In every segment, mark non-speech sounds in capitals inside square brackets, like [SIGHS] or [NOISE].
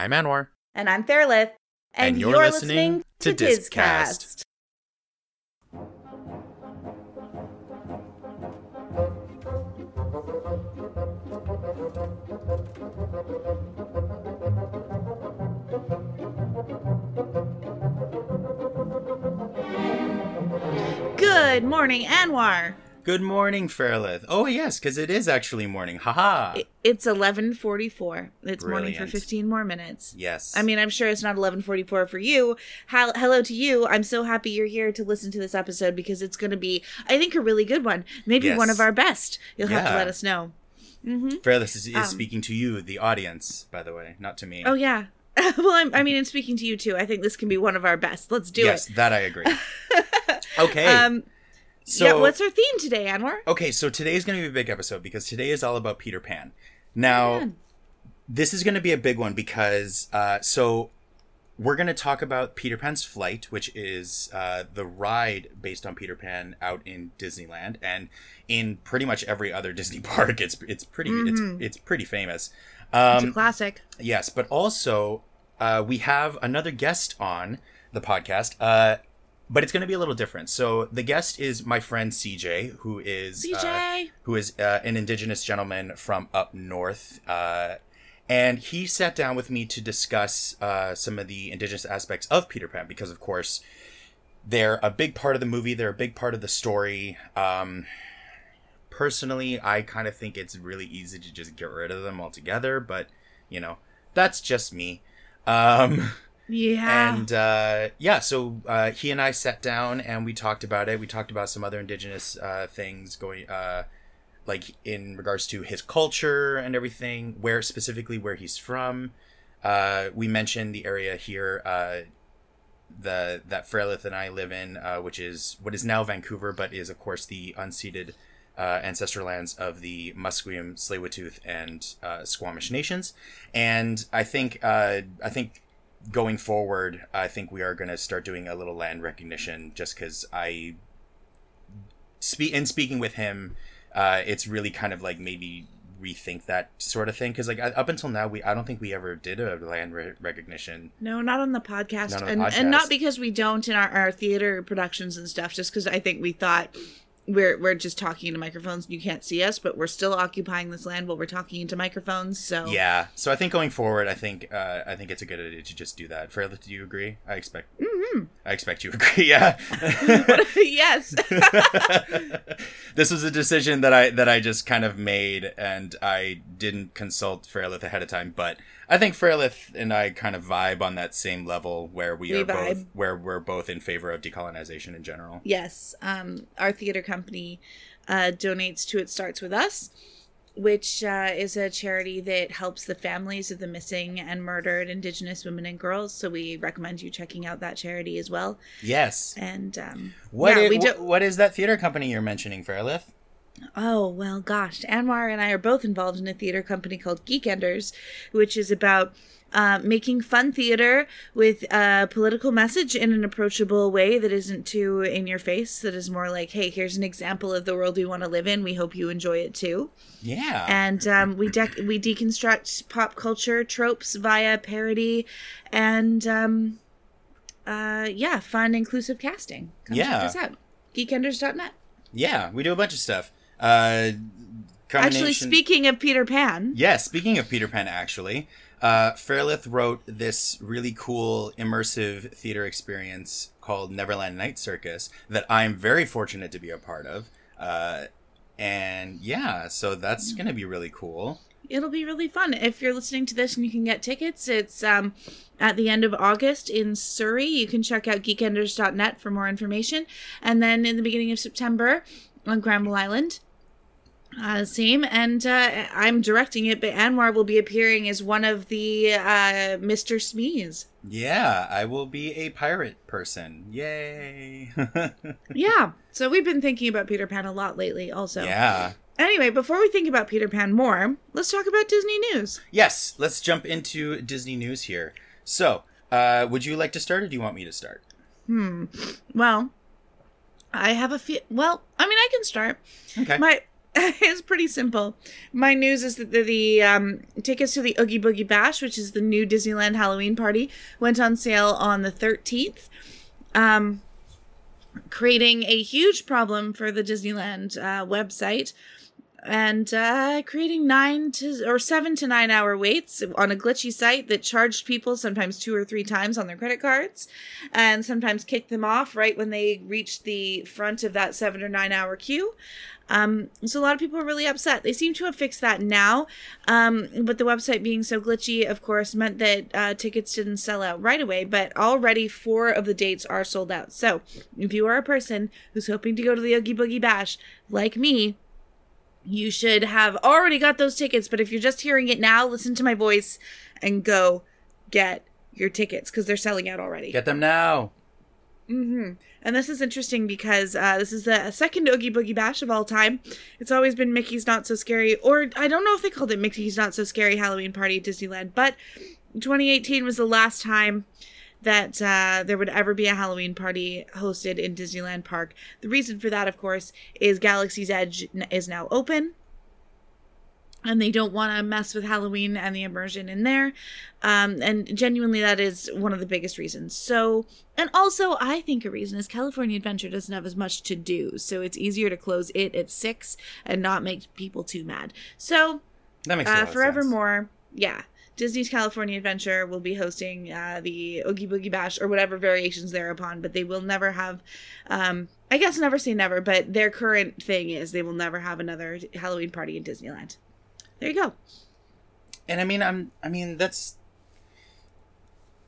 I'm Anwar. And I'm Fairlith. And you're listening to Discast. Good morning, Anwar. Good morning, Fairlith. Oh yes, because it is actually morning. Haha. I- It's 11:44. It's morning for 15 more minutes. yes. I mean, I'm sure it's not 11:44 for you. Hel- hello to you. I'm so happy you're here to listen to this episode because it's going to be, I think, a really good one. Maybe Yes. one of our best. You'll have to let us know. Mm-hmm. Fairlith is, is um, speaking to you, the audience, by the way, not to me. Oh yeah. [LAUGHS] well, I'm, I mean, in speaking to you too, I think this can be one of our best. Let's do yes, it. Yes, that I agree. [LAUGHS] okay. Um, so yeah. What's our theme today, Anwar? Okay, so today is going to be a big episode because today is all about Peter Pan. Now, this is going to be a big one because uh, so we're going to talk about Peter Pan's Flight, which is uh, the ride based on Peter Pan out in Disneyland and in pretty much every other [LAUGHS] Disney park. It's it's pretty Mhm. it's it's pretty famous. It's a Um, classic. yes, but also uh, we have another guest on the podcast. Uh, but it's going to be a little different. So the guest is my friend CJ, who is uh, CJ. who is uh, an indigenous gentleman from up north. Uh, and he sat down with me to discuss uh, some of the indigenous aspects of Peter Pan because, of course, they're a big part of the movie, they're a big part of the story. Um, personally, I kind of think it's really easy to just get rid of them altogether, but, you know, that's just me. Um, [LAUGHS] yeah. and uh, yeah, so uh, he and I sat down and we talked about it. We talked about some other indigenous uh, things going, uh, like in regards to his culture and everything, where specifically where he's from. Uh, we mentioned the area here, uh, the that Fairlith and I live in, uh, which is what is now Vancouver, but is of course the unceded uh, ancestral lands of the Musqueam, Tsleil-Waututh, and uh, Squamish nations. And I think uh, I think going forward, I think we are going to start doing a little land recognition, just because I speak in speaking with him, uh, it's really kind of like maybe rethink that sort of thing because like up until now we I don't think we ever did a land re- recognition No, not on the podcast, Not on the and podcast. and not because we don't in our, our theater productions and stuff. Just because I think we thought we're we're just talking into microphones. You can't see us, but we're still occupying this land while we're talking into microphones. So Yeah. So I think going forward, I think uh, I think it's a good idea to just do that. Fairly, do you agree? I expect. Mm-hmm. I expect you [LAUGHS] agree. Yeah. [LAUGHS] yes, [LAUGHS] this was a decision that I that I just kind of made, and I didn't consult Fairlith ahead of time. But I think Fairlith and I kind of vibe on that same level where we, We are both where we're both in favor of decolonization in general. yes. Um, our theater company uh, donates to It Starts with Us, which uh, is a charity that helps the families of the missing and murdered Indigenous women and girls. So we recommend you checking out that charity as well. Yes. And um, What yeah, i- we do- what is that theater company you're mentioning, Fairlith? Oh, well, gosh. Anwar and I are both involved in a theater company called Geekenders, which is about uh, making fun theater with a political message in an approachable way that isn't too in your face, that is more like, hey, here's an example of the world we want to live in. We hope you enjoy it too. Yeah. And um, we, dec- we deconstruct pop culture tropes via parody and, um, uh, yeah, fun, inclusive casting. Come Yeah. check us out. Geekenders.net. yeah, we do a bunch of stuff. Uh, Actually, speaking of Peter Pan, Yeah, speaking of Peter Pan, actually, uh, Fairlith wrote this really cool immersive theater experience called Neverland Night Circus that I'm very fortunate to be a part of. Uh, and yeah, so that's going to be really cool. it'll be really fun. If you're listening to this and you can get tickets, it's um, at the end of August in Surrey. You can check out geekenders.net for more information. And then in the beginning of September on Granville Island. Uh, same, and uh, I'm directing it, but Anwar will be appearing as one of the uh, Mr. Smees. Yeah, I will be a pirate person. Yay. [LAUGHS] Yeah, so we've been thinking about Peter Pan a lot lately, also. yeah. Anyway, before we think about Peter Pan more, let's talk about Disney news. Yes, let's jump into Disney news here. So, uh, would you like to start or do you want me to start? Hmm. Well, I have a few. Well, I mean, I can start. Okay. My [LAUGHS] it's pretty simple. My news is that the, the um, tickets to the Oogie Boogie Bash, which is the new Disneyland Halloween party, went on sale on the 13th, um, creating a huge problem for the Disneyland uh, website and uh, creating nine to or seven to nine hour waits on a glitchy site that charged people sometimes two or three times on their credit cards and sometimes kicked them off right when they reached the front of that seven or nine hour queue. Um, so a lot of people are really upset. They seem to have fixed that now, um, but the website being so glitchy, of course, meant that uh, tickets didn't sell out right away. But already four of the dates are sold out. So if you are a person who's hoping to go to the Oogie Boogie Bash, like me, you should have already got those tickets. But if you're just hearing it now, listen to my voice and go get your tickets because they're selling out already. Get them now. Mm-hmm. And this is interesting because uh, this is the second Oogie Boogie Bash of all time. It's always been Mickey's Not So Scary, or I don't know if they called it Mickey's Not So Scary Halloween Party at Disneyland, but 2018 was the last time that uh, there would ever be a Halloween party hosted in Disneyland Park. The reason for that, of course, is Galaxy's Edge is now open. And they don't want to mess with Halloween and the immersion in there. Um, and genuinely, that is one of the biggest reasons. So, and also, I think a reason is California Adventure doesn't have as much to do. So it's easier to close it at six and not make people too mad. So, That makes a uh, lot of sense. forevermore, yeah. Disney's California Adventure will be hosting uh, the Oogie Boogie Bash or whatever variations thereupon, but they will never have, um, I guess never say never, but their current thing is they will never have another Halloween party in Disneyland. There you go. And I mean, I'm. I mean, that's.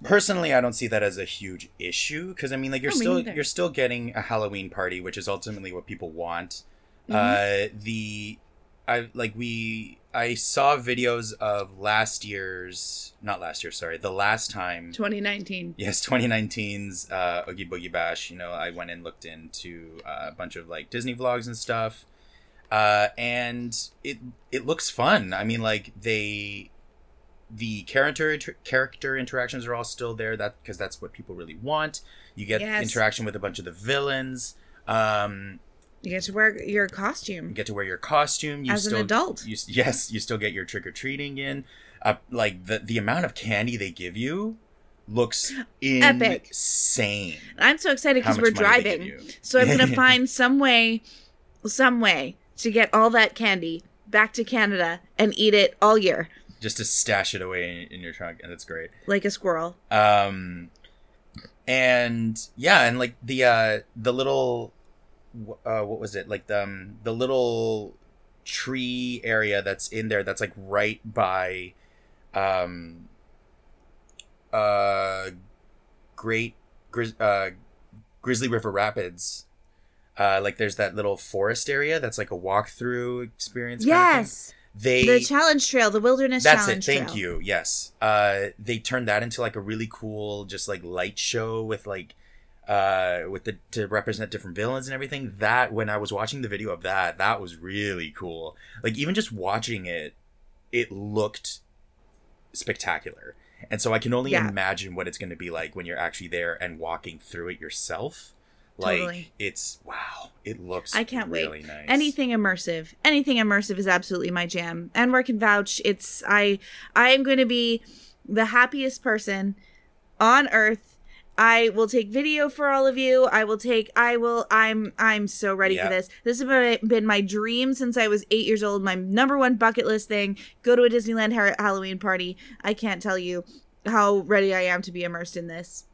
Personally, I don't see that as a huge issue because I mean, like you're No, still neither. you're still getting a Halloween party, which is ultimately what people want. Mhm. Uh, the, I like we I saw videos of last year's, not last year, sorry, the last time 2019. Yes, 2019's uh, Oogie Boogie Bash. You know, I went and looked into uh, a bunch of like Disney vlogs and stuff, uh, and it it looks fun. I mean, like they, the character inter- character interactions are all still there. That because that's what people really want. You get Yes. interaction with a bunch of the villains. Um, You get to wear your costume. you get to wear your costume. You As an adult. You, yes, you still get your trick or treating in. Uh, like the the amount of candy they give you looks [GASPS] Epic. insane. I'm so excited because we're money they give driving. So I'm gonna [LAUGHS] find some way, some way to get all that candy back to Canada and eat it all year just to stash it away in, in your trunk, and that's great. like a squirrel. Um, and yeah, and like the uh the little, uh, what was it like the um, the little tree area that's in there that's like right by, um, uh, Great Grizz- uh, Grizzly River Rapids. Uh, like there's that little forest area that's like a walkthrough experience. kind of. Yes, they the challenge trail, the wilderness that's it. Thank trail. you. Yes. Uh, they turned that into like a really cool, just like light show with like, uh, with the to represent different villains and everything. That when I was watching the video of that, that was really cool. Like even just watching it, it looked spectacular. And so I can only Yeah. imagine what it's going to be like when you're actually there and walking through it yourself. Like Totally. it's wow, it looks I can't wait. nice. Anything immersive, anything immersive is absolutely my jam. Anwar can vouch. It's I. I am going to be the happiest person on earth. I will take video for all of you. I will take. I will. I'm. I'm so ready Yeah. for this. This has been- been my dream since I was eight years old. My number one bucket list thing: go to a Disneyland Har- Halloween party. I can't tell you how ready I am to be immersed in this.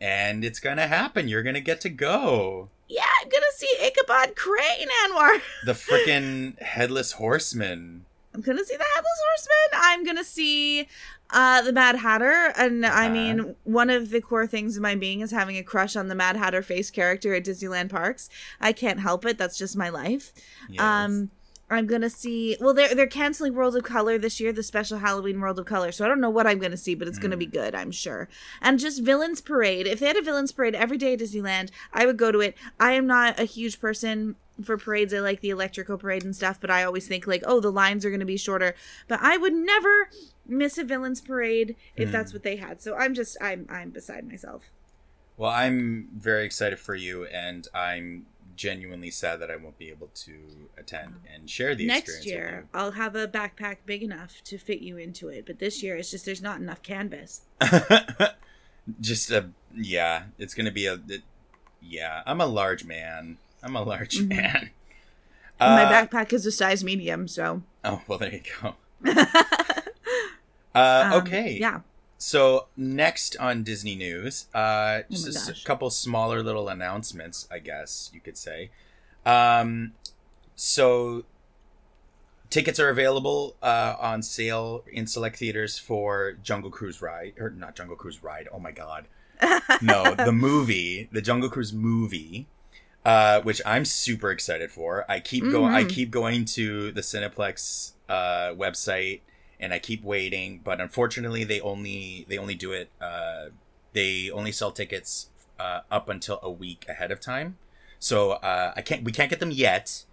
and it's gonna happen. You're gonna get to go. Yeah, I'm gonna see Ichabod Crane, Anwar. the freaking headless horseman. I'm gonna see the Headless Horseman. I'm gonna see uh, the Mad Hatter, and I Uh-huh. mean, one of the core things of my being is having a crush on the Mad Hatter face character at Disneyland parks. I can't help it. That's just my life. Yes. Um, I'm gonna see. Well, they're they're canceling World of Color this year, the special Halloween World of Color. So I don't know what I'm gonna see, but it's gonna Hmm. be good, I'm sure. And just Villains Parade. If they had a Villains Parade every day at Disneyland, I would go to it. I am not a huge person for parades. I like the electrical parade and stuff, but I always think like, oh, the lines are gonna be shorter. But I would never miss a Villains Parade if Hmm. that's what they had. So I'm just I'm I'm beside myself. well, I'm very excited for you, and I'm genuinely sad that I won't be able to attend and share the Next experience. year, I'll have a backpack big enough to fit you into it. But this year, it's just there's not enough canvas. [LAUGHS] Just a yeah, it's gonna be a it, yeah. I'm a large man. I'm a large Mhm. man. And my Uh, backpack is a size medium, so. Oh well, there you go. [LAUGHS] Uh, Um, okay. Yeah. So next on Disney news, uh, just Oh a s- couple smaller little announcements, I guess you could say. Um, so tickets are available uh, on sale in select theaters for Jungle Cruise Ride, or not Jungle Cruise Ride. Oh my God, [LAUGHS] no, the movie, the Jungle Cruise movie. Uh, which I'm super excited for. I keep going. I keep going to the Cineplex uh, website and I keep waiting. But unfortunately, they only they only do it. Uh, they only sell tickets uh, up until a week ahead of time. So uh, I can't. We can't get them yet.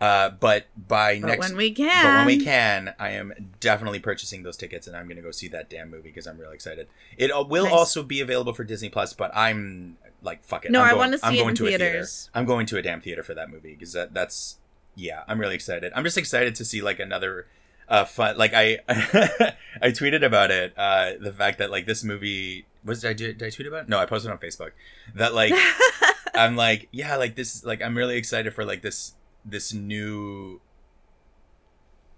Uh, but by but next, when we can. but when we can, I am definitely purchasing those tickets, and I'm going to go see that damn movie because I'm really excited. It uh, will Nice. also be available for Disney Plus, but I'm like, fuck it. No, I'm I wanna see I'm it going in to a theater. theaters. I'm going to a damn theater for that movie because that, that's yeah, I'm really excited. I'm just excited to see like another uh fun like I [LAUGHS] I tweeted about it uh the fact that like this movie was did I do did I tweet about it? No, I posted on Facebook that like [LAUGHS] I'm like yeah like this like I'm really excited for like this this new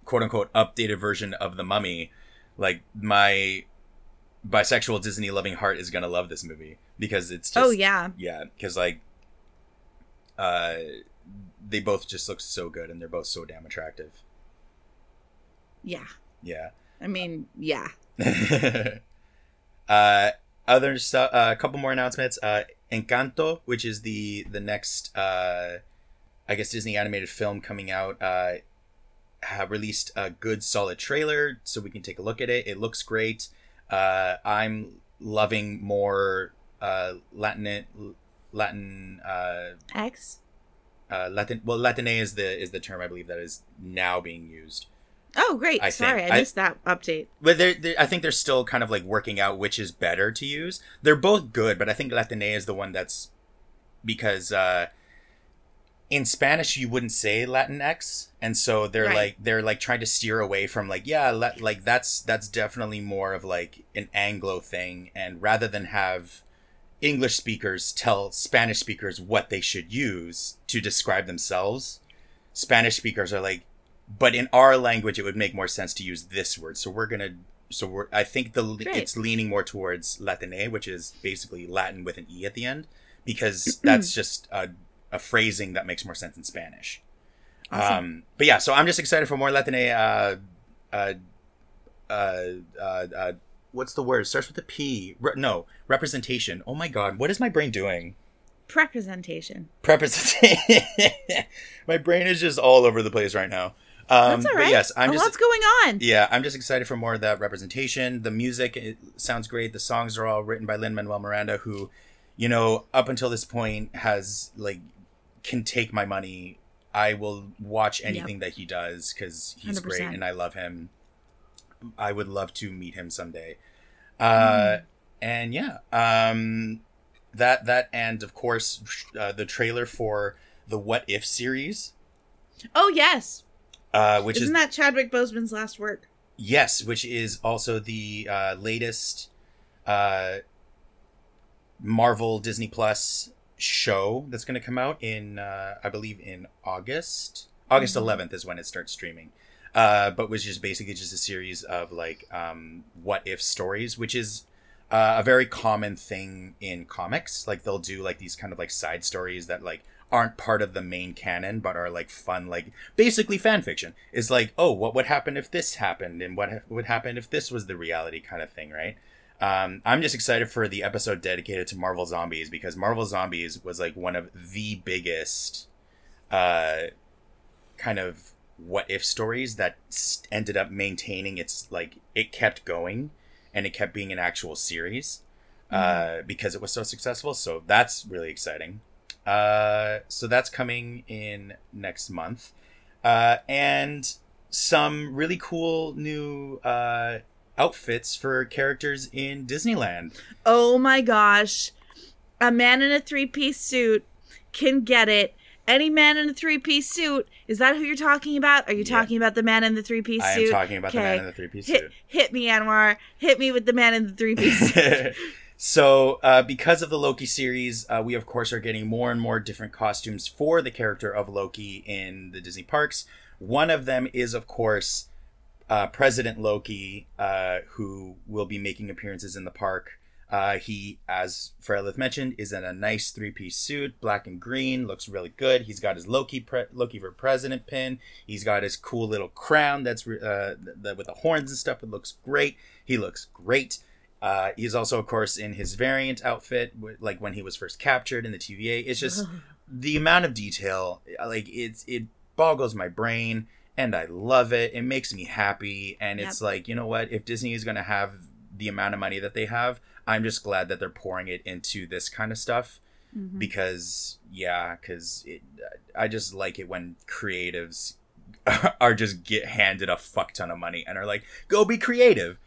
quote unquote updated version of the mummy like my bisexual Disney loving heart is gonna love this movie because it's just oh, yeah. yeah because like uh they both just look so good and they're both so damn attractive Yeah. yeah I mean, yeah. [LAUGHS] uh other stuff uh, a couple more announcements uh encanto which is the the next uh i guess disney animated film coming out uh have released a good solid trailer so we can take a look at it it looks great uh i'm loving more uh latin latin uh X? uh latin well latine is the is the term i believe that is now being used Oh, great. I Sorry, think- I I- missed that update. but they're, they're, I think they're still kind of like working out which is better to use. They're both good, but I think Latine is the one that's because uh, in Spanish you wouldn't say Latinx, and so they're Right. like they're like trying to steer away from like yeah, la- like that's that's definitely more of like an Anglo thing, and rather than have English speakers tell Spanish speakers what they should use to describe themselves, Spanish speakers are like but in our language it would make more sense to use this word. So we're gonna so we're i think the Great. it's leaning more towards latine which is basically latin with an e at the end because [CLEARS THROAT] that's just a, a phrasing that makes more sense in spanish. Awesome. um but yeah so i'm just excited for more latine uh uh uh uh, uh what's the word? It starts with a p. Re- no representation. Oh my god what is my brain doing? Representation. representation [LAUGHS] my brain is just all over the place right now um That's all right. but yes i'm a just lot's going on. yeah, I'm just excited for more of that representation. The music it sounds great. The songs are all written by Lin Manuel Miranda, who, you know, up until this point has like can take my money. I will watch anything that he does because he's great 100%. and I love him. I would love to meet him someday. Uh, and yeah, um, that that and of course uh, the trailer for the What If series, Oh, yes. Uh, which Isn't is that Chadwick Boseman's last work? Yes, which is also the uh, latest uh, Marvel Disney Plus show that's going to come out in, uh, I believe, in August. August Mhm. 11th is when it starts streaming. Uh, but which is basically just a series of like um, what if stories, which is uh, a very common thing in comics. Like they'll do like these kind of like side stories that like aren't part of the main canon but are like fun like basically fan fiction. Is like oh what would happen if this happened? And what ha- would happen if this was the reality kind of thing right? Um, i'm just excited for the episode dedicated to marvel zombies because marvel zombies was like one of the biggest uh, kind of what if stories that ended up maintaining its like it kept going and it kept being an actual series uh, because it was so successful. So that's really exciting. Uh, so that's coming in next month. Uh, and some really cool new uh, outfits for characters in disneyland. Oh my gosh. A man in a three piece suit can get it any man in a three piece suit. Is that who you're talking about? Are you Yeah. talking about the man in the three piece suit? I am talking about the man in the three piece suit. hit me, Anwar. Hit me with the man in the three piece [LAUGHS] suit. so, uh, because of the Loki series, uh, we of course are getting more and more different costumes for the character of Loki in the Disney parks. One of them is, of course, uh, President Loki, uh, who will be making appearances in the park. Uh, he, as Fairlith mentioned, is in a nice three-piece suit, black and green, looks really good. He's got his Loki pre- Loki for President pin. He's got his cool little crown that's uh, the, with the horns and stuff. It looks great. He looks great. Uh, he's also, of course, in his variant outfit, like when he was first captured in the TVA. It's just the amount of detail, like it's it boggles my brain, and I love it. It makes me happy, and it's like you know what? If Disney is going to have the amount of money that they have, I'm just glad that they're pouring it into this kind of stuff Mhm. because yeah, because I just like it when creatives [LAUGHS] are just get handed a fuck ton of money and are like, go be creative.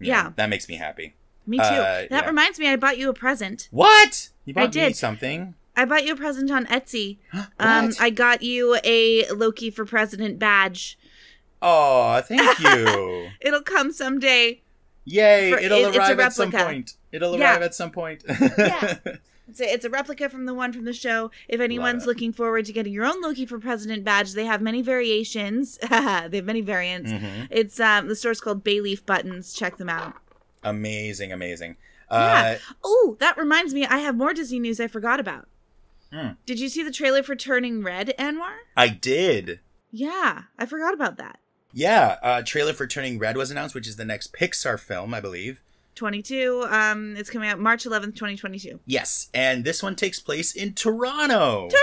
You know, Yeah. that makes me happy. Me too. Uh, that yeah. reminds me, I bought you a present. What? You I bought me did. something? I bought you a present on Etsy. [GASPS] Um, I got you a Loki for President badge. Oh, thank you. [LAUGHS] It'll come someday. Yay, For- it'll it- arrive at some point. It'll Yeah. arrive at some point. [LAUGHS] Yeah. It's a, it's a replica from the one from the show. If anyone's looking forward to getting your own Loki for President badge, they have many variations. [LAUGHS] they have many variants. Mhm. It's um the store's called Bayleaf Buttons. Check them out. Amazing, amazing. Yeah. Uh, Oh, that reminds me, I have more Disney news I forgot about. Hmm. Did you see the trailer for Turning Red, Anwar? I did. Yeah, I forgot about that. Yeah, uh, trailer for Turning Red was announced, which is the next Pixar film, I believe. 22. Um, it's coming out March 11th, 2022. Yes, and this one takes place in Toronto. Toronto!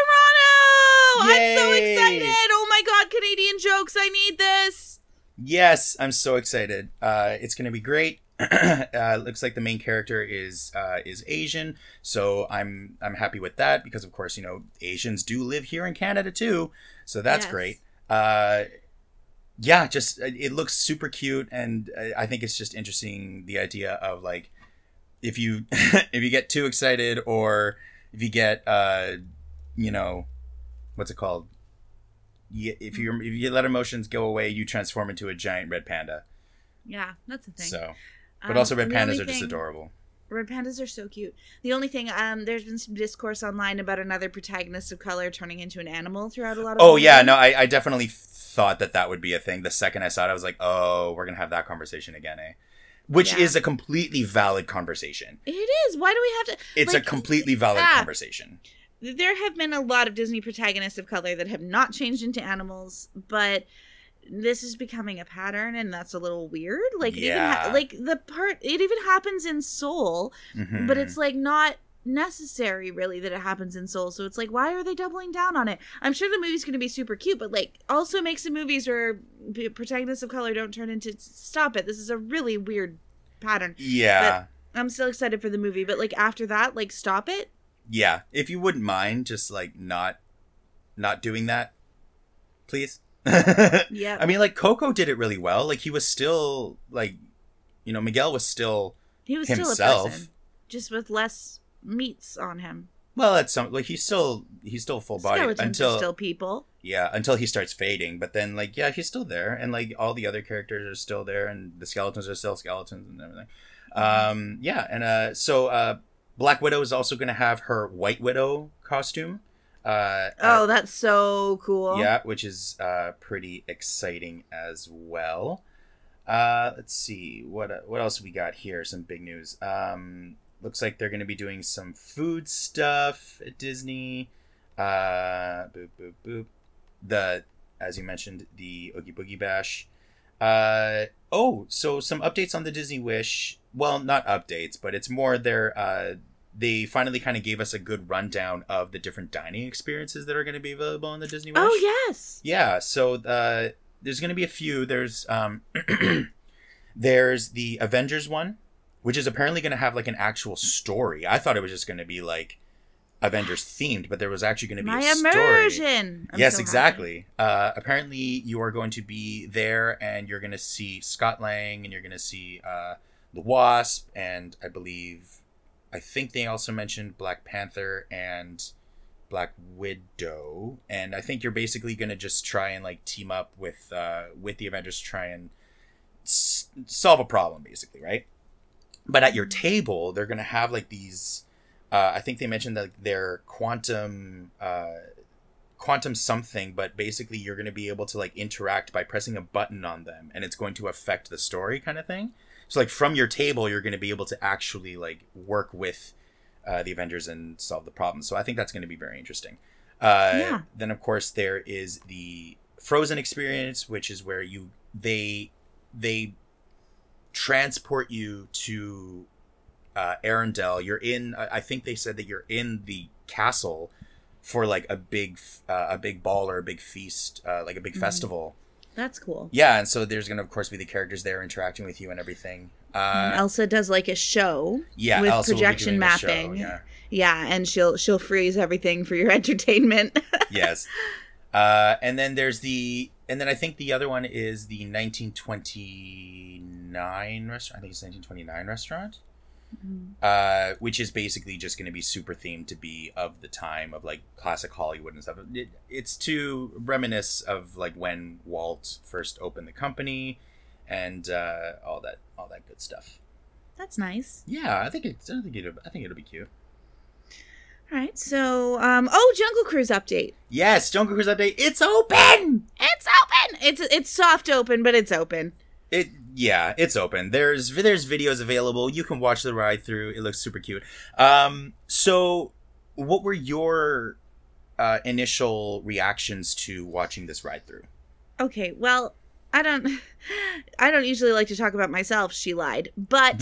I'm so excited! Oh my god, Canadian jokes! I need this. yes, I'm so excited. Uh, it's gonna be great. [CLEARS THROAT] uh, looks like the main character is uh, is Asian, so I'm I'm happy with that because of course you know Asians do live here in Canada too, so that's Yes. great. Uh, yeah, just uh, it looks super cute, and I- I think it's just interesting the idea of like if you [LAUGHS] if you get too excited or if you get uh you know what's it called if you if you let emotions go away you transform into a giant red panda Yeah, that's the thing. so but Um, also red pandas are just thing- adorable Red pandas are so cute. The only thing, um, there's been some discourse online about another protagonist of color turning into an animal throughout a lot of. oh yeah movie. no I, I definitely thought that that would be a thing the second i saw it i was like oh we're gonna have that conversation again eh which Yeah. is a completely valid conversation It is. Why do we have to? it's Like, a completely valid ah. conversation there have been a lot of Disney protagonists of color that have not changed into animals, but this is becoming a pattern, and that's a little weird. Like, it even ha- like the part it even happens in Soul, Mhm. but it's like not necessary really that it happens in Soul. So it's like, why are they doubling down on it? I'm sure the movie's going to be super cute, but like, also make some movies where protagonists of color don't turn into. Stop it! This is a really weird pattern. yeah I'm still excited for the movie, but like after that, like, stop it. yeah if you wouldn't mind just like not not doing that please [LAUGHS] Yeah. i mean like coco did it really well like he was still like you know miguel was still He was still a himself. person, just with less meats on him. well at some like he's still he's still full body until still people. yeah until he starts fading but then like yeah he's still there and like all the other characters are still there and the skeletons are still skeletons and everything um yeah and uh so uh black widow is also going to have her white widow costume uh Oh, that's so cool. Yeah, which is uh, pretty exciting as well. Uh, let's see what what else we got here. Some big news. Um, looks like they're going to be doing some food stuff at Disney. Uh, boop boop boop. The as you mentioned, the Oogie Boogie Bash. Uh, oh, so some updates on the Disney Wish. Well, not updates, but it's more their uh, they finally kind of gave us a good rundown of the different dining experiences that are going to be available on the Disney Wish. Oh yes. Yeah, so uh, there's going to be a few. There's um, [CLEARS THROAT] there's the Avengers one, which is apparently going to have like an actual story. I thought it was just going to be like Avengers themed, but there was actually going to be My a story. immersion. I'm yes, so exactly. Uh, apparently, you are going to be there, and you're going to see Scott Lang, and you're going to see uh, the Wasp, and I believe, I think they also mentioned Black Panther and Black Widow, and I think you're basically gonna just try and like team up with uh, with the Avengers to try and s- solve a problem, basically, right? But at your table, they're gonna have like these. Uh, I think they mentioned that they're quantum. Uh, quantum something but basically you're going to be able to like interact by pressing a button on them and it's going to affect the story kind of thing so like from your table you're going to be able to actually like work with uh, the avengers and solve the problem so i think that's going to be very interesting uh, Yeah. then of course there is the frozen experience which is where you they they transport you to uh, Arendelle. You're in. I think they said that you're in the castle for like a big, uh, a big ball or a big feast, uh, like a big Mhm. festival. That's cool. Yeah, and so there's gonna of course be the characters there interacting with you and everything. Uh, Elsa does like a show. yeah, with Elsa projection a show, mapping. yeah. Yeah, and she'll she'll freeze everything for your [LAUGHS] entertainment. yes. Uh, and then there's the, and then I think the other one is the 1929 restaurant. I think it's 1929 restaurant. uh, which is basically just going to be super themed to be of the time of like classic Hollywood and stuff. It, it's to reminisce of like when Walt first opened the company and uh, all that all that good stuff. That's nice. Yeah, I think it's I think it'll I think it'll be cute. All right. So, um, oh, Jungle Cruise update. Yes, Jungle Cruise update. It's open. It's open. It's it's soft open, but it's open. It yeah, it's open. There's there's videos available. You can watch the ride through. It looks super cute. Um, so what were your uh, initial reactions to watching this ride through? Okay. Well, I don't [LAUGHS] I don't usually like to talk about myself. She lied, but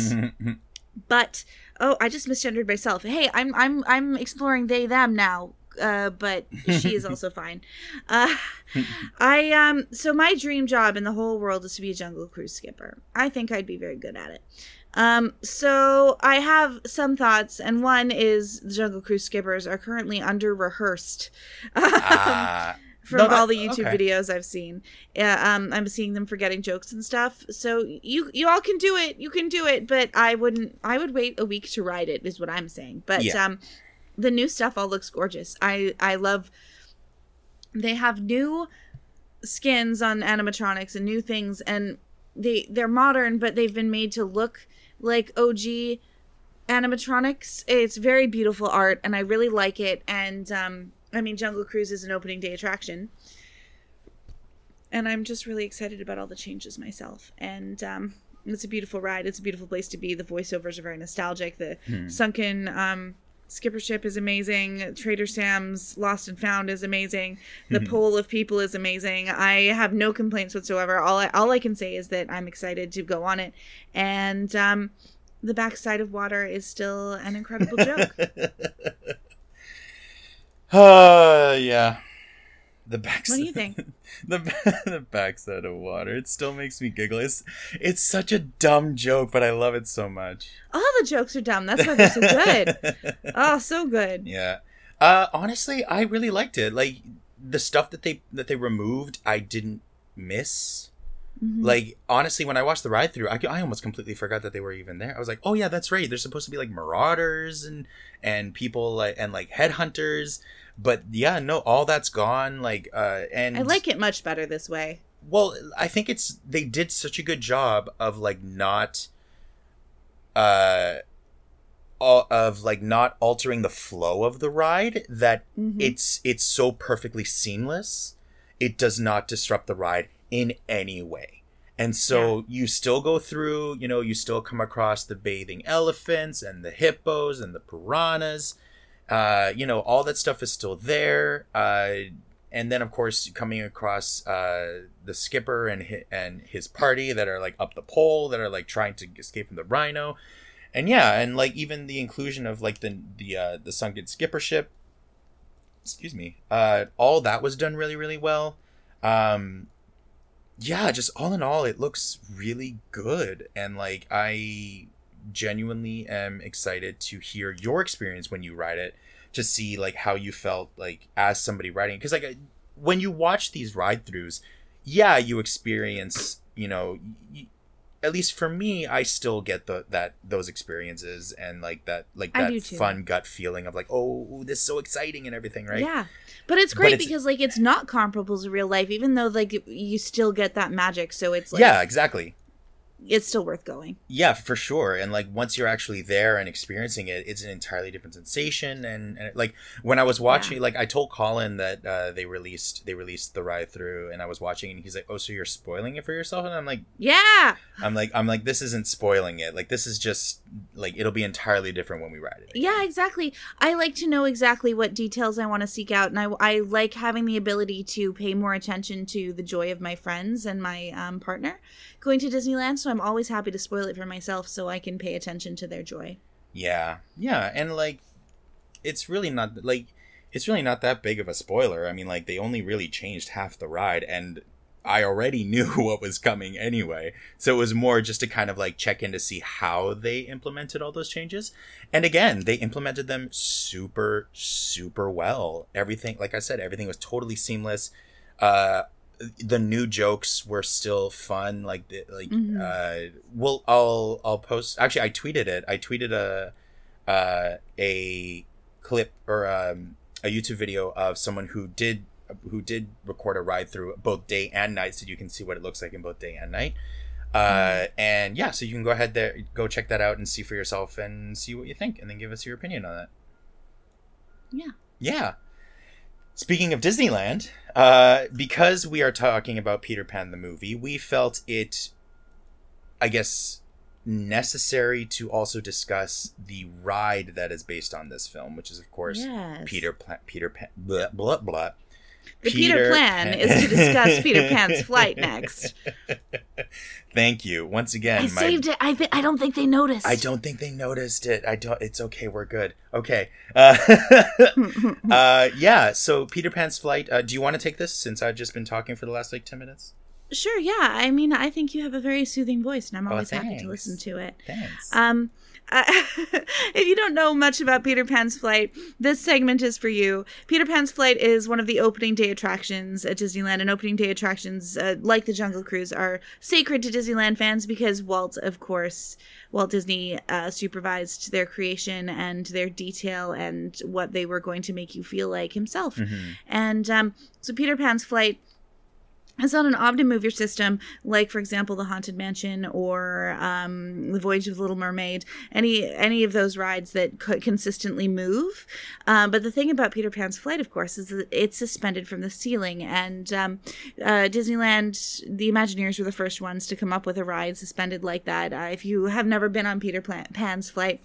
[LAUGHS] but oh, I just misgendered myself. Hey, I'm I'm I'm exploring they them now. Uh, but she is also [LAUGHS] fine. Uh, I um so my dream job in the whole world is to be a jungle cruise skipper. I think I'd be very good at it. Um, so I have some thoughts, and one is the jungle cruise skippers are currently under rehearsed. [LAUGHS] Ah, from No, that- all the YouTube okay. videos I've seen. Yeah, um, I'm seeing them forgetting jokes and stuff. So you you all can do it. You can do it, but I wouldn't. I would wait a week to ride it. Is what I'm saying. But Yeah. um, the new stuff all looks gorgeous. I I love. They have new skins on animatronics and new things, and they they're modern, but they've been made to look like OG animatronics. It's very beautiful art, and I really like it. And um, I mean, Jungle Cruise is an opening day attraction, and I'm just really excited about all the changes myself. And um, it's a beautiful ride. It's a beautiful place to be. The voiceovers are very nostalgic. The Hmm. sunken um, skipper ship is amazing. Trader Sam's Lost and Found is amazing. The Hmm. pool of people is amazing. I have no complaints whatsoever. All I, all I can say is that I'm excited to go on it, and um, the backside of water is still an incredible joke. [LAUGHS] uh, yeah. The back. What do you think? [LAUGHS] the [LAUGHS] the backside of water. It still makes me giggle. It's it's such a dumb joke, but I love it so much. All the jokes are dumb. That's why they're so good. Oh, [LAUGHS] so good. Yeah. Uh honestly, I really liked it. Like the stuff that they that they removed, I didn't miss. Mhm. Like honestly, when I watched the ride through, I, I almost completely forgot that they were even there. I was like, "Oh yeah, that's right. They're supposed to be like marauders and and people like and like headhunters." But yeah, no, all that's gone. Like uh and I like it much better this way. well, I think it's they did such a good job of like not uh of like not altering the flow of the ride that Mhm. it's it's so perfectly seamless. It does not disrupt the ride in any way. And so you still go through, you know, you still come across the bathing elephants and the hippos and the piranhas. Uh, you know, all that stuff is still there. Uh, and then of course coming across uh, the skipper and his, and his party that are like up the pole that are like trying to escape from the rhino and yeah and like even the inclusion of like the the uh, the sunken skipper ship excuse me uh all that was done really really well um yeah just all in all it looks really good and like i genuinely am excited to hear your experience when you ride it to see like how you felt like as somebody riding because like when you watch these ride throughs yeah you experience you know y- at least for me, I still get the that those experiences and like that like that fun gut feeling of like, oh, this is so exciting and everything, right? Yeah. But it's But great it's- because like it's not comparable to real life, even though like you still get that magic. So it's like yeah, exactly. It's still worth going. Yeah, for sure. And like once you're actually there and experiencing it, it's an entirely different sensation. And, and like when I was watching, like I told Colin that uh, they released they released the ride through, and I was watching, and he's like, "Oh, so you're spoiling it for yourself?" And I'm like, Yeah. I'm like, I'm like, this isn't spoiling it. Like this is just like it'll be entirely different when we ride it. again." Yeah, exactly. I like to know exactly what details I want to seek out, and I, I like having the ability to pay more attention to the joy of my friends and my um, partner going to Disneyland. So I'm always happy to spoil it for myself so I can pay attention to their joy. Yeah, yeah, and like, it's really not like it's really not that big of a spoiler. I mean, like they only really changed half the ride, and I already [LAUGHS] knew what was coming anyway. So it was more just to kind of like check in to see how they implemented all those changes. And again, they implemented them super, super well. Everything, like I said, everything was totally seamless. Uh, the new jokes were still fun. Like, the, like, Mhm. uh, well, I'll, I'll post. Actually, I tweeted it. I tweeted a, uh, a clip or um, a YouTube video of someone who did who did record a ride through both day and night, so you can see what it looks like in both day and night. Uh, and yeah, so you can go ahead there, go check that out and see for yourself and see what you think, and then give us your opinion on that. Yeah. Yeah. Speaking of Disneyland, uh, because we are talking about Peter Pan the movie, we felt it, I guess, necessary to also discuss the ride that is based on this film, which is of course Yes. Peter Pla- Peter Pan blah blah blah. The Peter, plan Pan- is to discuss Peter [LAUGHS] Pan's flight next. Thank you once again. I my- saved it. I I don't think they noticed. I don't think they noticed it. I don't. It's okay. We're good. Okay. Uh, [LAUGHS] [LAUGHS] uh, yeah. So Peter Pan's flight. Uh, do you want to take this since I've just been talking for the last like ten minutes? sure. Yeah. I mean, I think you have a very soothing voice, and I'm Oh, always happy to listen to it. Thanks. Um, uh, [LAUGHS] if you don't know much about Peter Pan's Flight, this segment is for you. Peter Pan's Flight is one of the opening day attractions at Disneyland, and opening day attractions, uh, like the Jungle Cruise, are sacred to Disneyland fans because Walt, of course, Walt Disney uh, supervised their creation and their detail and what they were going to make you feel like himself. Mhm. And um, so Peter Pan's Flight is on an Omnimover system, like for example the Haunted Mansion or um, the Voyage of the Little Mermaid, any any of those rides that could consistently move. Um, but the thing about Peter Pan's Flight, of course, is that it's suspended from the ceiling, and um, uh, Disneyland, the Imagineers were the first ones to come up with a ride suspended like that. Uh, if you have never been on Peter Pan's Flight.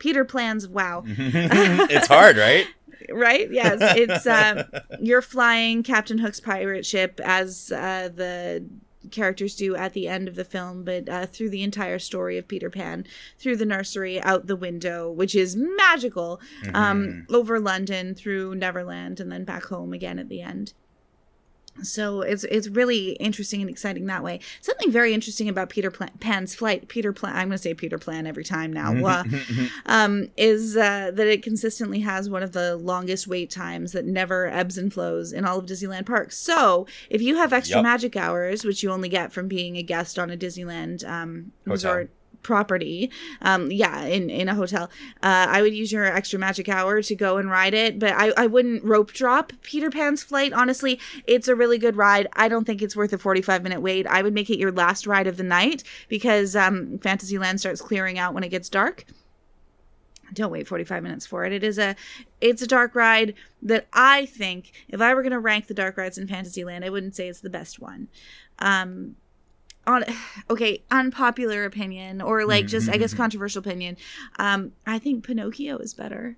Peter plans, wow [LAUGHS] it's hard, right? Right? Yes it's um [LAUGHS] you're flying captain hook's pirate ship as uh the characters do at the end of the film but uh, through the entire story of peter pan through the nursery out the window which is magical um over london through neverland and then back home again at the end so it's it's really interesting and exciting that way. Something very interesting about Peter Plan, Pan's flight, Peter Plan. I'm going to say Peter Plan every time now. Uh, [LAUGHS] um, is uh, that it consistently has one of the longest wait times that never ebbs and flows in all of Disneyland parks. So if you have extra Yup. magic hours, which you only get from being a guest on a Disneyland um, resort property um yeah in in a hotel. Uh i would use your extra magic hour to go and ride it but i i wouldn't rope drop peter pan's flight honestly. It's a really good ride. I don't think it's worth a 45 minute wait. I would make it your last ride of the night because um fantasyland starts clearing out when it gets dark. Don't wait 45 minutes for it. It is a it's a dark ride that i think if i were going to rank the dark rides in fantasyland i wouldn't say it's the best one. Um on [SIGHS] okay unpopular opinion or like just i guess controversial opinion um i think pinocchio is better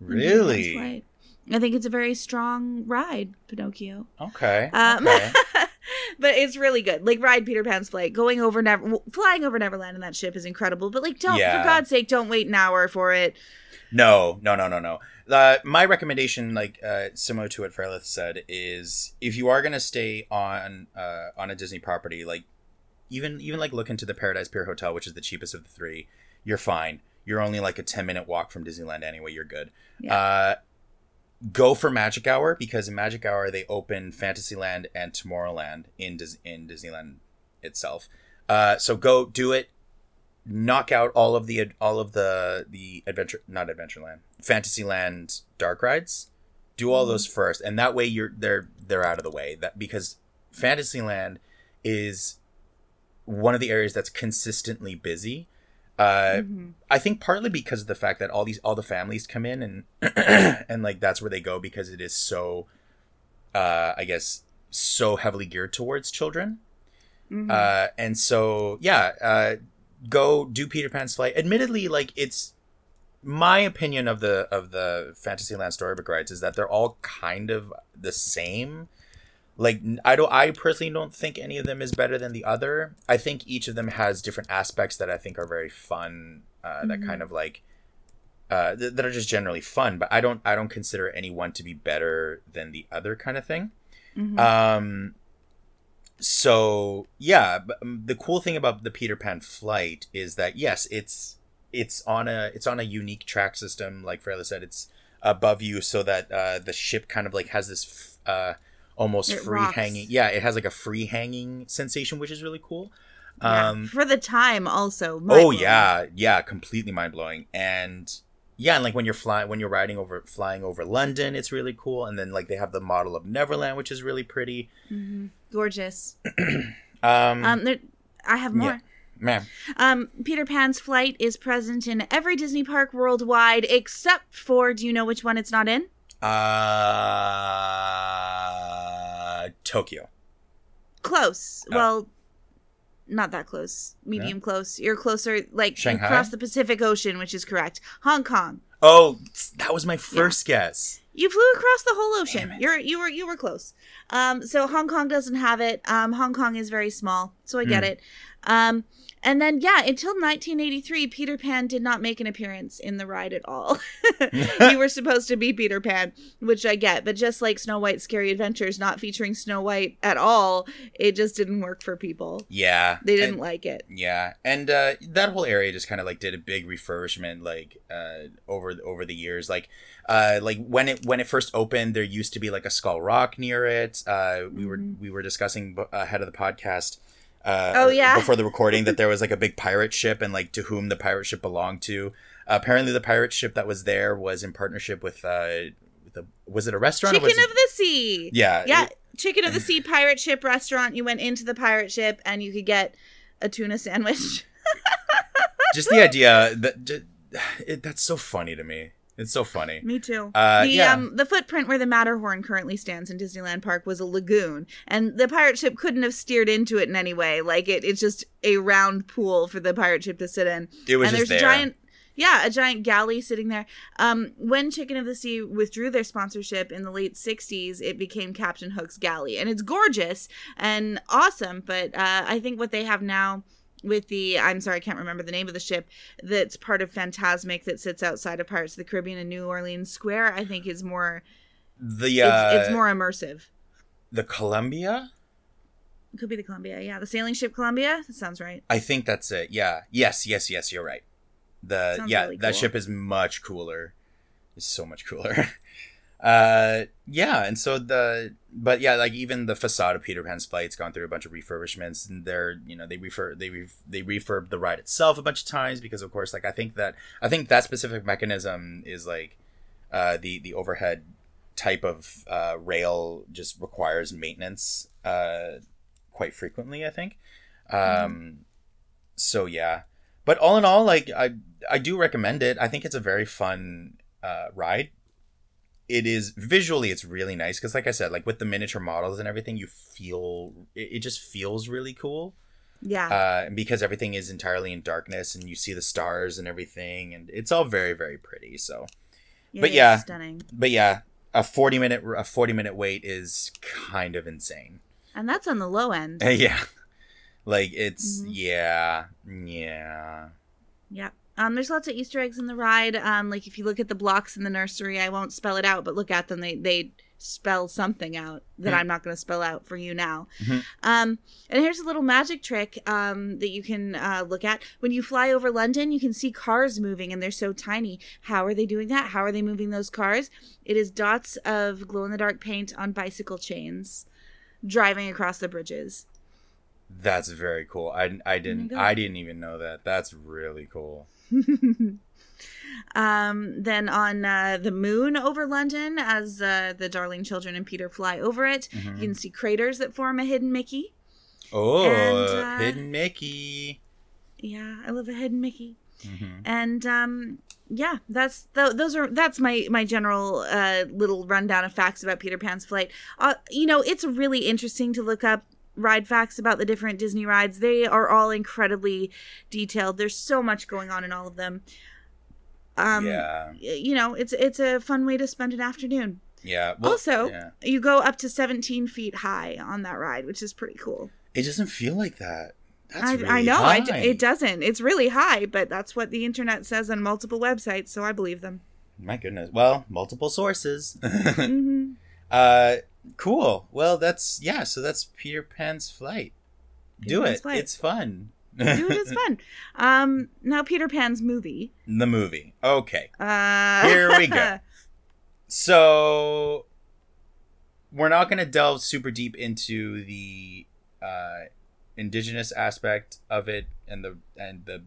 than Peter Pan's really? Flight. i think it's a very strong ride pinocchio Okay. um, okay. [LAUGHS] but it's really good. Like ride Peter Pan's flight, going over Never, flying over Neverland in that ship is incredible. But like, don't Yeah. for God's sake, don't wait an hour for it. No, no, no, no, no. Uh, my recommendation, like uh, similar to what Fairlith said, is if you are gonna stay on uh, on a Disney property, like even even like look into the Paradise Pier Hotel, which is the cheapest of the three. You're fine. You're only like a ten minute walk from Disneyland anyway. You're good. Yeah. Uh, go for Magic Hour because in Magic Hour they open Fantasyland and Tomorrowland in Dis- in Disneyland itself. Uh, so go do it. Knock out all of the all of the the adventure not Adventureland, Fantasyland dark rides. Do all those first, and that way you're they're they're out of the way. That because Fantasyland is one of the areas that's consistently busy. Uh, Mhm. I think partly because of the fact that all these all the families come in and [CLEARS THROAT] and like that's where they go because it is so uh I guess so heavily geared towards children. Mhm. Uh and so yeah, uh go do Peter Pan's flight. Admittedly like it's my opinion of the of the Fantasyland storybook rides is that they're all kind of the same. Like i don't I personally don't think any of them is better than the other. I think each of them has different aspects that I think are very fun uh, that Mhm. kind of like uh, th- that are just generally fun, but I don't I don't consider any one to be better than the other kind of thing. Mhm. Um, so yeah, but, the cool thing about the Peter Pan flight is that yes, it's it's on a it's on a unique track system. Like Freyla said, it's above you, so that uh, the ship kind of like has this f- uh, almost It free rocks. hanging. Yeah, it has like a free hanging sensation, which is really cool. Yeah. Um, For the time, also. oh yeah, yeah, completely mind blowing. And yeah, and like when you're flying, when you're riding over, flying over London, it's really cool. And then like they have the model of Neverland, which is really pretty. Mhm. Gorgeous. [CLEARS THROAT] Um, Um, there, I have more. yeah. man, Um, Peter Pan's flight is present in every Disney park worldwide except for. Do you know which one it's not in? Uh, Tokyo. Close. Oh. Well, not that close. Medium close. You're closer, like Shanghai? across the Pacific Ocean, which is correct. Hong Kong. Oh, that was my first guess. You flew across the whole ocean. You're you were you were close. Um, so Hong Kong doesn't have it. Um, Hong Kong is very small, so I get Hmm. it. Um, and then yeah, until 1983, Peter Pan did not make an appearance in the ride at all. [LAUGHS] you were supposed to be Peter Pan, which I get, but just like Snow White's Scary Adventures not featuring Snow White at all, it just didn't work for people. Yeah, They didn't and- like it. Yeah, and uh, that whole area just kind of like did a big refurbishment, like uh, over over the years. Like, uh, like when it when it first opened, there used to be like a Skull Rock near it. Uh, we were Mhm. we were discussing b- ahead of the podcast. Uh, Oh, yeah. before the recording that there was like a big pirate ship and like to whom the pirate ship belonged to. Uh, apparently, the pirate ship that was there was in partnership with uh, with a was it a restaurant? Chicken of it- the Sea. yeah, Yeah, it- Chicken of the [LAUGHS] Sea pirate ship restaurant. You went into the pirate ship and you could get a tuna sandwich. [LAUGHS] just the idea that ju- [SIGHS] it, that's so funny to me. It's so funny. Me too. Uh, the yeah. um the footprint where the Matterhorn currently stands in Disneyland Park was a lagoon, and the pirate ship couldn't have steered into it in any way. Like it, it's just a round pool for the pirate ship to sit in. It was and just there's there. a giant, yeah, a giant galley sitting there. Um, when Chicken of the Sea withdrew their sponsorship in the late '60s, it became Captain Hook's galley, and it's gorgeous and awesome. But uh, I think what they have now with the I'm sorry, I can't remember the name of the ship that's part of Fantasmic that sits outside of Pirates of the Caribbean in New Orleans Square. I think is more the uh, it's, it's more immersive. the Columbia. It could be the Columbia, yeah, the sailing ship Columbia. That sounds right. I think that's it. Yeah. Yes. Yes. Yes. You're right. The Sounds yeah really that ship is much cooler. It's so much cooler. [LAUGHS] uh yeah and so the but yeah like even the facade of peter pan's flight's gone through a bunch of refurbishments and they're you know they refer they re- they refurb the ride itself a bunch of times because of course like i think that i think that specific mechanism is like uh the the overhead type of uh rail just requires maintenance uh quite frequently i think. Um so yeah. But all in all like i i do recommend it. I think it's a very fun uh ride it is visually it's really nice because like i said like with the miniature models and everything you feel it, it just feels really cool Yeah. uh because everything is entirely in darkness and you see the stars and everything and it's all very very pretty so It but yeah. stunning. but yeah a 40 minute a 40 minute wait is kind of insane And that's on the low end. [LAUGHS] yeah like it's Mhm. yeah yeah Yeah. Um, there's lots of Easter eggs in the ride. Um, like if you look at the blocks in the nursery, I won't spell it out, but look at them. They they spell something out that Hmm. I'm not going to spell out for you now. Mhm. Um, and here's a little magic trick um, that you can uh, look at. When you fly over London, you can see cars moving, and they're so tiny. How are they doing that? How are they moving those cars? It is dots of glow in the dark paint on bicycle chains, driving across the bridges. That's very cool. I, I didn't. I didn't even know that. That's really cool. [LAUGHS] um, then on uh, the moon over London, as uh, the Darling Children and Peter fly over it, Mhm. you can see craters that form a hidden Mickey. Oh, And, uh, hidden Mickey. Yeah, I love a hidden Mickey. Mhm. And um, yeah, that's th- those are that's my my general uh, little rundown of facts about Peter Pan's flight. Uh, you know, it's really interesting to look up ride facts about the different Disney rides. They are all incredibly detailed. There's so much going on in all of them. Um, yeah, you know, it's it's a fun way to spend an afternoon. yeah. Well, also, yeah. you go up to 17 feet high on that ride, which is pretty cool. it doesn't feel like that. That's I, really I know I d- it doesn't. It's really high, but that's what the internet says on multiple websites, so I believe them. My goodness. Well, multiple sources. [LAUGHS] hmm uh, cool. Well, that's yeah. So that's Peter Pan's flight. Peter Do Pan's it. Flight. It's fun. Dude, it's fun. [LAUGHS] Um, now Peter Pan's movie. the movie. Okay. Uh, Here we go. [LAUGHS] So we're not going to delve super deep into the uh, indigenous aspect of it and the and the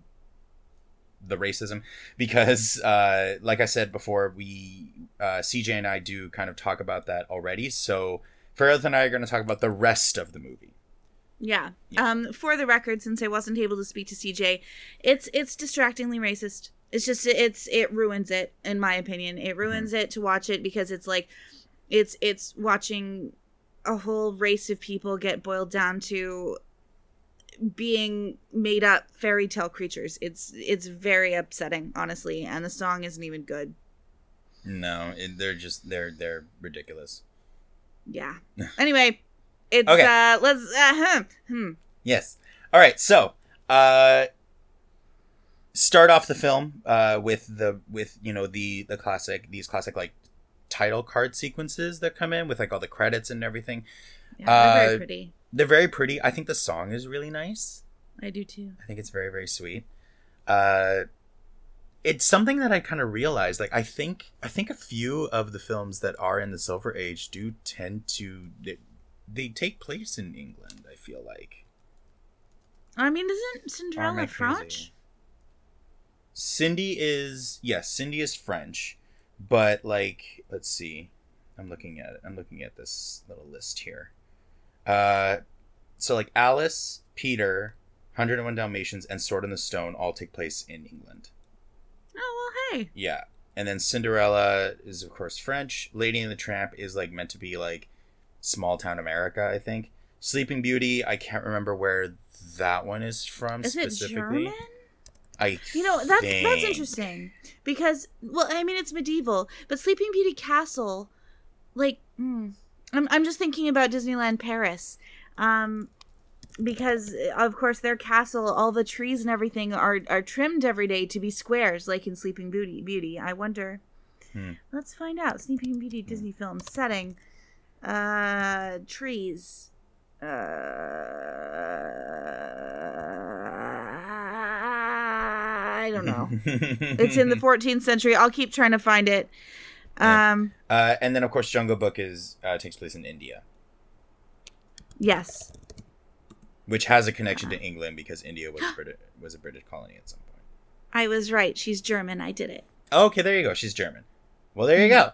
the racism because uh, like I said before we uh, CJ and I do kind of talk about that already so Fairlith and I are going to talk about the rest of the movie yeah. Yeah. Um, for the record, since I wasn't able to speak to CJ, it's it's distractingly racist. It's just it's it ruins it in my opinion. It ruins it to watch it because it's like it's it's watching a whole race of people get boiled down to being made up fairy tale creatures. It's it's very upsetting, honestly, and the song isn't even good. no it, they're just they're they're ridiculous Yeah. [LAUGHS] Anyway, it's Okay. uh let's uh, hmm, hmm. Yes. All right. So, uh, start off the film uh, with the with you know the the classic these classic like title card sequences that come in with like all the credits and everything. Yeah, they're very Uh, pretty. They're very pretty. I think the song is really nice. I do too. I think it's very very sweet. Uh, it's something that I kind of realized. Like I think I think a few of the films that are in the Silver Age do tend to they, they take place in England. I feel like. I mean, isn't Or am I Cinderella? French? Cindy is yes, Cindy is French, but like let's see. I'm looking at it. I'm looking at this little list here. Uh so like Alice, Peter, 101 Dalmatians and Sword in the Stone all take place in England. Oh well, hey. Yeah. And then Cinderella is of course French. Lady and the Tramp is like meant to be like small town America, I think. Sleeping Beauty, I can't remember where that one is from Is it specifically. German? I You know, that's that's interesting because well, I mean, it's medieval, but Sleeping Beauty Castle, like, hmm, I'm I'm just thinking about Disneyland Paris, um, because of course their castle, all the trees and everything are are trimmed every day to be squares, like in Sleeping Beauty. Beauty, I wonder. Hmm. Let's find out. Sleeping Beauty Disney film setting, uh, trees. Uh, I don't know. [LAUGHS] It's in the 14th century. I'll keep trying to find it. Yeah. Um, Uh, and then of course Jungle Book is uh, takes place in India, yes. which has a connection to England because India was British [GASPS] was a British colony at some point. I was right. She's German. I did it. Okay, there you go. She's German. Well, there you go.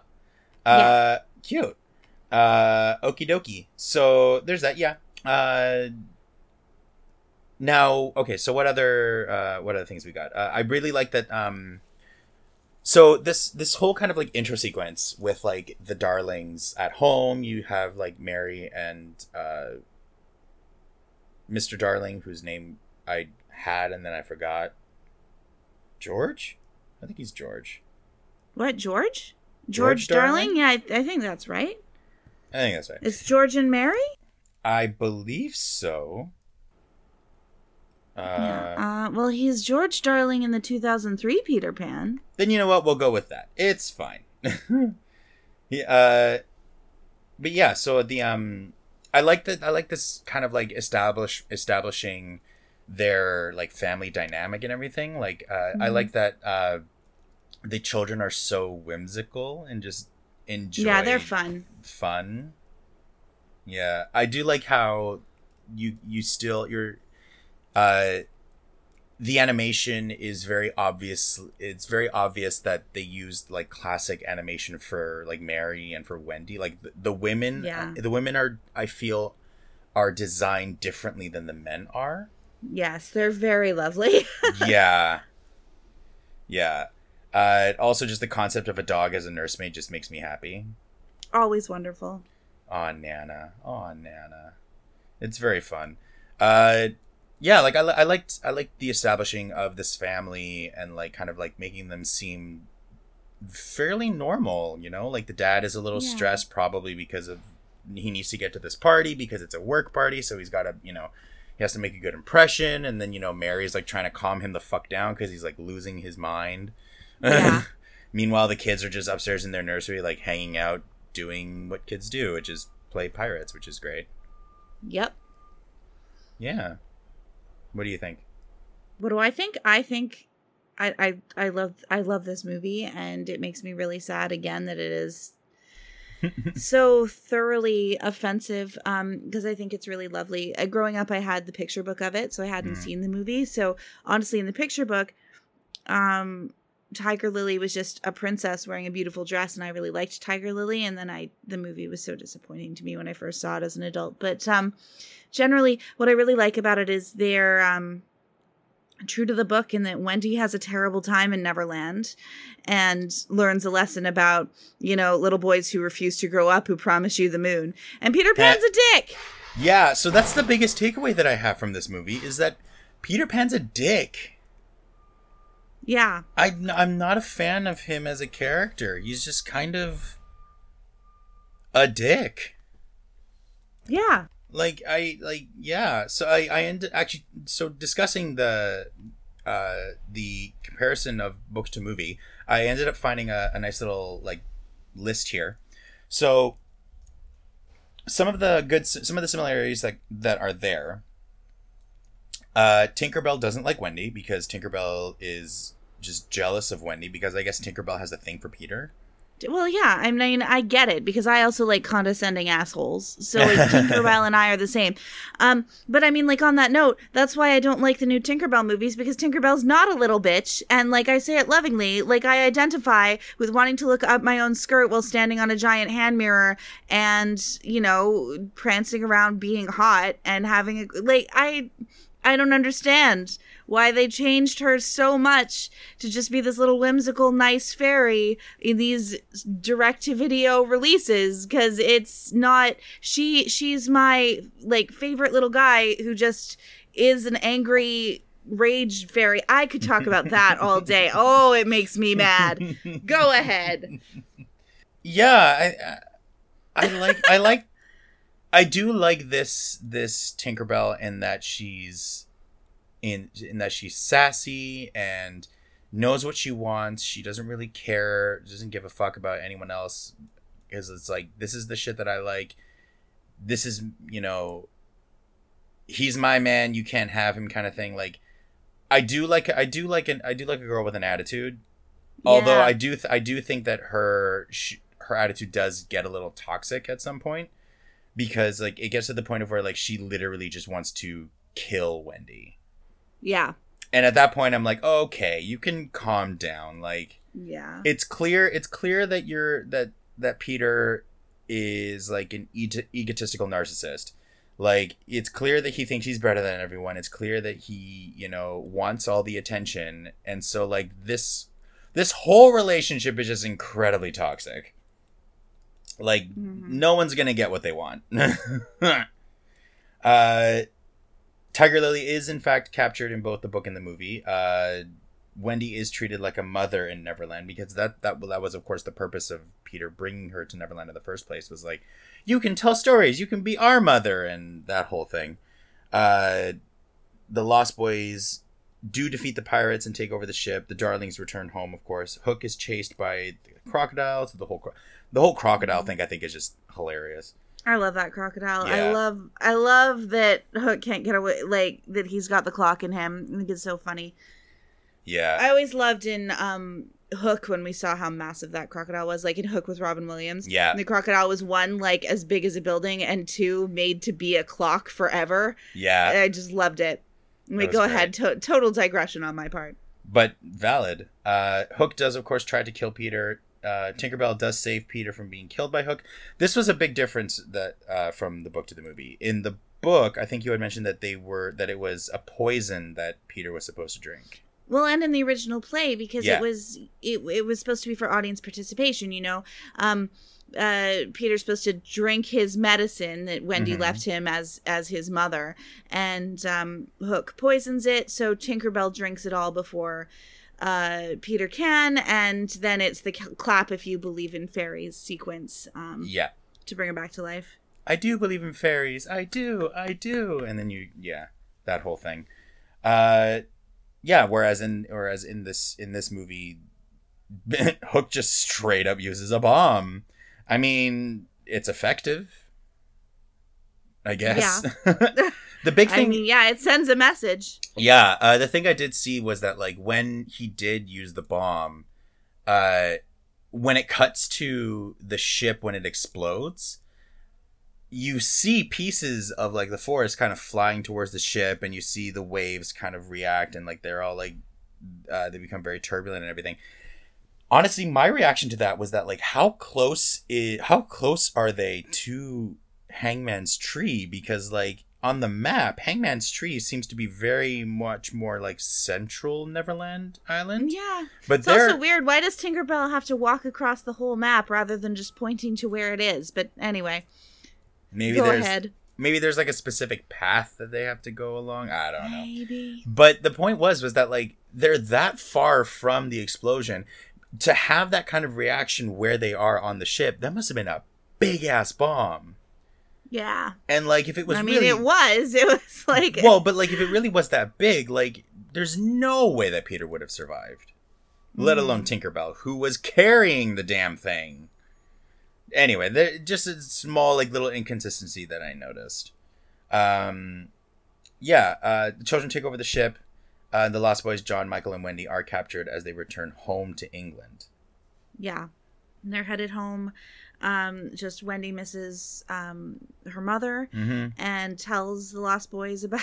Uh, cute. Uh, okie dokie. So there's that. Yeah. Uh, now, okay. So what other uh, what other things we got? Uh, I really like that. Um, so this this whole kind of like intro sequence with like the darlings at home. You have like Mary and uh, Mr. Darling, whose name I had and then I forgot. George. I think he's George. What, George? George George, Darling? Darling? Yeah, I, I think that's right. I think that's right. It's George and Mary? I believe so. Uh, yeah. Uh, well, he's George Darling in the 2003 Peter Pan. Then you know what? We'll go with that. It's fine. [LAUGHS] yeah, uh, but yeah. So the um, I like that. I like this kind of like establish establishing their like family dynamic and everything. Like uh, I Mhm. like that uh, the children are so whimsical and just enjoy. Yeah, they're fun. fun. Yeah, I do like how you you still you're uh the animation is very obvious it's very obvious that they used like classic animation for like mary and for wendy like the, the women Yeah. the women are i feel are designed differently than the men are Yes, they're very lovely. [LAUGHS] yeah yeah uh also just the concept of a dog as a nursemaid just makes me happy Always wonderful. Oh, Nana. Oh, Nana. It's very fun. Uh, yeah, like I, I liked I liked the establishing of this family and like kind of like making them seem fairly normal. You know, like the dad is a little Yeah. stressed probably because of he needs to get to this party because it's a work party, so he's got to you know he has to make a good impression, and then you know Mary's like trying to calm him the fuck down because he's like losing his mind. Yeah. [LAUGHS] Meanwhile, the kids are just upstairs in their nursery, like hanging out, doing what kids do, which is play pirates, which is great. Yep. Yeah. What do you think? What do I think? I think I I I love I love this movie and it makes me really sad again that it is [LAUGHS] so thoroughly offensive um because I think it's really lovely. Uh, growing up I had the picture book of it, so I hadn't Mm. seen the movie. So honestly in the picture book um Tiger Lily was just a princess wearing a beautiful dress and I really liked Tiger Lily and then I the movie was so disappointing to me when I first saw it as an adult. But um generally what I really like about it is their um true to the book in that Wendy has a terrible time in Neverland and learns a lesson about, you know, little boys who refuse to grow up who promise you the moon. And Peter Pan's a dick. Yeah, so that's the biggest takeaway that I have from this movie is that Peter Pan's a dick. Yeah. I, I'm not a fan of him as a character. He's just kind of a dick. Yeah. like i like yeah so i i ended actually so discussing the uh the comparison of book to movie i ended up finding a, a nice little like list here so some of the good some of the similarities that that are there uh tinkerbell doesn't like wendy because tinkerbell is just jealous of wendy because i guess tinkerbell has a thing for peter Well, yeah. I mean, I get it because I also like condescending assholes. So like, [LAUGHS] Tinkerbell and I are the same. Um, but I mean, like on that note, that's why I don't like the new Tinkerbell movies because Tinkerbell's not a little bitch, and like I say it lovingly, like I identify with wanting to look up my own skirt while standing on a giant hand mirror and you know prancing around being hot and having a like I. I don't understand why they changed her so much to just be this little whimsical, nice fairy in these direct to video releases because it's not she she's my like favorite little guy who just is an angry rage fairy. I could talk about [LAUGHS] that all day. Oh it makes me mad. Go ahead. Yeah i i I like i like i do like this this tinkerbell in that she's in in that she's sassy and knows what she wants. She doesn't really care doesn't give a fuck about anyone else because it's like this is the shit that i like. This is you know he's my man you can't have him kind of thing. Like i do like i do like an i do like a girl with an attitude. Although i do th- i do think that her sh- her attitude does get a little toxic at some point because like it gets to the point of where like she literally just wants to kill wendy yeah. And at that point i'm like okay you can calm down. Like yeah. it's clear it's clear that you're that that peter is like an e- egotistical narcissist. Like it's clear that he thinks he's better than everyone. It's clear that he you know wants all the attention. And so like this this whole relationship is just incredibly toxic. Like Mhm. no one's gonna get what they want. [LAUGHS] Uh tiger lily is in fact captured in both the book and the movie uh Wendy is treated like a mother in Neverland because that that that was of course the purpose of Peter bringing her to Neverland in the first place was like you can tell stories, you can be our mother and that whole thing. Uh the Lost Boys do defeat the pirates and take over the ship. The Darlings return home, of course. Hook is chased by the crocodiles. The whole cro- the whole crocodile thing I think is just hilarious. I love that crocodile. Yeah. I love I love that Hook can't get away like that he's got the clock in him. I think it's so funny. Yeah. I always loved in um Hook when we saw how massive that crocodile was, like in Hook with Robin Williams. Yeah. The crocodile was one, like as big as a building, and two, made to be a clock forever. Yeah, I just loved it. We go ahead. To- total digression on my part. but valid. Uh, Hook does, of course, try to kill Peter. Uh, Tinkerbell does save Peter from being killed by Hook. This was a big difference that uh, from the book to the movie. In the book, I think you had mentioned that they were that it was a poison that Peter was supposed to drink. Well, and in the original play because Yeah. it was it, it was supposed to be for audience participation. You know, um, uh, Peter's supposed to drink his medicine that Wendy Mhm. left him as as his mother, and um, Hook poisons it. So Tinkerbell drinks it all before uh, Peter can, and then it's the clap if you believe in fairies sequence um, Yeah, to bring her back to life. I do believe in fairies. I do. I do. And then you, yeah, that whole thing. Uh, yeah. Whereas in whereas in this in this movie, [LAUGHS] Hook just straight up uses a bomb. I mean, it's effective. I guess. [LAUGHS] [LAUGHS] the big I thing, mean, yeah, it sends a message. yeah. Uh, the thing I did see was that like when he did use the bomb, uh, when it cuts to the ship when it explodes, you see pieces of like the forest kind of flying towards the ship, and you see the waves kind of react, and like they're all like uh, they become very turbulent and everything. Honestly, my reaction to that was that like how close is how close are they to Hangman's tree? Because like on the map, Hangman's tree seems to be very much more like central Neverland Island. Yeah. But It's they're also weird. Why does Tinkerbell have to walk across the whole map rather than just pointing to where it is? But anyway, maybe go there's ahead. maybe there's like a specific path that they have to go along. I don't know. Maybe. But the point was was that like they're that far from the explosion to have that kind of reaction where they are on the ship. That must have been a big ass bomb. Yeah. And like if it was I mean, really it was. It was [LAUGHS] like. well, but like if it really was that big, like there's no way that Peter would have survived. Let Mm. alone Tinkerbell, who was carrying the damn thing. Anyway, there just a small like little inconsistency that I noticed. Um, yeah, uh, the children take over the ship. Uh, the Lost Boys, John, Michael, and Wendy, are captured as they return home to England. Yeah. And they're headed home. Um, just Wendy misses um, her mother Mm-hmm. and tells the Lost Boys [LAUGHS] about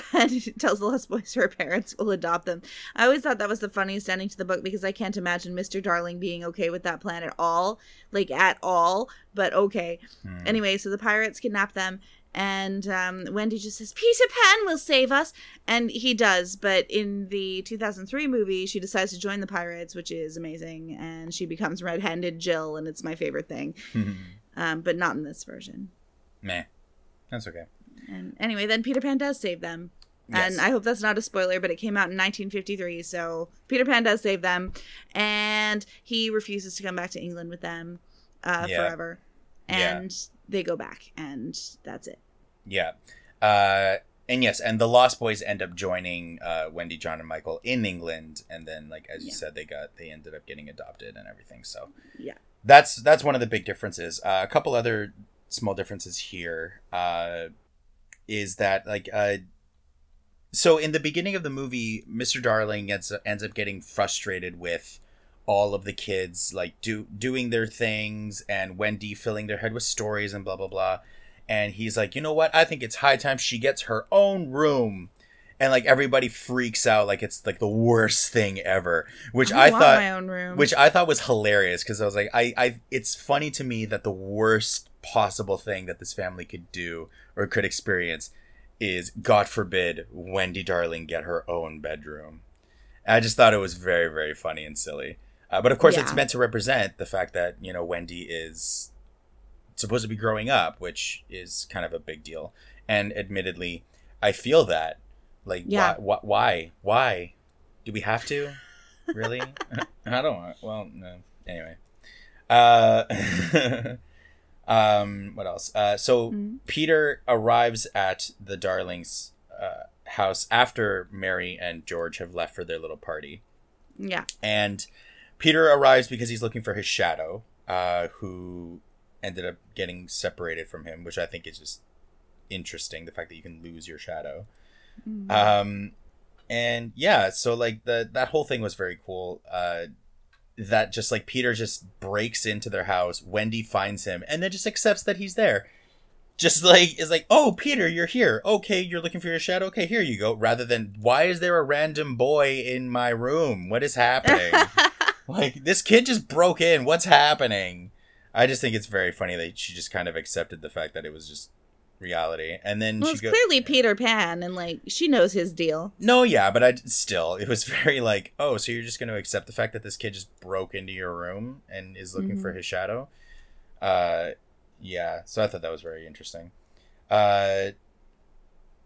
tells the Lost Boys her parents will adopt them. I always thought that was the funniest ending to the book because I can't imagine Mr. Darling being okay with that plan at all, like at all. But okay. Hmm. Anyway, so the pirates kidnap them, and um, Wendy just says, "Peter Pan will save us," and he does. But in the 2003 movie, she decides to join the pirates, which is amazing, and she becomes red-handed Jill, and it's my favorite thing. [LAUGHS] Um, but not in this version. Meh, that's okay. And anyway, then Peter Pan does save them. Yes. And I hope that's not a spoiler, but it came out in 1953, so Peter Pan does save them, and he refuses to come back to England with them uh, Yeah. forever. Yeah. And they go back, and that's it. Yeah. Uh, and yes, and the Lost Boys end up joining uh, Wendy, John, and Michael in England, and then, like as you Yeah. said, they got they ended up getting adopted and everything. So Yeah. that's that's one of the big differences. Uh, a couple other small differences here uh, is that like uh, so in the beginning of the movie, Mr. Darling ends ends up getting frustrated with all of the kids like do doing their things and Wendy filling their head with stories and blah blah blah. And he's like, you know what? I think it's high time she gets her own room. And like everybody freaks out like it's like the worst thing ever. Which I, want thought my own room. which I thought was hilarious because I was like, I, I, it's funny to me that the worst possible thing that this family could do or could experience is, God forbid, Wendy Darling get her own bedroom. I just thought it was very, very funny and silly. Uh, but of course, it's meant to represent the fact that you know Wendy is supposed to be growing up, which is kind of a big deal. And admittedly, I feel that. Like, Yeah. why, why, why? Do we have to? Really? [LAUGHS] I don't want. Well, no. Anyway. Uh, [LAUGHS] um. What else? Uh. So Mhm. Peter arrives at the Darlings' uh, house after Mary and George have left for their little party, yeah. and Peter arrives because he's looking for his shadow, uh, who ended up getting separated from him, which I think is just interesting. The fact that you can lose your shadow. Mhm. Um, and yeah, so like the that whole thing was very cool. Uh, that just like Peter just breaks into their house, Wendy finds him, and then just accepts that he's there. Just like is like, oh Peter, you're here. Okay, you're looking for your shadow. Okay, here you go. Rather than why is there a random boy in my room? What is happening? [LAUGHS] like this kid just broke in. What's happening? I just think it's very funny that she just kind of accepted the fact that it was just reality, and then well, she it's go- clearly Peter Pan, and like she knows his deal. No, yeah, but I still it was [LAUGHS] very like, oh, so you're just going to accept the fact that this kid just broke into your room and is looking for his shadow. Uh, yeah. So I thought that was very interesting. Uh,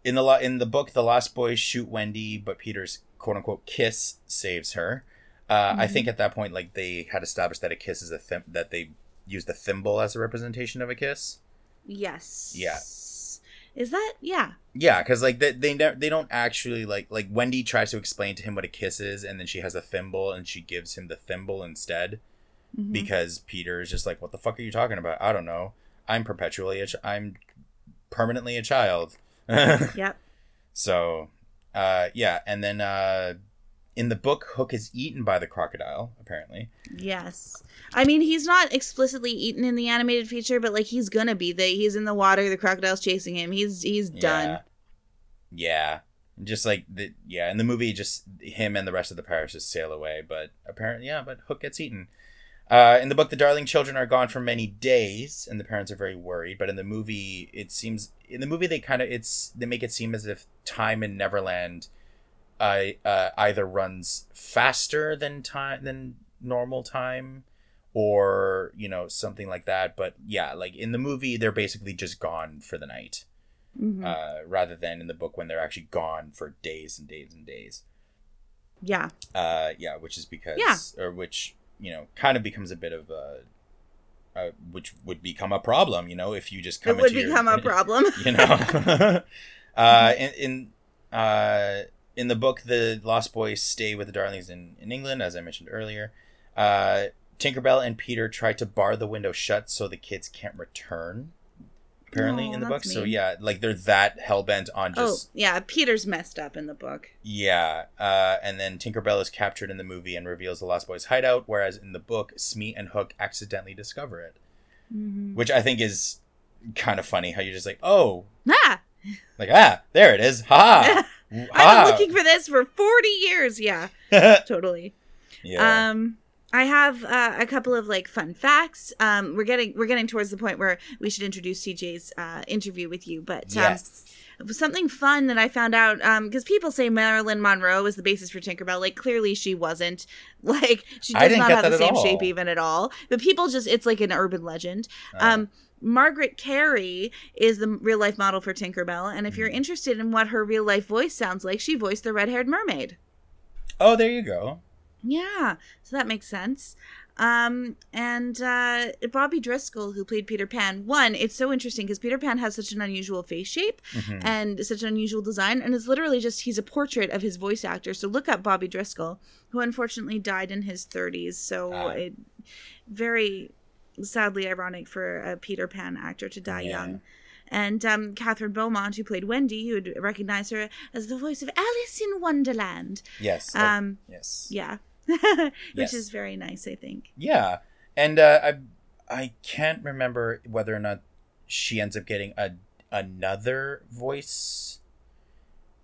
in the lo- in the book, the Lost Boys shoot Wendy, but Peter's quote unquote kiss saves her. Uh, I Mhm. think at that point, like they had established that a kiss is a thim- that they use the thimble as a representation of a kiss. Yes. Yeah. Is that yeah? Yeah, because like they they they don't actually like like Wendy tries to explain to him what a kiss is, and then she has a thimble, and she gives him the thimble instead Mhm. because Peter is just like, "What the fuck are you talking about? I don't know. I'm perpetually a ch- I'm permanently a child." [LAUGHS] Yep. so, uh, yeah, and then uh, in the book, Hook is eaten by the crocodile. Apparently, Yes. I mean, he's not explicitly eaten in the animated feature, but like he's gonna be. The he's in the water. The crocodile's chasing him. He's he's done. Yeah. Yeah. Just like the yeah, in the movie just him and the rest of the pirates just sail away, but apparently yeah, but Hook gets eaten. Uh, in the book, the darling children are gone for many days, and the parents are very worried. But in the movie, it seems in the movie they kind of it's they make it seem as if time in Neverland, uh, uh, either runs faster than time than normal time, or you know something like that. But yeah, like in the movie, they're basically just gone for the night Mhm. uh, rather than in the book when they're actually gone for days and days and days. yeah. Uh, yeah, which is because, Yeah. or which you know, kind of becomes a bit of a, uh, which would become a problem, you know, if you just come It would into your- become a [LAUGHS] problem. you know. [LAUGHS] uh, [LAUGHS] in in uh, in the book, the Lost Boys stay with the Darlings in, in England, as I mentioned earlier. Uh, Tinkerbell and Peter try to bar the window shut so the kids can't return. Apparently, Oh, in the book, that's so yeah, like they're that hell bent on just. oh just yeah, Peter's messed up in the book. yeah. Uh, and then Tinkerbell is captured in the movie and reveals the Lost Boys' hideout, whereas in the book, Smee and Hook accidentally discover it, Mhm. which I think is kind of funny. How you're just like, oh, Ah, like ah, there it is, ha. [LAUGHS] I've been looking for this for forty years. Yeah, [LAUGHS] totally. yeah. Um, I have uh, a couple of like fun facts. Um, we're getting we're getting towards the point where we should introduce CJ's uh, interview with you, but um, yes. something fun that I found out because people say Marilyn Monroe is the basis for Tinkerbell. Like clearly she wasn't. [LAUGHS] Like she does didn't have the same shape even at all. But people just it's like an urban legend. Uh, Um, Margaret Kerry is the real life model for Tinkerbell, and if you're Mhm. interested in what her real life voice sounds like, she voiced the red haired mermaid. oh, there you go. Yeah, so that makes sense. Um, and uh, Bobby Driscoll, who played Peter Pan, one, it's so interesting because Peter Pan has such an unusual face shape Mhm. and such an unusual design, and it's literally just he's a portrait of his voice actor. So look up Bobby Driscoll, who unfortunately died in his 30s. So Ah. it very sadly ironic for a Peter Pan actor to die Yeah. young. And um, Kathryn Beaumont, who played Wendy, you would recognize her as the voice of Alice in Wonderland. Yes. oh, Um, yes. yeah. [LAUGHS] Which Yes. is very nice, I think. Yeah, and uh, I I can't remember whether or not she ends up getting a another voice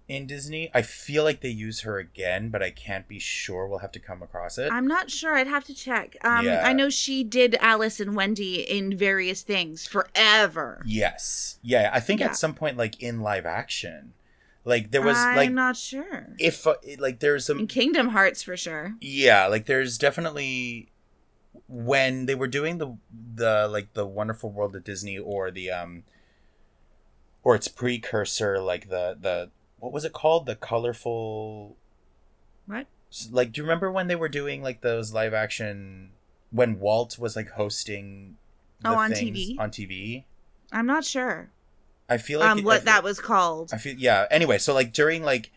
in Disney. I feel like they use her again, but I can't be sure. We'll have to come across it. I'm not sure. I'd have to check. Um, Yeah. I know she did Alice and Wendy in various things forever. yes, yeah. I think Yeah. at some point, like in live action, like there was like I'm not sure. if uh, like there's some In Kingdom Hearts, for sure. Yeah, like there's definitely when they were doing the the like the Wonderful World of Disney or the um or its precursor like the the what was it called the colorful What? like do you remember when they were doing like those live action when Walt was like hosting the Oh, on TV? on TV I'm not sure. I feel like um, it- what feel- that was called. I feel yeah. Anyway, so like during like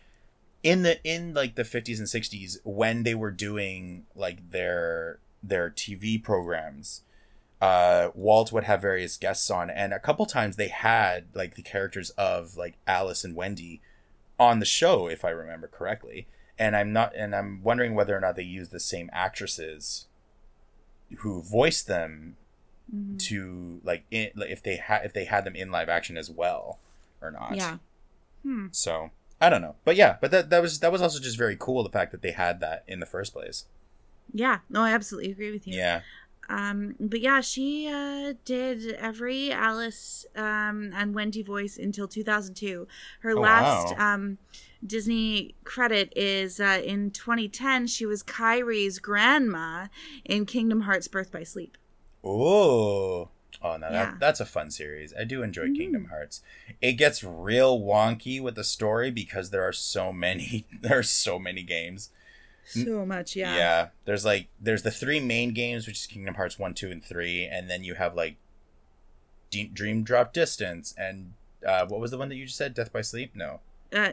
in the in like the 50s and 60s when they were doing like their their TV programs, uh Walt would have various guests on and a couple times they had like the characters of like Alice and Wendy on the show if I remember correctly. And I'm not and I'm wondering whether or not they use the same actresses who voiced them Mhm. to like in, like, if they had if they had them in live action as well or not. Yeah. Hmm. So I don't know, but yeah, but that that was that was also just very cool the fact that they had that in the first place. Yeah. No, I absolutely agree with you. Yeah. Um, but yeah, she uh, did every Alice um, and Wendy voice until 2002. Her Oh, last wow. um, Disney credit is uh, in 2010. She was Kairi's grandma in Kingdom Hearts Birth by Sleep. Oh. Oh no, Yeah. that, that's a fun series. I do enjoy Mhm. Kingdom Hearts. It gets real wonky with the story because there are so many [LAUGHS] there are so many games. So much, yeah. Yeah. There's like there's the three main games, which is Kingdom Hearts one, two, and three, and then you have like D- Dream Drop Distance and uh, what was the one that you just said? Death by Sleep? No. Uh,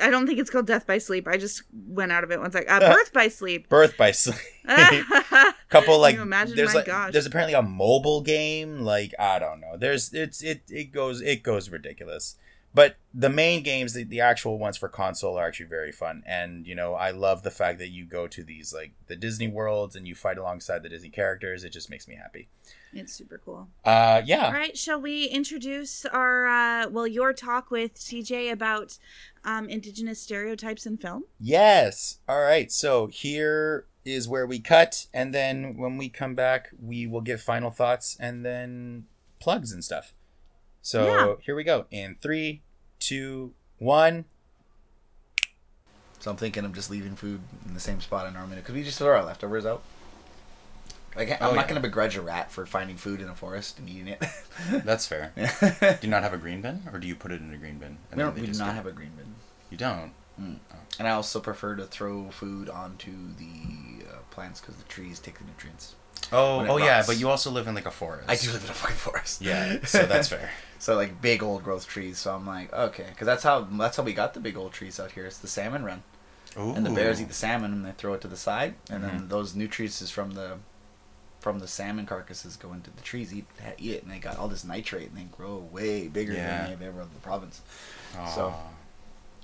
I don't think it's called Death by Sleep. I just went out of it once. Like uh, [LAUGHS] Birth by Sleep. Birth by Sleep. [LAUGHS] Couple like imagine? there's My like gosh. there's apparently a mobile game. Like I don't know. There's it's it it goes it goes ridiculous. But the main games, the, the actual ones for console, are actually very fun. And you know, I love the fact that you go to these like the Disney worlds and you fight alongside the Disney characters. It just makes me happy. It's super cool. Uh, yeah. All right, shall we introduce our uh, well, your talk with CJ about um, Indigenous stereotypes in film? Yes. All right. So here is where we cut, and then when we come back, we will give final thoughts and then plugs and stuff. So Yeah. here we go. In three, two, one. So I'm thinking I'm just leaving food in the same spot I normally do. Because we just throw our leftovers out. Like, I'm Oh, not yeah. going to begrudge a rat for finding food in a forest and eating it. [LAUGHS] That's fair. [LAUGHS] Do you not have a green bin, or do you put it in a green bin? and then don't, they we do not get- have a green bin. You don't. And I also prefer to throw food onto the uh, plants because the trees take the nutrients. Oh, When it oh yeah, but you also live in like a forest. I do live in a fucking forest. Yeah, [LAUGHS] so that's fair. So like big old growth trees. So I'm like, okay, because that's how that's how we got the big old trees out here. It's the salmon run. Ooh. and the bears eat the salmon and they throw it to the side and then Mhm. those nutrients is from the from the salmon carcasses go into the trees eat eat it and they got all this nitrate and they grow way bigger Yeah. than any of ever other province Aw, so-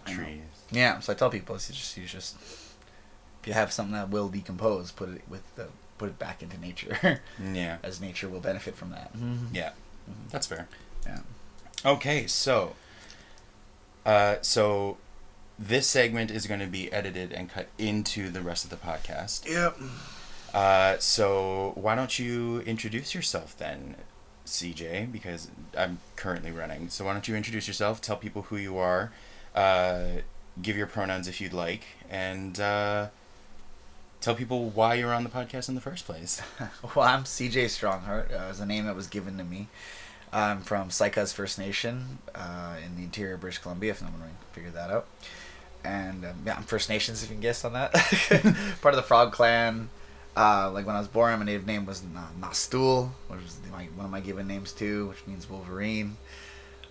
trees. yeah so i tell people it's just you just if you have something that will decompose put it with the put it back into nature [LAUGHS] Yeah, as nature will benefit from that yeah, that's fair. Yeah. Okay, so, uh, so this segment is going to be edited and cut into the rest of the podcast. yep Uh, so why don't you introduce yourself then, CJ? Because I'm currently running. So why don't you introduce yourself? Tell people who you are. Uh, give your pronouns if you'd like, and uh, tell people why you're on the podcast in the first place. [LAUGHS] well, I'm CJ Strongheart. Uh, is a name that was given to me. I'm from Sycas First Nation uh, in the interior of British Columbia, if no one figured that out. And um, yeah, I'm First Nations, if you can guess on that. [LAUGHS] Part of the Frog Clan. Uh, like when I was born, my native name was Na- Nastul, which was my, one of my given names too, which means Wolverine.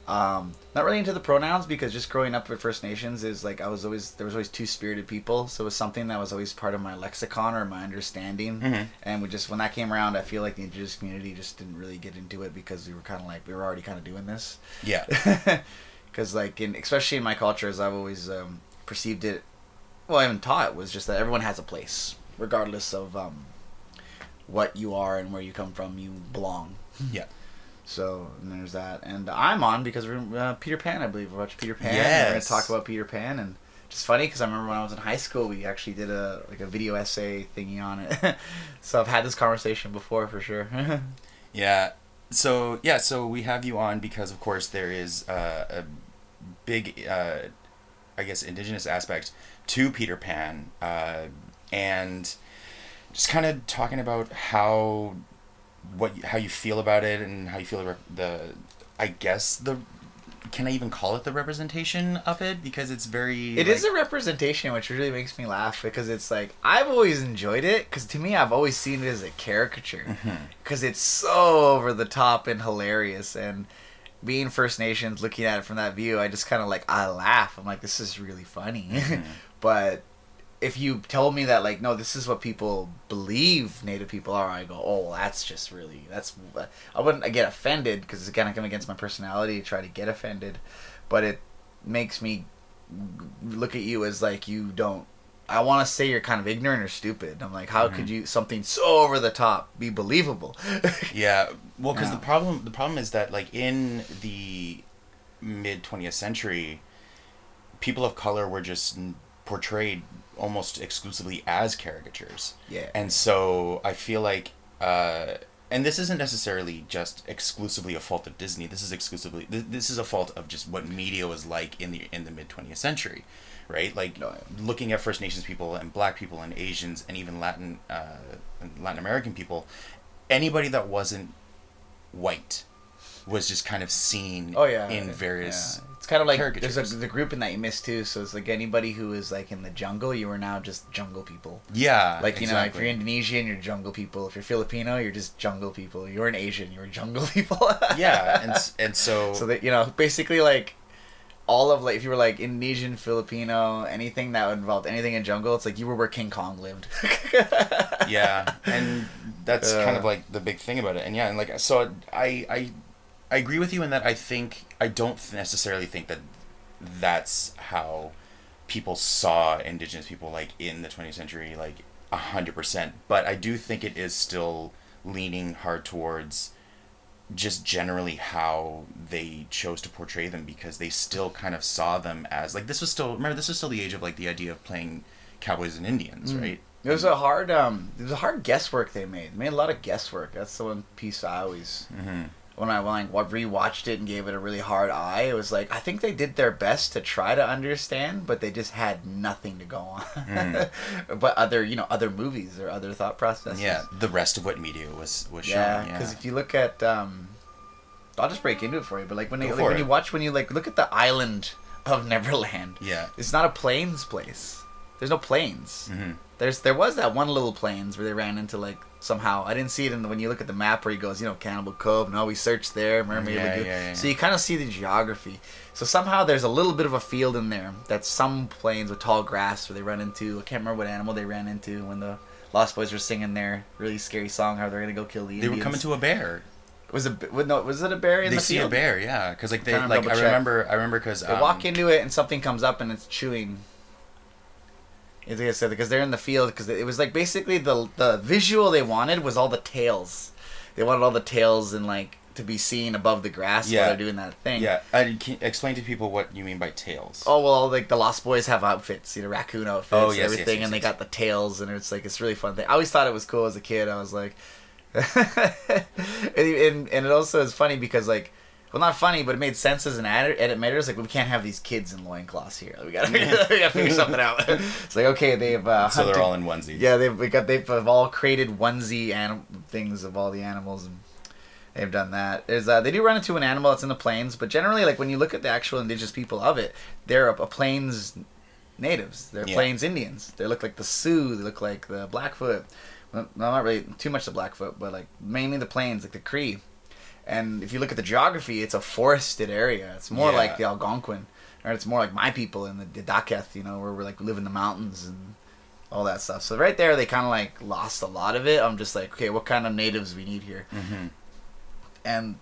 Um, not really into the pronouns because just growing up with First Nations is like I was always there was always two spirited people, so it was something that was always part of my lexicon or my understanding. Mhm. And we just when that came around, I feel like the Indigenous community just didn't really get into it because we were kind of like we were already kind of doing this. Yeah. [LAUGHS] Because like in especially in my culture, as I've always um, perceived it, well, I even taught was just that everyone has a place, regardless of um, what you are and where you come from. You belong. Yeah. So and there's that, and I'm on because we're uh, Peter Pan. I believe we watched Peter Pan. and We're gonna talk about Peter Pan, and just funny because I remember when I was in high school, we actually did a like a video essay thingy on it. [LAUGHS] so I've had this conversation before for sure. [LAUGHS] Yeah. So yeah, so we have you on because of course there is uh, a big, uh, I guess, indigenous aspect to Peter Pan, uh, and just kind of talking about how what how you feel about it and how you feel the, the I guess the can I even call it the representation of it because it's very It like, is a representation, which really makes me laugh because it's like I've always enjoyed it because to me I've always seen it as a caricature Mhm. because it's so over the top and hilarious and being First Nations looking at it from that view I just kind of like I laugh I'm like this is really funny Mhm. [LAUGHS] but if you told me that like no this is what people believe Native people are I go oh well, that's just really that's I wouldn't get offended because it's of come against my personality to try to get offended but it makes me look at you as like you don't I want to say you're kind of ignorant or stupid. I'm like, how Mm-hmm. could you something so over the top be believable? [LAUGHS] Yeah, well, because Yeah. the problem the problem is that like in the mid twentieth century, people of color were just portrayed almost exclusively as caricatures. Yeah. and so I feel like, uh, and this isn't necessarily just exclusively a fault of Disney. This is exclusively th- this is a fault of just what media was like in the in the mid twentieth century, right? Like Oh, yeah. looking at First Nations people and Black people and Asians and even Latin uh, Latin American people, anybody that wasn't white was just kind of seen Oh yeah, in various yeah. It's kind of like there's a, the grouping that you missed too. So it's like anybody who is like in the jungle, you are now just jungle people. yeah Like you know, if you're Indonesian, you're jungle people. If you're Filipino, you're just jungle people. You're an Asian, you're jungle [LAUGHS] people. yeah and and so, [LAUGHS] so that you know, basically like all of like if you were like Indonesian, Filipino, anything that involved anything in jungle, it's like you were where King Kong lived. yeah and [LAUGHS] that's kind of Uh. like the big thing about it and yeah and like so i i i agree with you in that i think i don't necessarily think that that's how people saw indigenous people like in the 20th century like 100% but i do think it is still leaning hard towards just generally how they chose to portray them because they still kind of saw them as like this was still remember this was still the age of like the idea of playing cowboys and indians Mm. right It was a hard um it was a hard guesswork they made. They made a lot of guesswork. That's the one piece I always mm-hmm. When I I rewatched it and gave it a really hard eye, it was like I think they did their best to try to understand, but they just had nothing to go on. Mm. [LAUGHS] but other you know other movies or other thought processes. Yeah, the rest of what media was was yeah. shown. Because if you look at um, I'll just break into it for you. But like when, they, like, when you watch when you like look at the island of [LAUGHS] Neverland, yeah, it's not a plains place. There's no plains. hmm There's there was that one little plains where they ran into like somehow I didn't see it in the, when you look at the map where he goes you know Cannibal Cove no oh, we searched there Mermaid Yeah, Lagoon yeah, yeah. so you kind of see the geography so somehow there's a little bit of a field in there that some plains with tall grass where they run into I can't remember what animal they ran into when the Lost Boys were singing their really scary song how they're gonna go kill the they Indians were coming to a bear. was it no was it a bear in they the see field a bear, yeah, because like they like I remember I remember because They walk um, into it and something comes up and it's chewing. It's like I said because they're in the field because it was like basically the the visual they wanted was all the tails. They wanted all the tails and like to be seen above the grass Yeah. while they're doing that thing. Yeah, I can explain to people what you mean by tails. Oh well, like the Lost Boys have outfits, you know, raccoon outfits, Oh, yes, yes, everything, yes, and they yes. got the tails, and it's like it's really fun thing. I always thought it was cool as a kid. I was like, [LAUGHS] and, and and it also is funny because like, well, not funny, but it made sense as an edit- edit matter. It's like we can't have these kids in loincloths here. We gotta, [LAUGHS] we gotta figure something out. [LAUGHS] it's like okay, they've uh, so they're all in onesies. yeah, they've we got they've have all created onesie anim- things of all the animals and they've done that. There's uh, they do run into an animal that's in the plains, but generally like when you look at the actual indigenous people of it, they're a, a plains natives. They're Yeah. plains Indians. They look like the Sioux, they look like the Blackfoot. Well, not really too much the Blackfoot, but like mainly the plains, like the Cree. And if you look at the geography, it's a forested area. It's more Yeah. like the Algonquin, or it's more like my people in the, the Dakelh, you know, where we like live in the mountains and all that stuff. So right there, they kind of like lost a lot of it. I'm just like, okay, what kind of natives we need here? hmm And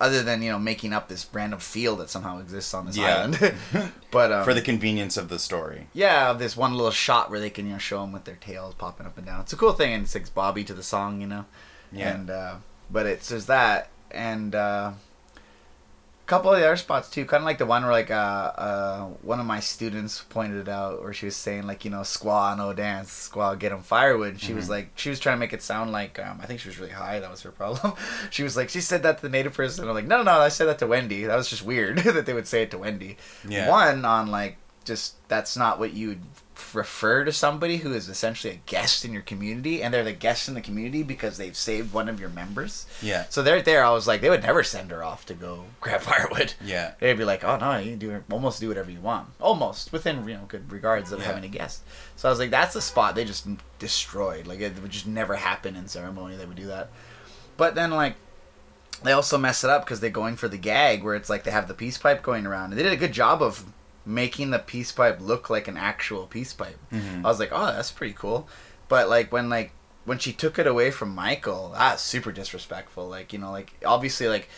other than you know making up this random field that somehow exists on this Yeah. island, [LAUGHS] but um, For the convenience of the story. yeah, this one little shot where they can you know show them with their tails popping up and down. It's a cool thing, and it sings Bobby to the song, you know. Yeah. And uh, but it's there's that, and uh, a couple of the other spots too. Kind of like the one where like uh, uh, one of my students pointed it out, where she was saying like you know squaw no dance, squaw get 'em firewood. And she was Mhm. like she was trying to make it sound like um, I think she was really high. That was her problem. [LAUGHS] she was like she said that to the native person. I'm like no no no I said that to Wendy. That was just weird [LAUGHS] that they would say it to Wendy. Yeah. One on like just that's not what you would refer to somebody who is essentially a guest in your community and they're the guest in the community because they've saved one of your members. Yeah. So they're there. I was like, they would never send her off to go [LAUGHS] grab firewood. Yeah. They'd be like, oh no, you can do almost do whatever you want, almost within you know good regards of Yeah. having a guest. So I was like, that's the spot they just destroyed. Like it would just never happen in ceremony. They would do that. But then like they also mess it up because they're going for the gag where it's like they have the peace pipe going around. And they did a good job of making the peace pipe look like an actual peace pipe. Mhm. I was like, oh, that's pretty cool. But like when like when she took it away from Michael, that's super disrespectful. Like you know, like obviously like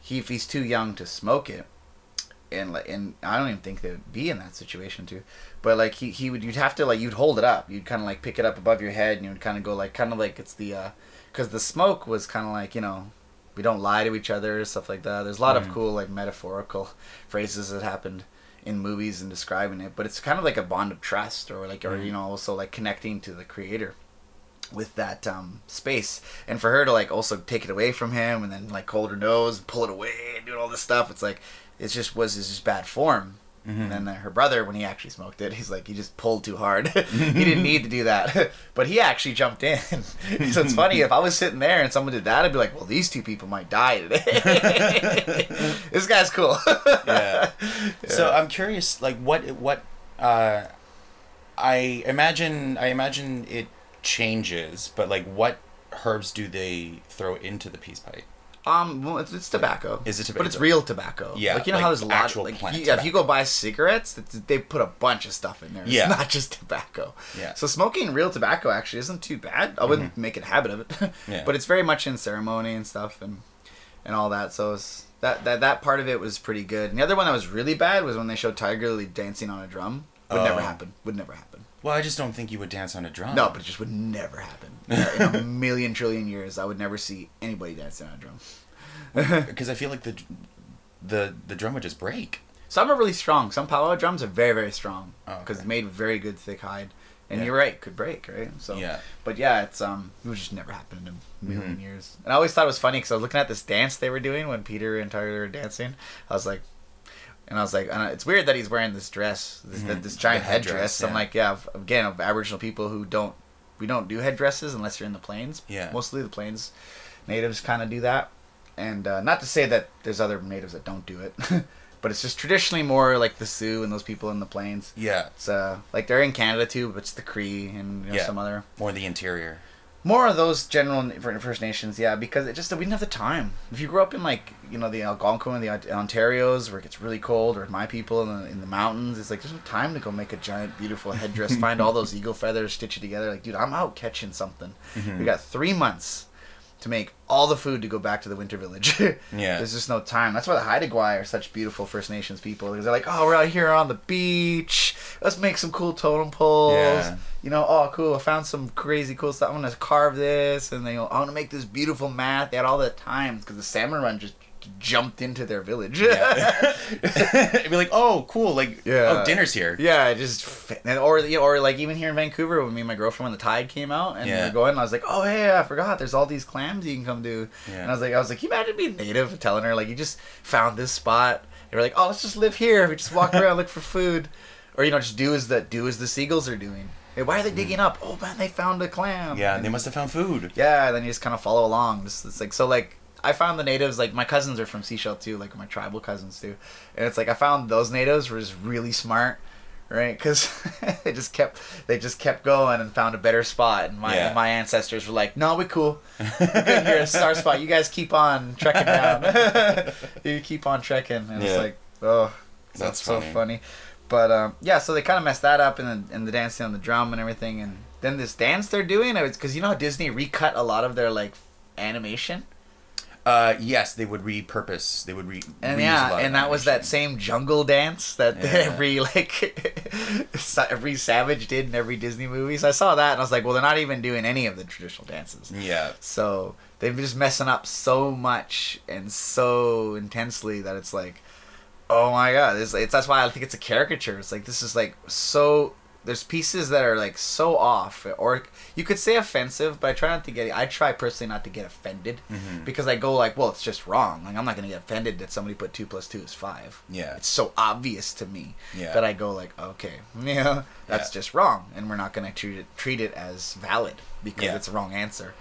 he if he's too young to smoke it, and like and I don't even think they would be in that situation too. But like he, he would you'd have to like you'd hold it up. You'd kind of like pick it up above your head and you would kind of go like kind of like it's the uh cuz the smoke was kind of like, you know, we don't lie to each other stuff like that. There's a lot Mm. of cool like metaphorical [LAUGHS] phrases that happened in movies and describing it, but it's kind of like a bond of trust or like or Mm. you know also like connecting to the creator with that um, space and for her to like also take it away from him and then like hold her nose and pull it away and doing all this stuff it's like it just was it's just bad form Mhm. and then her brother when he actually smoked it [LAUGHS] he's like he just pulled too hard [LAUGHS] he didn't need to do that [LAUGHS] but he actually jumped in so it's funny if i was sitting there and someone did that i'd be like well these two people might die today this guy's cool yeah. So I'm curious, like what what uh, I imagine I imagine it changes, but like what herbs do they throw into the peace pipe? Um, well, it's, it's tobacco. Is it tobacco? But it's real tobacco. Yeah, like you know like how there's a lot. actual Like, you- yeah, if you go buy cigarettes, they put a bunch of stuff in there. It's Yeah. not just tobacco. Yeah. So smoking real tobacco actually isn't too bad. I wouldn't make it a habit of it. Mm-hmm. [LAUGHS] Yeah. But it's very much in ceremony and stuff and and all that. So it's, that that that part of it was pretty good. And the other one that was really bad was when they showed Tiger Lily dancing on a drum. Would never Oh. happen. Would never happen. Well, I just don't think you would dance on a drum. No, but it just would never happen. [LAUGHS] In a million trillion years, I would never see anybody dancing on a drum. [LAUGHS] because I feel like the the the drum would just break. Some are really strong. Some powwow drums are very, very strong Oh, because okay. made very good thick hide. And Yeah. you're right, could break, right? So, Yeah. But yeah, it's um, it would just never happen in a 1000000 Mhm. years. And I always thought it was funny because I was looking at this dance they were doing when Peter and Tyler were dancing. I was like, and I was like, and it's weird that he's wearing this dress, this, Mhm. this giant The headdress, headdress. I'm like, yeah, again, of Aboriginal people who don't, we don't do headdresses unless you're in the plains. Yeah. Mostly the plains natives kind of do that. And uh, not to say that there's other natives that don't do it, [LAUGHS] but it's just traditionally more like the Sioux and those people in the plains. Yeah, It's uh, like they're in Canada too, but it's the Cree and you know, Yeah. some other more the interior. More of those general for First Nations, yeah, because it just we didn't have the time. If you grew up in like you know the Algonquin, the Ontarios, where it gets really cold, or my people in the, in the mountains, it's like there's no time to go make a giant beautiful headdress, find all those eagle feathers, stitch it together. Like, dude, I'm out catching something. Mhm. We got three months to make all the food to go back to the winter village. [LAUGHS] Yeah. There's just no time. That's why the Haida Gwaii are such beautiful First Nations people because they're like, oh, we're out here on the beach. Let's make some cool totem poles. Yeah. You know, oh, cool. I found some crazy cool stuff. I'm gonna carve this, and they go, I want to make this beautiful mat. They had all the time because the salmon run just jumped into their village. Yeah. [LAUGHS] [LAUGHS] It'd be like, oh, cool, like, Yeah. oh, dinner's here. Yeah, just and- or you know, or like even here in Vancouver when me and my girlfriend when the tide came out and we Yeah. were going, I was like, oh hey, I forgot. There's all these clams you can come do. Yeah. And I was like, I was like, you imagine being native, telling her like you just found this spot. And we're like, oh, let's just live here. We just walk [LAUGHS] around, look for food, or you know, just do as the do as the seagulls are doing. Hey, why are they digging up? Oh man, they found a clam. Mm. Yeah, And- they must have found food. yeah, and then you just kind of follow along. Just, it's like so like I found the natives like my cousins are from Sechelt too, like my tribal cousins too, and it's like I found those natives were just really smart, right? Because [LAUGHS] they just kept they just kept going and found a better spot, and my Yeah. my ancestors were like, no, we're cool, we're good here, star spot. You guys keep on trekking down. [LAUGHS] you keep on trekking, and it's like oh, That's that's so funny. funny. But um, yeah, so they kind of messed that up, and the, and the dancing on the drum and everything, and then this dance they're doing, it's because you know how Disney recut a lot of their like animation, Uh, yes, they would repurpose. They would re. and yeah, and that was that same jungle dance that [LAUGHS] Yeah. every like [LAUGHS] every savage did in every Disney movie. So I saw that, and I was like, well, they're not even doing any of the traditional dances. Yeah, So they've been just messing up so much and so intensely that it's like, oh my god, it's, it's that's why I think it's a caricature. It's like this is like so. There's pieces that are like so off, or you could say offensive, but I try not to get. I try personally not to get offended Mhm. because I go like, well, it's just wrong. Like I'm not gonna get offended that somebody put two plus two is five. Yeah. it's so obvious to me Yeah. that I go like, okay, [LAUGHS] yeah, that's Yeah. just wrong, and we're not gonna treat it treat it as valid because Yeah. it's a wrong answer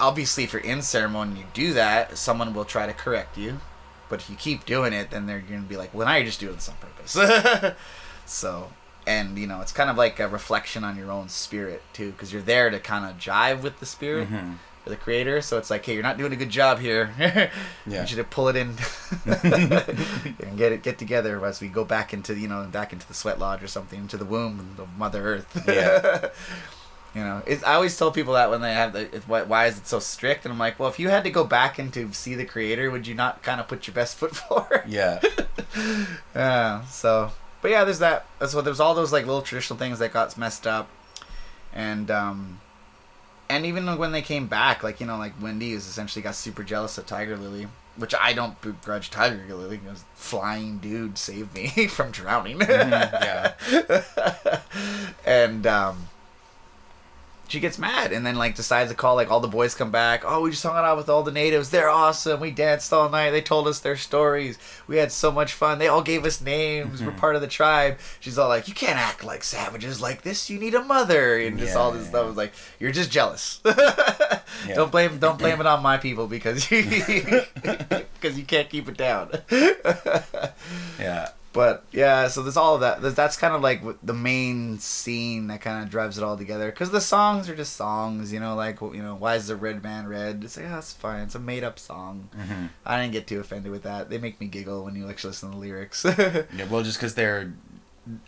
obviously if you're in ceremony you do that someone will try to correct you but if you keep doing it then they're going to be like well now you're just doing this on purpose [LAUGHS] so and you know it's kind of like a reflection on your own spirit too because you're there to kind of jive with the spirit Mhm. or the creator so it's like hey you're not doing a good job here [LAUGHS] Yeah. I want you to pull it in [LAUGHS] and get it get together as we go back into you know back into the sweat lodge or something into the womb of mother earth Yeah. [LAUGHS] You know, I always tell people that when they have the, why, why is it so strict? And I'm like, well, if you had to go back and to see the creator, would you not kind of put your best foot forward? Yeah. yeah. So, but yeah, there's that. So there's all those like little traditional things that got messed up, and um, and even when they came back, like you know, like Wendy is essentially got super jealous of Tiger Lily, which I don't begrudge Tiger Lily because flying dude saved me [LAUGHS] from drowning. yeah. [LAUGHS] and um, she gets mad and then like decides to call like all the boys come back. Oh, we just hung out with all the natives. They're awesome. We danced all night. They told us their stories. We had so much fun. They all gave us names. We're mhm. part of the tribe. She's all like, you can't act like savages like this. You need a mother and just all this Yeah. stuff. Was like, you're just jealous. [LAUGHS] Don't blame don't blame it on my people because [LAUGHS] [LAUGHS] because you can't keep it down. Yeah. But yeah, so there's all of that. That's kind of like the main scene that kind of drives it all together. Because the songs are just songs, you know, like you know, why is the red man red? It's like, oh, that's fine. It's a made up song. hmm I didn't get too offended with that. They make me giggle when you actually listen to the lyrics. [LAUGHS] Yeah. Well, just because they're,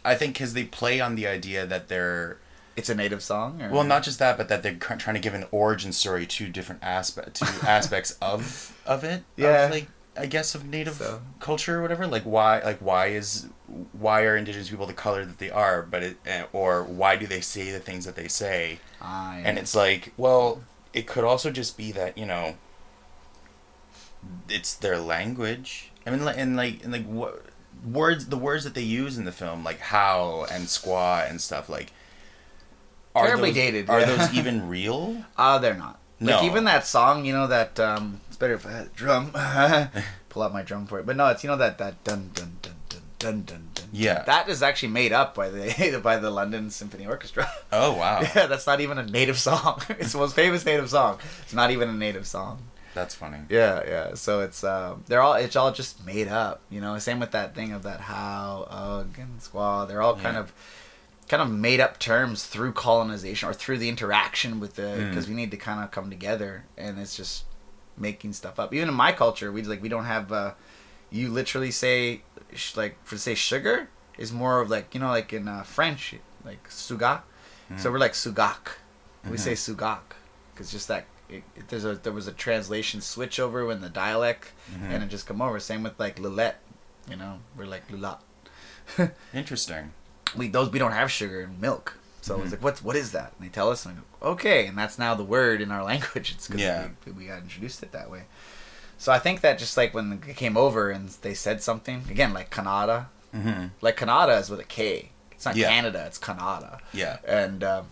I think because they play on the idea that they're it's a native song. Or? well, not just that, but that they're trying to give an origin story to different aspect to [LAUGHS] aspects of of it. Yeah. Of, like I guess of native So- culture or whatever. Like why like why is why are indigenous people the color that they are? But it eh, or why do they say the things that they say? Ah, yeah. And it's like, well, it could also just be that you know, it's their language. I mean, and like, and like what words, the words that they use in the film, like how and squaw and stuff, like are Terribly those, dated, Are yeah. those [LAUGHS] even real? Ah, they're not. No. Like even that song, you know that um better if I had a drum. [LAUGHS] Pull out my drum for it. But no, it's you know that that dun dun dun dun dun dun dun. Yeah. That is actually made up by the [LAUGHS] by the London Symphony Orchestra. Oh wow, [LAUGHS] Yeah, that's not even a native song. it's the most famous native song. It's not even a native song. that's funny. Yeah, yeah. So it's um, they're all it's all just made up. You know, same with that thing of that how, ugh, and squaw. They're all kind Yeah. of kind of made up terms through colonization or through the interaction with the Mm. because we need to kind of come together and it's just making stuff up. Even in my culture, we like we don't have. Uh, you literally say sh- like for say sugar is more of like you know like in uh, French like suga. So we're like sugak. We say sugak because just that it, it- there's a there was a translation switch over when the dialect Mhm. and it just come over. Same with like lulette, you know, we're like lulat. [LAUGHS] Interesting. we those we don't have sugar and milk. So Mhm. was like what's what is that? And they tell us and I go, okay, and that's now the word in our [LAUGHS] language. It's because Yeah. we, we got introduced it that way. So I think that just like when they came over and they said something again like Canada, hmm like Canada is with a K. It's not Yeah. Canada, it's Canada Yeah. and um,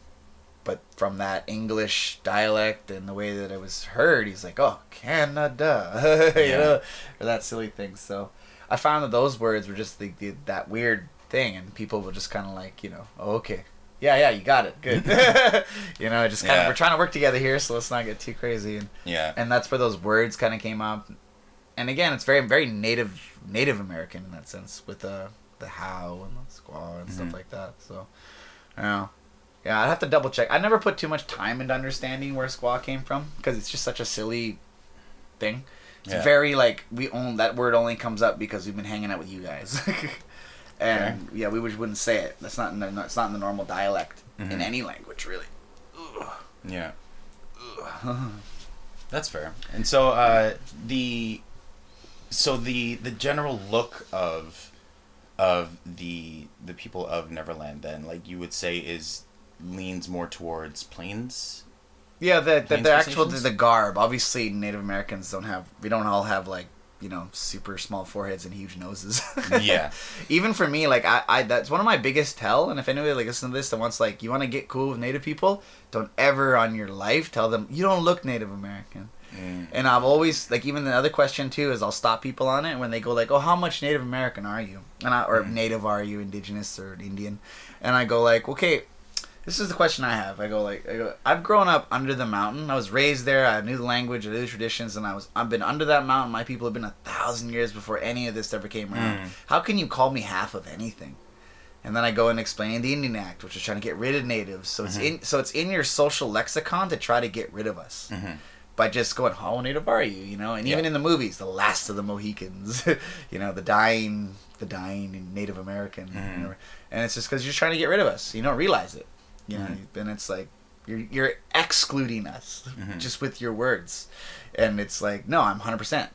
but from that English dialect and the way that it was heard, he's like, "Oh, Canada," [LAUGHS] you Yeah. know, or that silly thing. So I found that those words were just the, the that weird thing, and people were just kind of like, you know, oh, okay, yeah, yeah, you got it, good. [LAUGHS] [LAUGHS] you know, just kind of we're trying to work together here, so let's not get too crazy, and Yeah. and that's where those words kind of came up. And again, it's very very native Native American in that sense with the the how and the squaw and stuff Mhm. like that. So, yeah, yeah, I'd have to double check. I never put too much time into understanding where squaw came from because it's just such a silly thing. It's Yeah. very like we own that word only comes up because we've been hanging out with you guys. [LAUGHS] And yeah, we would- wouldn't say it. That's not in the, it's not in the normal dialect in Mhm. any language really. Yeah. That's fair. And so uh, the so the the general look of of the the people of Neverland then like you would say is leans more towards plains. Yeah, the the, the actual the garb. Obviously, Native Americans don't have. We don't all have like you know super small foreheads and huge noses. [LAUGHS] Yeah. Even for me, like I, I that's one of my biggest tell. And if anybody like listen to this that wants like you want to get cool with Native people, don't ever on your life tell them you don't look Native American. Mm. And I've always like even the other question too is I'll stop people on it when they go like, "Oh, how much Native American are you?" And I, or Mm. Native are you, Indigenous or Indian? And I go like, "Okay, this is the question I have." I go like, I go, "I've grown up under the mountain. I was raised there. I knew the language, I knew the traditions, and I was I've been under that mountain. My people have been a thousand years before any of this ever came around. Mm. How can you call me half of anything?" And then I go and explain the Indian Act, which is trying to get rid of natives. So it's Mhm. in so it's in your social lexicon to try to get rid of us Mhm. by just going, "How native are you?" You know, and even Yeah. in the movies, the last of the Mohicans, [LAUGHS] you know, the dying, the dying Native American, Mhm. and it's just because you're trying to get rid of us. You don't realize it, you know, Mhm. and it's like you're you're excluding us Mhm. just with your words, and it's like, no, I'm 100, percent.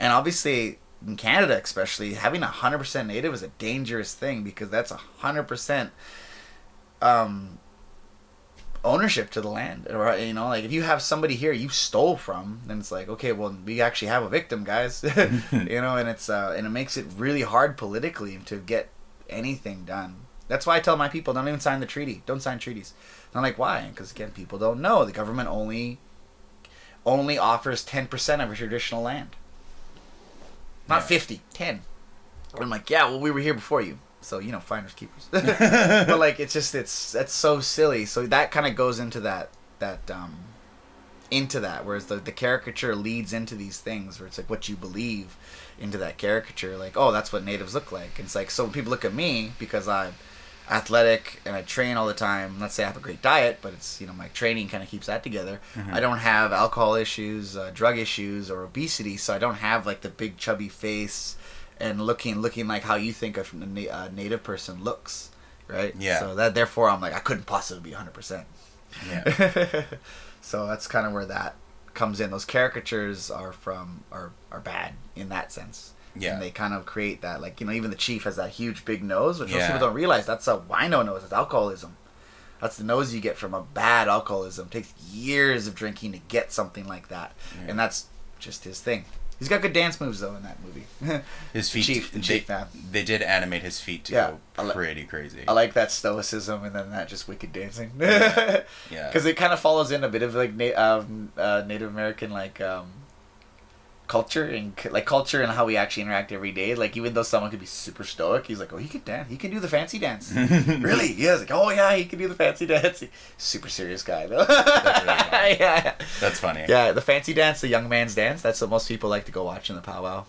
And obviously in Canada, especially having a hundred percent native is a dangerous thing because that's a hundred percent um ownership to the land or you know like if you have somebody here you stole from then it's like okay well we actually have a victim guys. [LAUGHS] [LAUGHS] You know and it's uh and it makes it really hard politically to get anything done that's why i tell my people don't even sign the treaty. Don't sign treaties. I'm like why? Because again people don't know. The government only only offers 10% of traditional land. Not Yeah. 50 10 and i'm like yeah well we were here before you. So you know finders keepers. [LAUGHS] [LAUGHS] But like it's just it's that's so silly. So that kind of goes into that that um into that whereas the, the caricature leads into these things where it's like what you believe into that caricature. Like oh that's what natives look like. And it's like so when people look at me because i'm athletic and i train all the time let's say i have a great diet but it's you know my training kind of keeps that together i don't have alcohol issues uh, drug issues or obesity so i don't have like the big chubby face and looking looking like how you think a, a na- a native person looks right Yeah. so that therefore i'm like i couldn't possibly be 100% Yeah. [LAUGHS] so that's kind of where that comes in. Those caricatures are from are are bad in that sense. Yeah. And they kind of create that like you know even the chief has that huge big nose, which most people don't realize that's a wino nose. It's alcoholism. That's the nose you get from a bad alcoholism. It takes years of drinking to get something like that, Yeah. and that's just his thing. He's got good dance moves though in that movie. [LAUGHS] His feet. Chief, the they, chief man. they did animate his feet to Yeah, I go li- pretty crazy. I like that stoicism and then that just wicked dancing. Yeah. [LAUGHS] because it kind of follows in a bit of like na- um, uh, Native American like um, culture and like culture and how we actually interact every day. Like even though someone could be super stoic, he's like, oh, he can dance. He can do the fancy dance. [LAUGHS] really? Yeah. Like, oh yeah, he can do the fancy dance. Super serious guy though. That's really funny. [LAUGHS] yeah. That's funny. Yeah, the fancy dance, the young man's dance. That's what most people like to go watch in the powwow.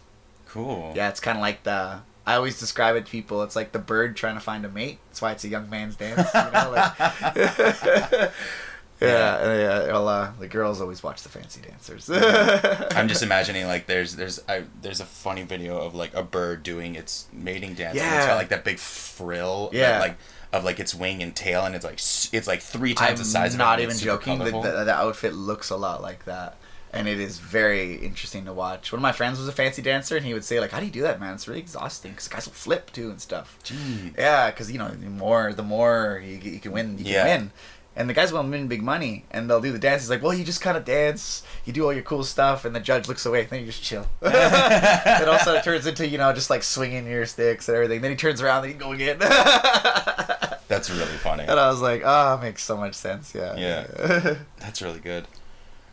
Cool. Yeah, it's kind of like the. I always describe it to people. It's like the bird trying to find a mate. That's why it's a young man's dance. You know, like, [LAUGHS] yeah, yeah. Well, uh, the girls always watch the fancy dancers. [LAUGHS] I'm just imagining like there's there's I, there's a funny video of like a bird doing its mating dance. and it's Yeah. got like that big frill. that, Yeah. like of like its wing and tail, and it's like it's like three times I'm the size. not of it, even joking. The, the, the outfit looks a lot like that, and it is very interesting to watch. One of my friends was a fancy dancer, and he would say like, "How do you do that, man? It's really exhausting because guys will flip too and stuff." Gee. Yeah, because you know, the more the more you, you can win, you can win. And the guys will win big money, and they'll do the dance. He's like, "Well, you just kind of dance, you do all your cool stuff," and the judge looks away. Then you just chill. [LAUGHS] it also it turns into you know just like swinging your sticks and everything. Then he turns around, and you go again. [LAUGHS] That's really funny. and I was like, "Oh, it makes so much sense." Yeah. Yeah. [LAUGHS] That's really good.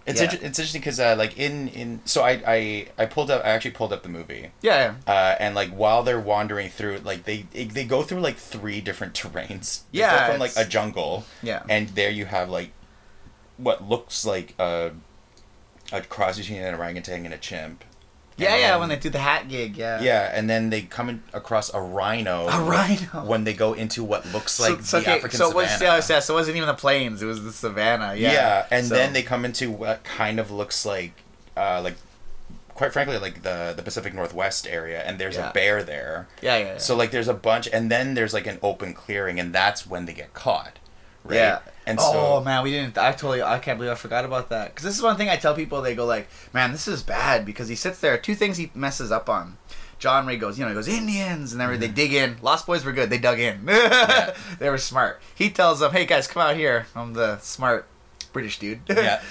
It's Yeah. inter- it's interesting because uh, like in in so I I I pulled up I actually pulled up the movie. yeah. Uh, and like while they're wandering through, like they they go through like three different [LAUGHS] terrains. They Yeah, from like a jungle, Yeah. and there you have like what looks like a a cross between an orangutan and a chimp. Yeah, And yeah, when they do the hat gig, yeah. yeah, and then they come in across a rhino. A rhino. when they go into what looks like so, the okay, African so it was, savannah. yeah, yeah, so it wasn't even the plains, it was the savannah. Yeah, Yeah. and So- then they come into what kind of looks like, uh, like, quite frankly, like the the Pacific Northwest area, and there's Yeah. a bear there. Yeah, yeah, yeah. So like, there's a bunch, and then there's like an open clearing, and that's when they get caught. Right? Yeah. And oh so man, we didn't. I totally. I can't believe I forgot about that. Because this is one thing I tell people. They go like, "Man, this is bad." Because he sits there. Two things he messes up on. John Ray goes, you know, he goes Indians, and then they dig in. Lost Boys were good. They dug in. [LAUGHS] they were smart. He tells them, "Hey guys, come out here. I'm the smart British dude." [LAUGHS] Yeah.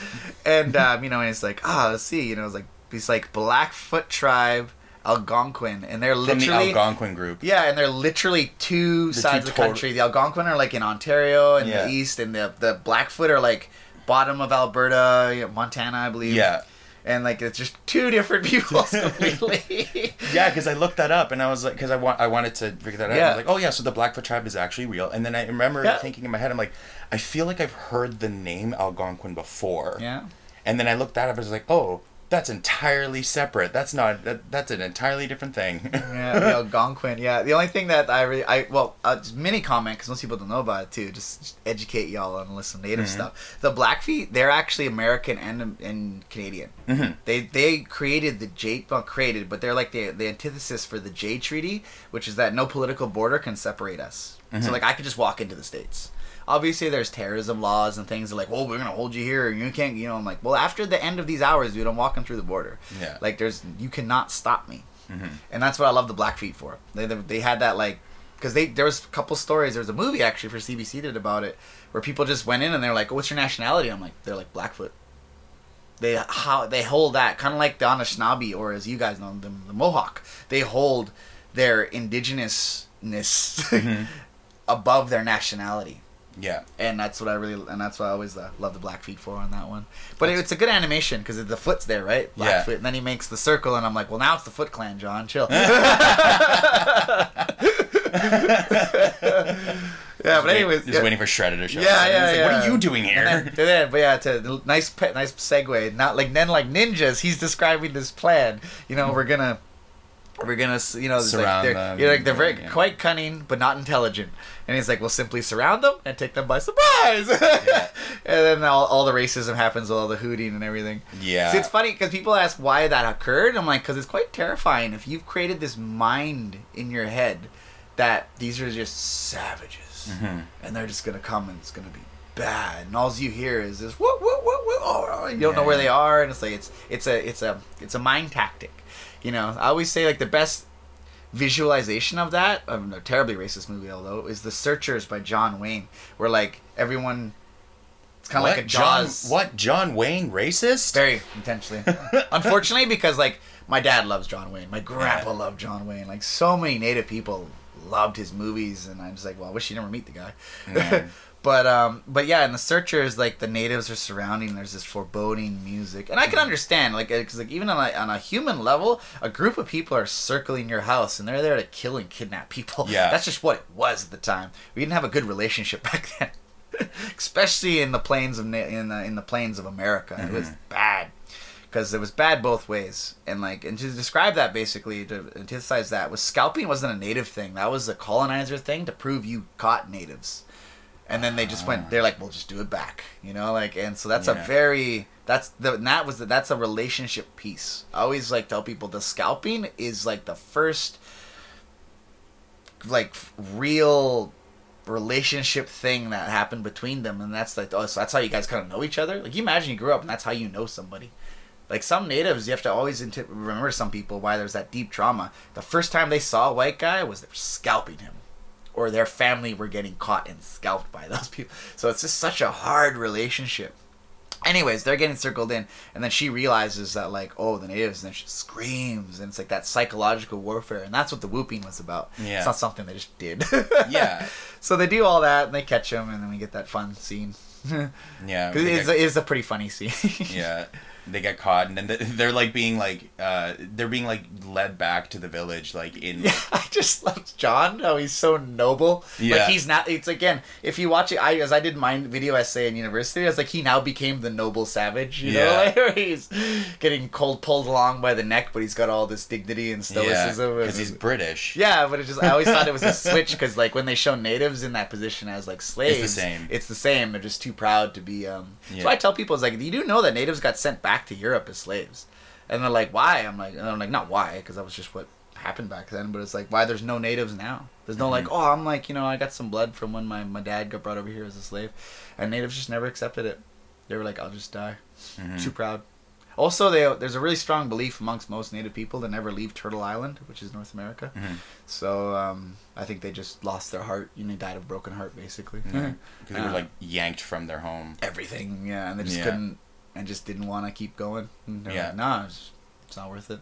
and um, you know, and it's like, ah, let's see. You know, it's like he's like Blackfoot tribe, Algonquin, and they're from the literally Algonquin group. yeah, and they're literally two The sides two of the country. The Algonquin are like in Ontario and Yeah. the east, and the the Blackfoot are like bottom of Alberta, Montana, I believe. Yeah. and like it's just two different [LAUGHS] people [LAUGHS] completely. Yeah, because I looked that up and I was like, because I want, I wanted to figure that out. Yeah. I was like, oh yeah, so the Blackfoot tribe is actually real. And then I remember Yeah. thinking in my head, I'm like, I feel like I've heard the name Algonquin before. yeah. And then I looked that up and was like, oh, that's entirely separate. That's not. That, that's an entirely different thing. [LAUGHS] yeah, the Algonquin. Yeah, the only thing that I really, I well, uh, just mini comment because most people don't know about it too. Just, just educate y'all on listen native Mhm. stuff. The Blackfeet, they're actually American and and Canadian. Mhm. They they created the Jay, well, created, but they're like the the antithesis for the Jay Treaty, which is that no political border can separate us. So Mhm. like I could just walk into the states. Obviously there's terrorism laws and things like, well, we're gonna hold you here, and you can't, you know. I'm like, well, after the end of these hours, dude, I'm walking through the border. Yeah. Like, there's you cannot stop me, Mhm. and that's what I love the Blackfeet for. They they, they had that like. Because they there was a couple stories. There was a movie actually for CBC did about it, where people just went in and they're like, "What's your nationality?" I'm like, "They're like Blackfoot." They how they hold that kind of like the Anishinaabe or as you guys know them the Mohawk. They hold their indigenousness Mhm. [LAUGHS] above their nationality, Yeah. and that's what I really and that's what I always uh, love the Blackfeet for on that one. But it's a good animation because the foot's there, right? Yeah. And then he makes the circle, and I'm like, well, now it's the Foot Clan, John. Chill. [LAUGHS] yeah, but anyways, just yeah. waiting for Shredder to show. Yeah, up. yeah, He's like, yeah. What are you doing here? And then, then- but yeah, to nice, pe- nice segue. Not like then, like ninjas. He's describing this plan. You know, we're gonna, we're gonna, s- you know, like they're, them, you're like they're very yeah. quite cunning but not intelligent. And he's like, we'll simply surround them and take them by surprise. [LAUGHS] Yeah. and then all, all the racism happens with all the hooting and everything. yeah. See, it's funny because people ask why that occurred. I'm like, because it's quite terrifying. If you've created this mind in your head that these are just savages Mhm. and they're just gonna come and it's gonna be bad, and all you hear is this whoop whoop whoop whoop. Oh, you don't know where they are, and it's like it's it's a it's a it's a mind tactic. You know, I always say like the best visualization of that, of a terribly racist movie although, is The Searchers by John Wayne, where like everyone. It's kind of like a John, what? John Wayne racist? Very intentionally. [LAUGHS] Unfortunately, because like my dad loves John Wayne, my grandpa loved John Wayne. Like so many Native people loved his movies, and I'm just like, well, I wish you never meet the guy. [LAUGHS] But um, but yeah, in the Searchers, like the natives are surrounding. There's this foreboding music, and I Mm-hmm. can understand, like, because like even on a, on a human level, a group of people are circling your house, and they're there to kill and kidnap people. Yeah. [LAUGHS] that's just what it was at the time. We didn't have a good relationship [LAUGHS] back then. Especially in the plains of in the, in the plains of America, it was Mhm. bad because it was bad both ways. And like, and to describe that basically, to antithesize that, was scalping wasn't a native thing. That was a colonizer thing to prove you caught natives. And then they just went. Ah. They're like, "We'll just do it back," you know, like. And so that's a very that's the and that was the, that's a relationship piece. I always like tell people the scalping is like the first, like real relationship thing that happened between them, and that's like, oh, so that's how you guys kind of know each other. Like, you imagine you grew up and that's how you know somebody. Like some natives, you have to always inti- remember some people why there's that deep trauma. The first time they saw a white guy was they were scalping him, or their family were getting caught and scalped by [LAUGHS] those people. So it's just such a hard relationship. Anyways, they're getting circled in, and then she realizes that like, oh, the natives, and then she screams, and it's like that psychological warfare, and that's what the whooping was about. Yeah. It's not something they just did. [LAUGHS] Yeah. So they do all that, and they catch him, and then we get that fun scene. [LAUGHS] yeah. it's, it's a pretty funny scene. yeah. They get caught, and then they- they're like being like, uh, they're being like led back to the village, like in. Yeah, [LAUGHS] I just love John. How he's so noble. Yeah. Like he's not. It's again. If you watch it, I as I did my video essay in university, I was like, he now became the noble savage. You know, Yeah. [LAUGHS] like where he's getting cold pulled along by the neck, but he's got all this dignity and stoicism. because and- he's British. Yeah, but it just I always thought it was a [LAUGHS] switch because like when they show natives in that position as like slaves, the same. It's the same. They're just too proud to be. um Yeah. So I tell people it's like you do know that natives got sent back to Europe as slaves, and they're like, why? I'm like, and I'm like, not why, because that was just what happened back then. But it's like why there's no natives now. There's no like, Mhm. oh, I'm like, you know, I got some blood from when my my dad got brought over here as a slave, and natives just never accepted it. They were like, I'll just die. Mhm. Too proud. Also, they, there's a really strong belief amongst most Native people to never leave Turtle Island, which is North America. Mhm. So um, I think they just lost their heart. You know, died of broken heart, basically. Yeah. 'Cause they were like yanked from their home. Everything, yeah, and they just Yeah. couldn't, and just didn't want to keep going. Yeah. like, nah, it's, it's not worth it.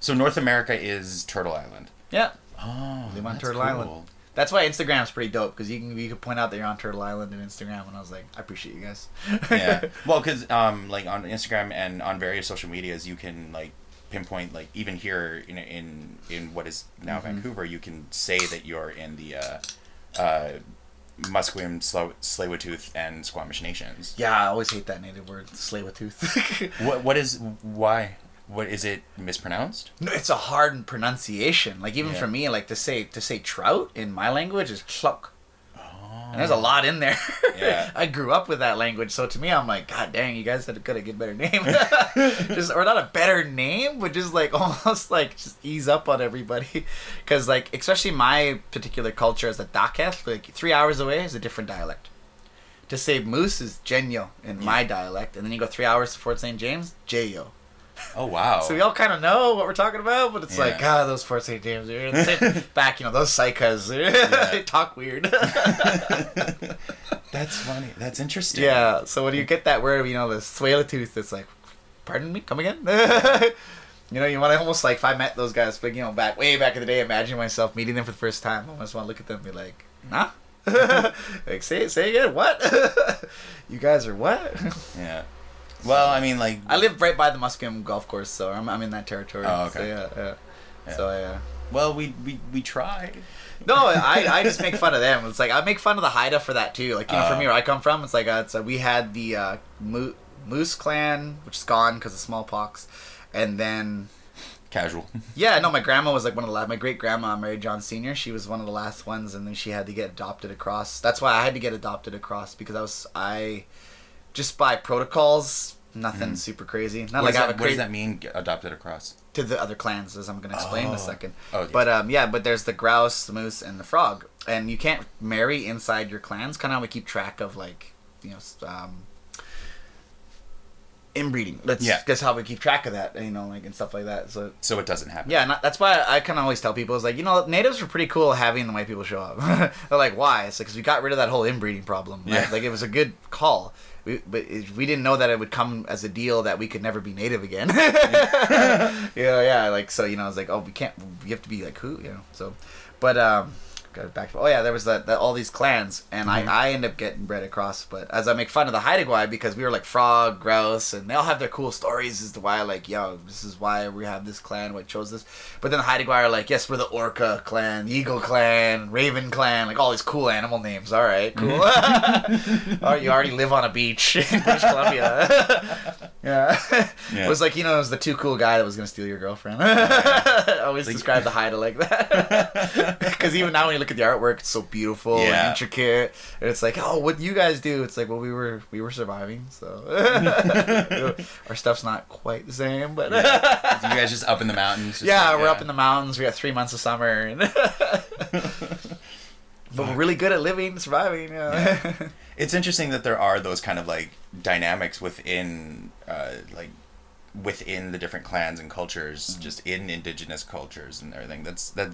So North America is Turtle Island. Yeah, Oh, Live on Turtle cool. Island. that's why Instagram's pretty dope because you can you can point out that you're on Turtle Island in Instagram, and I was like, I appreciate you guys. yeah. [LAUGHS] Well, because um, like on Instagram and on various social medias, you can like pinpoint like even here in in in what is now Mhm. Vancouver, you can say that you're in the uh, uh, Musqueam, Slow, Tsleil-Waututh, and Squamish nations. yeah, I always hate that native word, tooth. [LAUGHS] What what is why? What is it mispronounced? No, it's a hard pronunciation. Like even Yeah. for me, like to say to say trout in my language is cluck. And there's a lot in there. Yeah. [LAUGHS] I grew up with that language, so to me, I'm like, God dang, you guys had could have get a better name, [LAUGHS] [LAUGHS] just or not a better name, but just like almost like just ease up on everybody, because like especially my particular culture as a Dakelh, like three hours away is a different dialect. To say moose is Genyo in my dialect, and then you go three hours to Fort St. James, Jayo. Oh wow. So we all kind of know what we're talking about, but it's like, Yeah. God, those Fort St. James [LAUGHS] back, you know, those psychos [LAUGHS] they talk weird. [LAUGHS] That's funny. That's interesting. yeah, so when you get that word, you know, the swale tooth, it's like, pardon me, come again? you know, you want to almost like, if I met those guys, but you know, back way back in the day, imagine myself meeting them for the first time. I almost want to look at them and be like, nah? like, say, say again, what? you guys are what? Yeah. Well, I mean, like. I live right by the Musqueam golf course, so I'm, I'm in that territory. Oh, So okay. yeah, yeah. Yeah. So yeah. Well, we we we try. No, I, I just make fun of them. It's like I make fun of the Haida for that too. Like you know, for Oh. me where I come from, it's like uh, it's uh, we had the uh, Mo- Moose clan, which is gone because of smallpox, and then Casual. yeah, no, my grandma was like one of the last. My great grandma, Mary John Senior, she was one of the last ones, and then she had to get adopted across. That's why I had to get adopted across because I was I just by protocols. Nothing super crazy. Not. What, like that, have a what does that mean? Adopted across. to the other clans, as I'm going to explain in Oh. a second. Oh. But um, yeah, but there's the grouse, the moose, and the frog, and you can't marry inside your clans. Kind of how we keep track of like you know um, inbreeding. That's Yeah. that's how we keep track of that, you know, like and stuff like that. So So it doesn't happen. yeah, and that's why I kind of always tell people is like you know natives were pretty cool having the white people show up. [LAUGHS] They're like why? It's because we got rid of that whole inbreeding problem. Right? Yeah. Like it was a good call. We, but it, we didn't know that it would come as a deal that we could never be native again. [LAUGHS] [LAUGHS] yeah, yeah. Like so, you know, I was like, oh, we can't. We have to be like who, you know. So, but um, got back. Oh yeah, there was that, that all these clans, and Mhm. I I end up getting bred across. But as I make fun of the Haida Gwaii because we were like frog, grouse, and they all have their cool stories as to why like yo, this is why we have this clan, what chose this. But then the Haida Gwaii are like, yes, we're the Orca clan, Eagle clan, Raven clan, like all these cool animal names. All right, cool. [LAUGHS] oh, you already live on a beach [LAUGHS] in British Columbia. [LAUGHS] yeah. Yeah. It was like, you know, it was the too cool guy that was going to steal your girlfriend. Always Like- describe the Haida like that. Because even now when you look at the artwork, it's so beautiful and intricate. And it's like, oh, what you guys do? It's like, well, we were we were surviving, so [LAUGHS] our stuff's not quite the same, but you guys just up in the mountains. yeah, like, we're up in the mountains. We got three months of summer, and [LAUGHS] but we're really good at living, surviving. Yeah. [LAUGHS] it's interesting that there are those kind of like dynamics within uh, like within the different clans and cultures Mm-hmm. just in indigenous cultures and everything that's that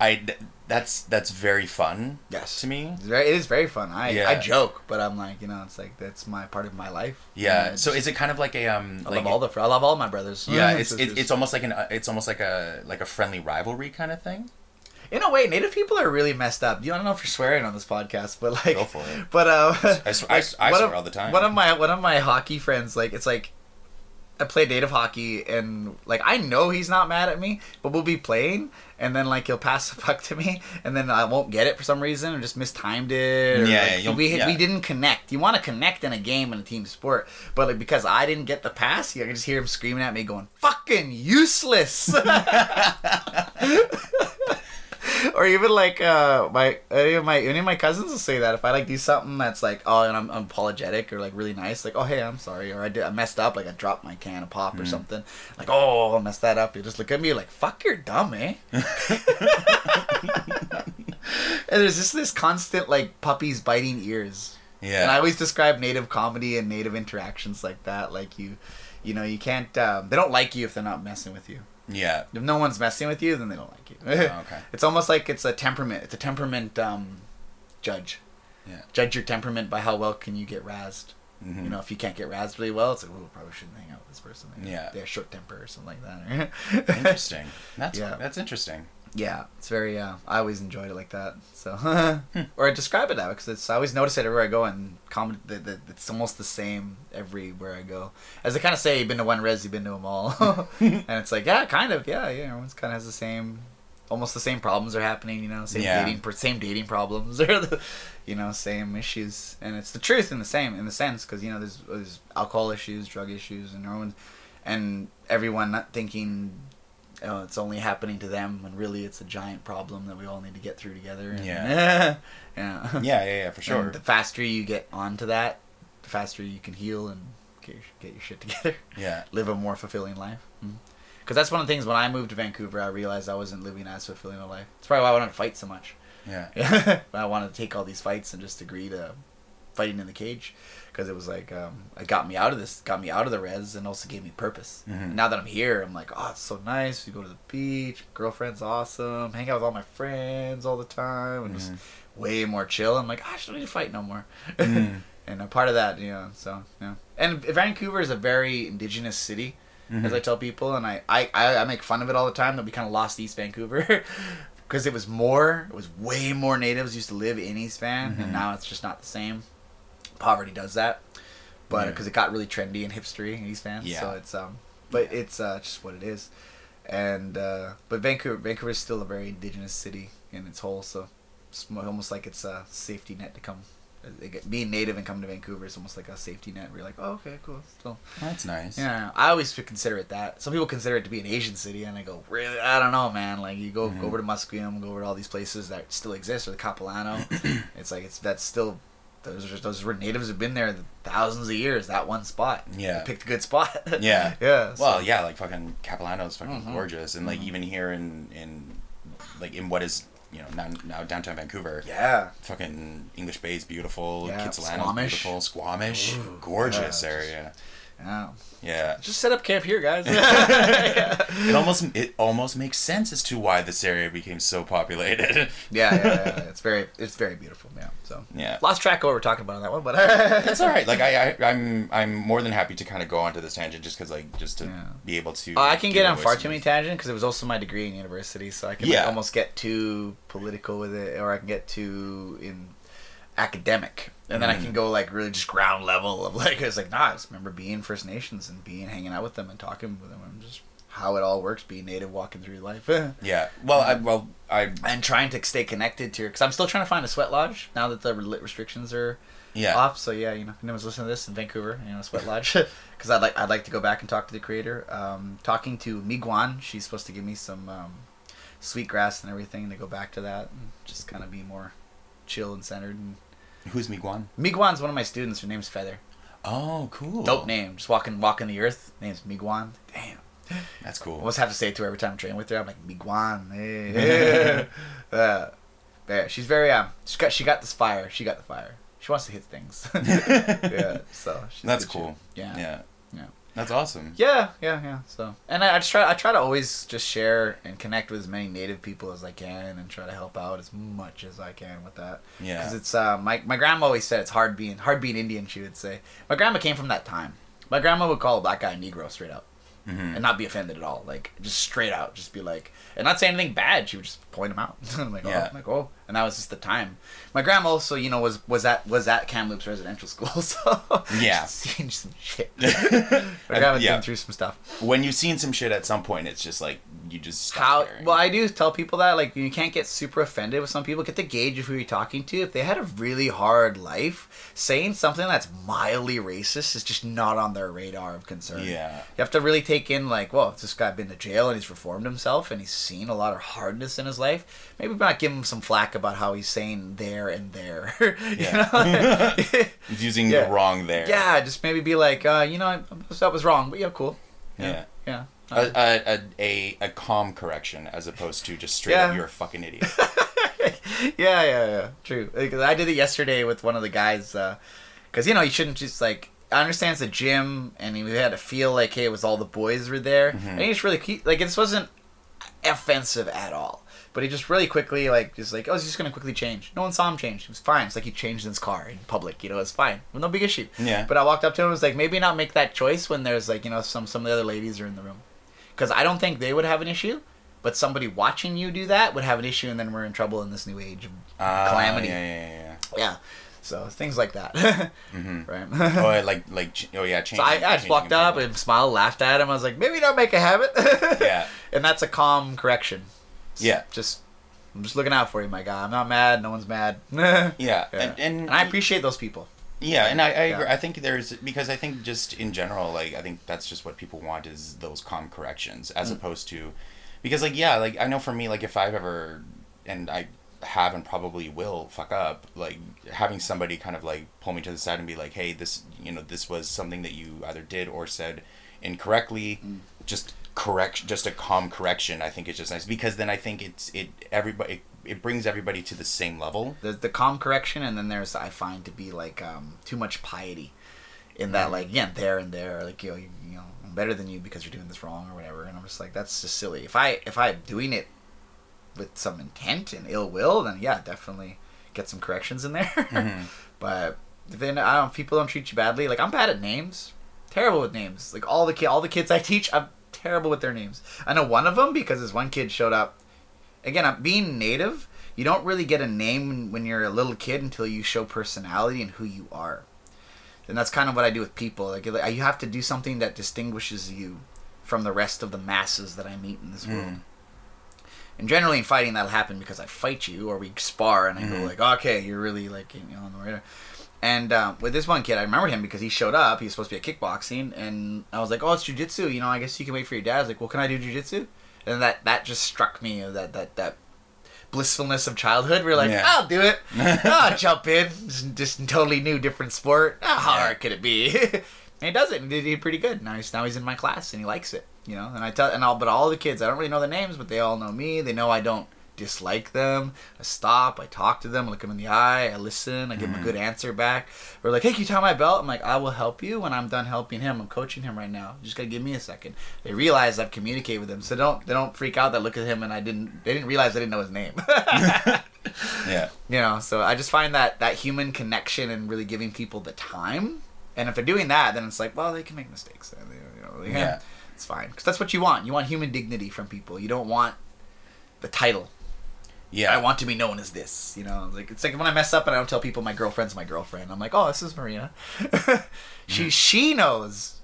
i that's that's very fun yes, to me It's very, it is very fun. I Yeah. I joke, but I'm like, you know, it's like that's my part of my life. yeah so is it kind of like a um I like love all the I love all my brothers. yeah [LAUGHS] it's it, it's almost like an uh, it's almost like a like a friendly rivalry kind of thing in a way, Native people are really messed up. You I don't know if you're swearing on this podcast, but like, Go for it. [LAUGHS] But um, I sw- I I [LAUGHS] swear of- all the time. One of my one of my hockey friends, like, it's like. I play native hockey and like I know he's not mad at me, but we'll be playing and then like he'll [LAUGHS] pass the puck to me and then I won't get it for some reason or just mistimed it. Or, Yeah, like, you'll- we yeah. we didn't connect. You want to connect in a game in a team sport, but like because I didn't get the pass, you can just hear him screaming at me, going "fucking useless." [LAUGHS] [LAUGHS] [LAUGHS] or even like uh my any of my any of my cousins will say that if I like do something that's like oh and I'm, I'm apologetic or like really nice like oh hey I'm sorry or I did I messed up like I dropped my can of pop or something like oh I messed that up. You just look at me like fuck you're dumb eh? [LAUGHS] And there's just this constant like puppies biting ears. Yeah. And I always describe native comedy and native interactions like that like you you know you can't um, they don't like you if they're not messing with you yeah if no one's messing with you, then they don't like you. Oh, [LAUGHS] okay It's almost like it's a temperament. It's a temperament um, judge. Yeah. Judge your temperament by how well can you get razzed. Mhm. You know, if you can't get razzed really well, it's like, oh, probably shouldn't hang out with this person. Yeah. They have short temper or something like that. [LAUGHS] interesting that's Yeah. that's interesting yeah, it's very. Uh, I always enjoyed it like that. So, [LAUGHS] Hmm. or I describe it that way because it's. I always notice it everywhere I go, and comment that that it's almost the same everywhere I go. As they kind of say, you've been to one res, you've been to them all, [LAUGHS] [LAUGHS] and it's like, yeah, kind of, yeah, yeah. Everyone's kind of has the same, almost the same problems are happening. You know, same Yeah. dating, same dating problems, or the, you know, same issues, and it's the truth in the same in the sense because you know there's there's alcohol issues, drug issues, and everyone, and everyone not thinking oh, it's only happening to them when really it's a giant problem that we all need to get through together. And- Yeah. [LAUGHS] yeah. [LAUGHS] Yeah, yeah, yeah, for sure. And the faster you get onto that, the faster you can heal and get your, get your shit together. Yeah. [LAUGHS] Live a more fulfilling life. Mm-hmm. Because that's one of the things when I moved to Vancouver, I realized I wasn't living as fulfilling a life. That's probably why I wanted to fight so much. Yeah. I wanted to take all these fights and just agree to fighting in the cage because it was like um, it got me out of this, got me out of the res, and also gave me purpose. Mhm. And now that I'm here, I'm like, oh, it's so nice. We go to the beach, girlfriend's awesome, hang out with all my friends all the time, and just Mhm. way more chill. I'm like, oh, I just don't need to fight no more. Mm. [LAUGHS] and a part of that, you know, so yeah. And Vancouver is a very indigenous city Mhm. as I tell people, and I, I, I make fun of it all the time that we kind of lost East Vancouver [LAUGHS] because it was more, it was way more natives used to live in East Van, and now it's just not the same. Poverty does that, but Yeah. because it got really trendy and hipstery in East Van, so it's um, but it's uh, just what it is, and uh, but Vancouver, Vancouver is still a very indigenous city in its whole, so it's almost like it's a safety net to come. Being native and coming to Vancouver is almost like a safety net. Where you're like, oh, okay, cool, still. That's nice. Yeah, I always consider it that. Some people consider it to be an Asian city, and I go, really? I don't know, man. Like you go, Mhm. go over to Musqueam, go over to all these places that still exist, or the Capilano. [CLEARS THROAT] it's like it's that's still those those were natives have been there thousands of years. That one spot. Yeah. They picked a good spot. [LAUGHS] Yeah. yeah. so- Well, yeah, like fucking Capilano's fucking Mhm. gorgeous, and like Mhm. even here in in like in what is you know now, now downtown Vancouver, Yeah. fucking English Bay is beautiful, Yeah, Kitsilano's Squamish. beautiful, Squamish, Ooh, gorgeous yeah, just- Yeah. Yeah, Just set up camp here, guys. [LAUGHS] it almost it almost makes sense as to why this area became so populated. [LAUGHS] Yeah, yeah, yeah. It's very, it's very beautiful. Yeah. So yeah. lost track of what we're talking about on that one, but [LAUGHS] That's all right. Like I, I, I'm, I'm more than happy to kind of go onto this tangent just because, like, just to Yeah. be able to. Oh, I can get on far too many tangents because it was also my degree in university, so I can like, almost get too political with it, or I can get too in academic, and then I Mhm. can go like really just ground level of like it's like nah, I just remember being First Nations and being hanging out with them and talking with them and just how it all works, being native, walking through life, [LAUGHS] Yeah. Well, I, well, I, and trying to stay connected to because I'm still trying to find a sweat lodge now that the lit restrictions are yeah. off. So yeah, you know, anyone's listening to this in Vancouver, you know, Sweat Lodge, [LAUGHS] because I'd like I'd like to go back and talk to the creator. Um, talking to Miguan, she's supposed to give me some um, sweet grass and everything to go back to that and just kind of be more chill and centered. And Who's Miguan? Miguan's one of my students. Her name's Feather. Oh, cool. Dope name. Just walking walking the earth. Name's Miguan. Damn. That's I cool. almost have to say it to her every time I'm training with her. I'm like Miguan. Hey. [LAUGHS] [LAUGHS] uh, yeah, she's very um. She got she got this fire. She got the fire. She wants to hit things. [LAUGHS] yeah. So she's That's cool. shit. Yeah. Yeah. That's awesome. Yeah, yeah, yeah. So, and I, I just try, I try to always just share and connect with as many Native people as I can, and try to help out as much as I can with that. Yeah. Because it's uh, my my grandma always said it's hard being hard being Indian. She would say my grandma came from that time. My grandma would call a black guy a Negro straight up hmm and not be offended at all. Like just straight out, just be like, and not say anything bad. She would just point them out. [LAUGHS] I'm like, oh, Yeah. I'm like, oh, and that was just the time. My grandma also, you know, was was at was at Kamloops Residential School, [LAUGHS] so Yeah. seen some shit. [LAUGHS] My grandma's Yeah. been through some stuff. When you've seen some shit at some point, it's just like you just How caring. well I do tell people that like you can't get super offended with some people. Get the gauge of who you're talking to. If they had a really hard life, saying something that's mildly racist is just not on their radar of concern. Yeah. You have to really take in like, well, this guy been to jail and he's reformed himself and he's seen a lot of hardness in his life, maybe not give him some flack about how he's saying there and there. [LAUGHS] You know? [LAUGHS] [LAUGHS] He's using Yeah. the wrong there. yeah, just maybe be like, uh, you know, that was wrong, but yeah, cool. Yeah. Yeah. A, a, a, a, a calm correction as opposed to just straight Yeah. up, you're a fucking idiot. yeah, yeah, yeah. True. Because I did it yesterday with one of the guys. Because you know you shouldn't just like. I understand it's a gym, and we had to feel like hey, it was all the boys were there, Mhm. and he just really he, like this wasn't offensive at all. But he just really quickly like just like oh he's just gonna quickly change. No one saw him change. It was fine. It's like he changed in his car in public. You know, it's fine. No big issue. Yeah. But I walked up to him and was like, maybe not make that choice when there's like you know some some of the other ladies are in the room, because I don't think they would have an issue. But somebody watching you do that would have an issue, and then we're in trouble in this new age of Ah, calamity. Yeah, yeah, yeah. Yeah. So things like that. yeah. [LAUGHS] hmm right. oh, [LAUGHS] like, like, oh yeah, so changing. I, I just walked up and smiled, laughed at him. I was like, maybe not make a habit. [LAUGHS] Yeah. And that's a calm correction. Yeah. Just, I'm just looking out for you, my guy. I'm not mad. No one's mad. [LAUGHS] yeah. Yeah, and, and, And I appreciate those people. Yeah, and I, I, Yeah. agree. I think there's because I think just in general, like I think that's just what people want is those calm corrections, as Mm. opposed to because like yeah like i know for me like if i've ever and i have and probably will fuck up like having somebody kind of like pull me to the side and be like hey this you know this was something that you either did or said incorrectly just correct just a calm correction i think is just nice because then i think it's it everybody it, it brings everybody to the same level There's the calm correction, and then there's I find to be like um, too much piety, in that like yeah there and there like you know you, you know I'm better than you because you're doing this wrong or whatever, and I'm just like that's just silly. If I if I'm doing it with some intent and ill will, then yeah, definitely get some corrections in there. [LAUGHS] Mhm. but then I don't people don't treat you badly. Like I'm bad at names, terrible with names. Like all the ki- all the kids I teach, I'm terrible with their names. I know one of them because this one kid showed up. Again, I'm being native. You don't really get a name when- you're a little kid until you show personality and who you are. And that's kind of what I do with people. Like like, you have to do something that distinguishes you from the rest of the masses that I meet in this world. And generally in fighting that'll happen because I fight you or we spar and I go Mhm. like, okay, you're really like you know on the radar. And um, with this one kid, I remember him because he showed up. He was supposed to be at kickboxing, and I was like, "Oh, it's jujitsu. You know, I guess you can wait for your dad." I was like, "Well, can I do jujitsu?" And that that just struck me that that that blissfulness of childhood. We're like, Yeah. "I'll do it. [LAUGHS] I'll jump in. Just, just totally new, different sport. How hard could it be?" [LAUGHS] and he does it. And he did pretty good. Now he's now he's in my class and he likes it. You know. And I tell and all but all the kids, I don't really know the names, but they all know me. They know I don't dislike them. I stop. I talk to them. I look them in the eye. I listen. I give them a mm. good answer back. We're like, hey, can you tie my belt? I'm like, I will help you when I'm done helping him. I'm coaching him right now. You just gotta give me a second. They realize I've communicated with them, so don't they don't freak out. That look at him and I didn't. They didn't realize I didn't know his name. [LAUGHS] yeah you know, so I just find that that human connection and really giving people the time. And if they're doing that, then it's like, well, they can make mistakes. You know, yeah, Yeah. it's fine because that's what you want. You want human dignity from people. You don't want the title. Yeah I want to be known as this. You know, like it's like when I mess up and I don't tell people my girlfriend's my girlfriend. I'm like, oh, this is Marina. [LAUGHS] she mm-hmm. she knows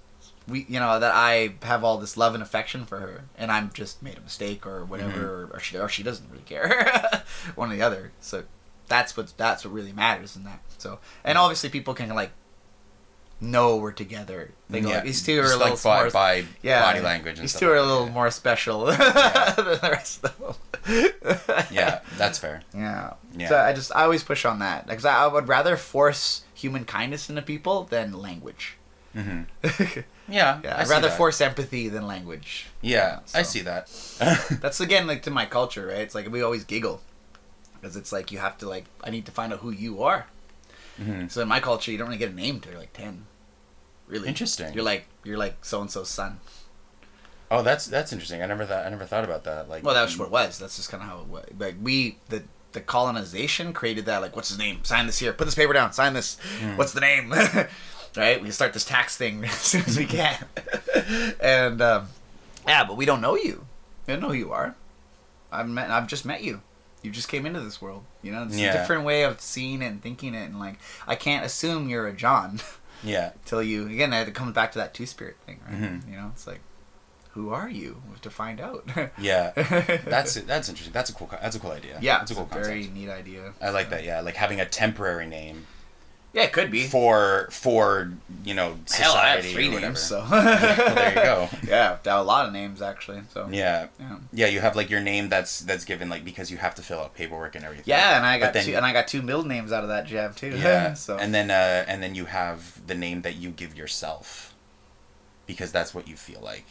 we you know that I have all this love and affection for her, and I'm just made a mistake or whatever, or, or she or she doesn't really care, [LAUGHS] one or the other. So that's what that's what really matters in that. So and mm-hmm. obviously people can like know we're together. They go, yeah these two are Just a little like by, more by yeah, body language These two are a little that. more special [LAUGHS] Yeah. than the rest of them. [LAUGHS] yeah that's fair [LAUGHS] Yeah. Yeah. So I just I always push on that because I, I would rather force human kindness into people than language. hmm yeah, yeah I'd rather that. force empathy than language. yeah, so. i see that That's again like to my culture, right? It's like we always giggle because it's like you have to like I need to find out who you are. Mhm. So in my culture, you don't really get a name until you're like ten. Really Interesting. You're like you're like so and so's son. oh that's that's interesting i never thought i never thought about that like Well, that's what it was. That's just kind of how it was. Like we the the colonization created that. Like, what's his name? Sign this here. Put this paper down. Sign this. What's the name? [LAUGHS] right? We start this tax thing [LAUGHS] as soon as we can. [LAUGHS] and um, yeah, but we don't know you. We don't know who you are. I've met. I've just met you. You just came into this world. You know, it's Yeah. a different way of seeing it and thinking it. And like, I can't assume you're a John [LAUGHS] yeah till you again. It comes back to that two spirit thing, right? Mhm. You know, it's like, who are you? To find out. [LAUGHS] yeah [LAUGHS] that's that's interesting that's a cool that's a cool idea Yeah, that's a cool a very neat idea. i like that yeah like having a temporary name Yeah, it could be. for for you know Hell, I have society three or whatever. names, so [LAUGHS] well, there you go. [LAUGHS] yeah, a lot of names actually. So yeah yeah, yeah you have like your name that's that's given like because you have to fill out paperwork and everything yeah, and I got then- two, and I got two middle names out of that jam too. yeah [LAUGHS] so and then uh and then you have the name that you give yourself because that's what you feel like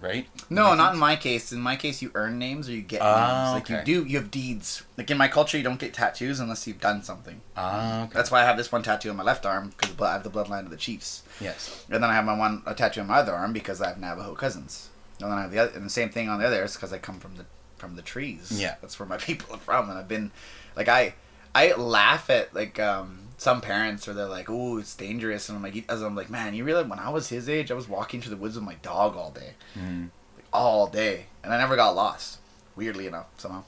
right no, not in my case. In my case, you earn names or you get Oh, names. Like okay. you do, you have deeds. Like in my culture, you don't get tattoos unless you've done something. ah okay. That's why I have this one tattoo on my left arm because I have the bloodline of the chiefs. yes And then I have my one a tattoo on my other arm because I have Navajo cousins. And then I have the other, and the same thing on the other is because I come from the from the trees. Yeah. that's where my [LAUGHS] people are from, and I've been like I I laugh at like um some parents where they're like, "Oh, it's dangerous," and I'm like, as I'm like, man, you realize when I was his age, I was walking through the woods with my dog all day, like, all day, and I never got lost. Weirdly enough, somehow.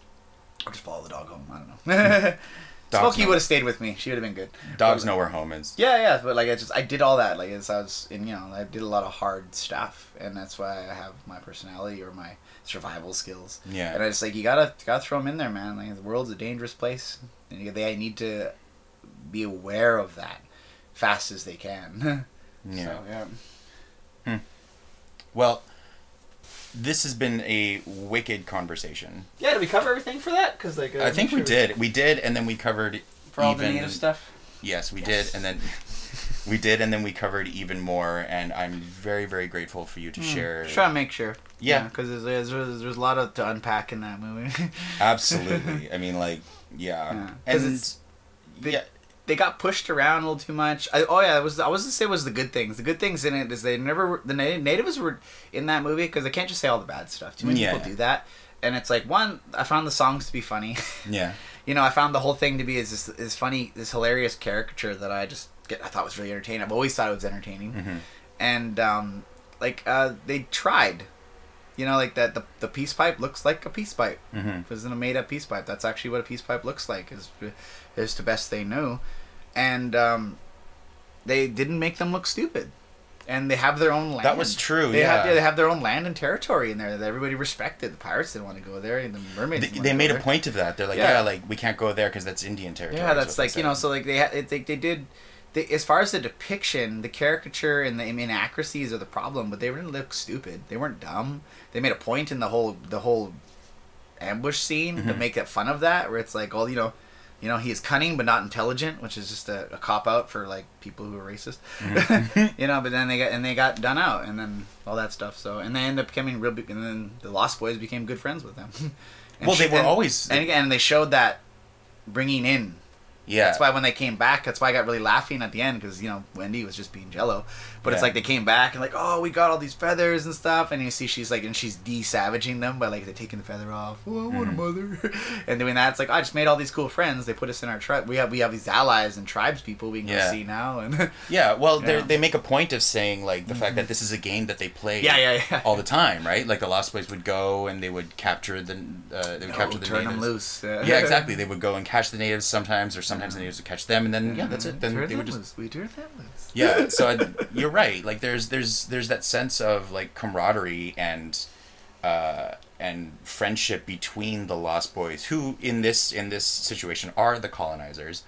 I just follow the dog home. I don't know. Hmm. [LAUGHS] Dogs Smokey would have stayed with me. She would have been good. dogs know where home is Yeah, yeah, but like I just I did all that like as I was in you know I did a lot of hard stuff and that's why I have my personality or my survival skills. yeah And I just like you gotta gotta throw them in there, man. Like the world's a dangerous place, and they need to be aware of that fast as they can. yeah [LAUGHS] So, yeah. Well, this has been a wicked conversation. Yeah, did we cover everything for that? Because like uh, I think we make did. We did, and then we covered for all the even- native stuff. Yes, we Yes. did, and then we did, and then we covered even more. And I'm very, very grateful for you to share. Just trying to make sure. Yeah. because there's, there's there's there's a lot of to unpack in that movie. [LAUGHS] Absolutely. I mean, like, yeah, Yeah, 'cause and it's- they- yeah, they got pushed around a little too much. I, oh yeah, it was I was to say was the good things. The good things in it is they never the na- natives were in that movie because they can't just say all the bad stuff. Too many Yeah. people do that, and it's like one. I found the songs to be funny. [LAUGHS] yeah, you know, I found the whole thing to be is this is funny, this hilarious caricature that I just get. I thought was really entertaining. I've always thought it was entertaining, Mhm. and um, like uh, they tried. You know, like that the the peace pipe looks like a peace pipe. hmm It wasn't a made up peace pipe. That's actually what a peace pipe looks like, is is to best they know, and um, they didn't make them look stupid, and they have their own land. That was true, They have yeah. they have their own land and territory in there that everybody respected. The pirates didn't want to go there, and the mermaids. They, they made a there. point of that. They're like, yeah, Yeah. like we can't go there because that's Indian territory. Yeah, that's like you know, so like they they they did. They, as far as the depiction, the caricature and the inaccuracies are the problem, but they didn't look stupid. They weren't dumb. They made a point in the whole the whole ambush scene to Mhm. make fun of that, where it's like, well, you know, you know, he is cunning but not intelligent, which is just a, a cop out for like people who are racist, Mm-hmm. [LAUGHS] you know. But then they got and they got done out, and then all that stuff. So and they end up becoming real big, and then the Lost Boys became good friends with them. [LAUGHS] Well, they were and- always- and again they showed that bringing in yeah, that's why when they came back, that's why I got really laughing at the end because you know Wendy was just being Jello, but it's like they came back and like oh we got all these feathers and stuff, and you see she's like and she's de-savaging them by like they're taking the feather off. Oh, I want a mm. mother, [LAUGHS] and doing that. It's like I just made all these cool friends. They put us in our tribe. We have we have these allies and tribes people we can Yeah. go see now, and [LAUGHS] yeah. Well, they Yeah. they make a point of saying like the fact that mm-hmm. this is a game that they play. yeah, yeah, yeah. all the time, right? Like the Lost Boys would go and they would capture the uh, they would capture Oh, the turn natives. them loose. Yeah, [LAUGHS] exactly. They would go and catch the natives sometimes, or sometimes the mm-hmm. natives would catch them, and then yeah, that's it. Then turn they would just loose. We turn them loose. yeah. So I, you're right. Like there's there's there's that sense of like camaraderie and uh, and friendship between the Lost Boys, who in this in this situation are the colonizers,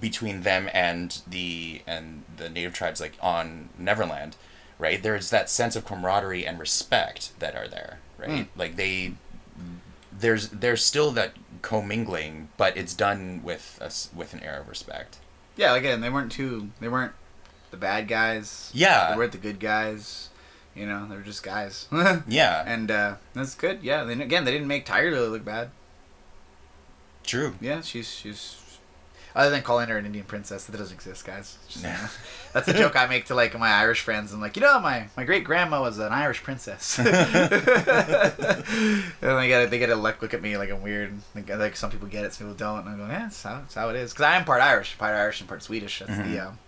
between them and the and the native tribes like on Neverland, right? There's that sense of camaraderie and respect that are there, right? Like they there's there's still that commingling, but it's done with us with an air of respect. Yeah, again, they weren't too. They weren't the bad guys. Yeah. they weren't the good guys. You know, they were just guys. [LAUGHS] Yeah, and uh, that's good. Yeah. Then again, they didn't make Tiger Lily look bad. true. Yeah, she's she's. Other than calling her an Indian princess, that doesn't exist, guys. Just, Nah. you [LAUGHS] know, that's a joke I make to like my Irish friends. I'm like, you know, my, my great grandma was an Irish princess. [LAUGHS] and they get they get to like look at me like I'm weird. Like, like some people get it, some people don't. And I'm going, yeah, that's how, that's how it is. Because I am part Irish, part Irish and part Swedish. That's Mhm. the um,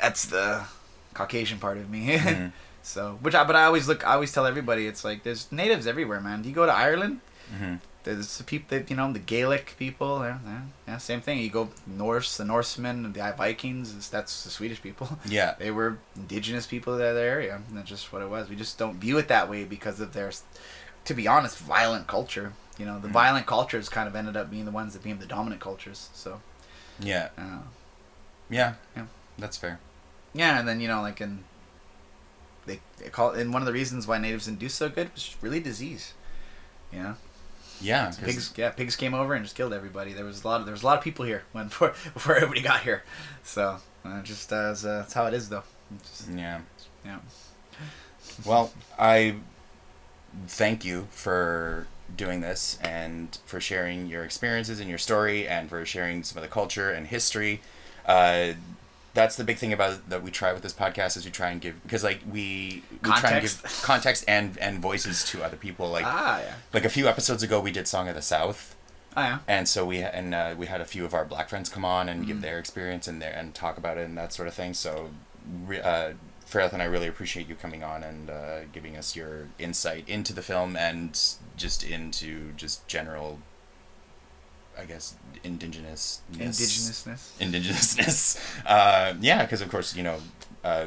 that's the Caucasian part of me. [LAUGHS] Mhm. So, which I but I always look, I always tell everybody, it's like there's natives everywhere, man. You go to Ireland, hmm there's the people that you know the Gaelic people. Yeah, yeah, same thing. You go Norse, the Norsemen, the Vikings. That's the Swedish people. [LAUGHS] Yeah. They were indigenous people of that area. And that's just what it was. We just don't view it that way because of their, to be honest, violent culture. You know, the Mhm. violent cultures kind of ended up being the ones that became the dominant cultures. So, Yeah. uh, Yeah. Yeah. That's fair. Yeah, and then you know, like in, they, they call and one of the reasons why natives didn't do so good was really disease. You know, Yeah. pigs. Yeah, pigs came over and just killed everybody. There was a lot of there was a lot of people here [LAUGHS] when before before everybody got here. So uh, just as, uh, that's how it is though. Just- Yeah. yeah. Well, I thank you for doing this and for sharing your experiences and your story and for sharing some of the culture and history. Uh, that's the big thing about that we try with this podcast is we try and give because like we, we try and give context and and voices to other people like ah, yeah. like a few episodes ago we did song of the south Oh yeah. and so we and uh, we had a few of our black friends come on and Mm-hmm. give their experience and their and talk about it and that sort of thing. So, uh, Fairlith and I really appreciate you coming on and uh, giving us your insight into the film and just into just general, I guess, indigenous Indigenousness. indigenousness. [LAUGHS] Uh, yeah, because of course you know. Uh,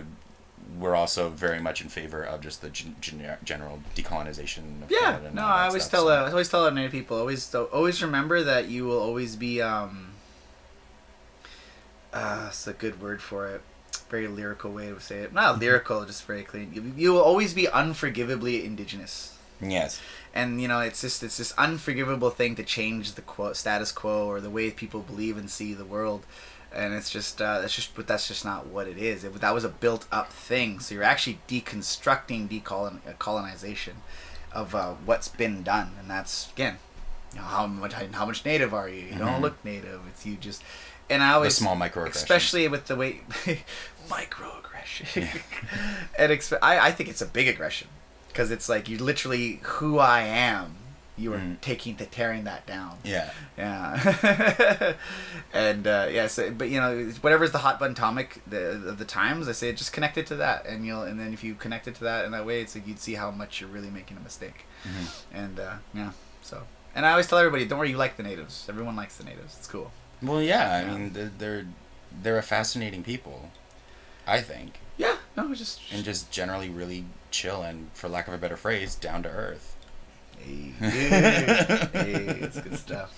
we're also very much in favor of just the gen- gen- decolonization. Of Yeah, no, I always stuff, tell so- uh, I always tell our native people always always remember that you will always be um. Uh, it's a good word for it. Very lyrical way to say it. Not lyrical, just very clean. You, you will always be unforgivably indigenous. Yes. And you know it's just it's this unforgivable thing to change the quo, status quo or the way people believe and see the world. And it's just uh, that's just but that's just not what it is. It, that was a built up thing. So you're actually deconstructing decolon uh, colonization of uh, what's been done. And that's again you know, how much how much native are you? You don't Mhm. look native. It's you just and I always The small microaggressions. especially with the way [LAUGHS] microaggression. [LAUGHS] And exp- I, I think it's a big aggression because it's like you literally who i am you were Mm. taking to tearing that down Yeah. yeah [LAUGHS] and uh yeah so but you know whatever's the hot button topic the, of the times i say just connect it to that and you'll and then if you connect it to that in that way it's like you'd see how much you're really making a mistake Mhm. and uh yeah so and i always tell everybody don't worry you like the natives everyone likes the natives it's cool Well, yeah. I mean, they're, they're they're a fascinating people. I think, yeah no just and just generally really chill and, for lack of a better phrase, down to earth. Hey, [LAUGHS] hey, it's good stuff.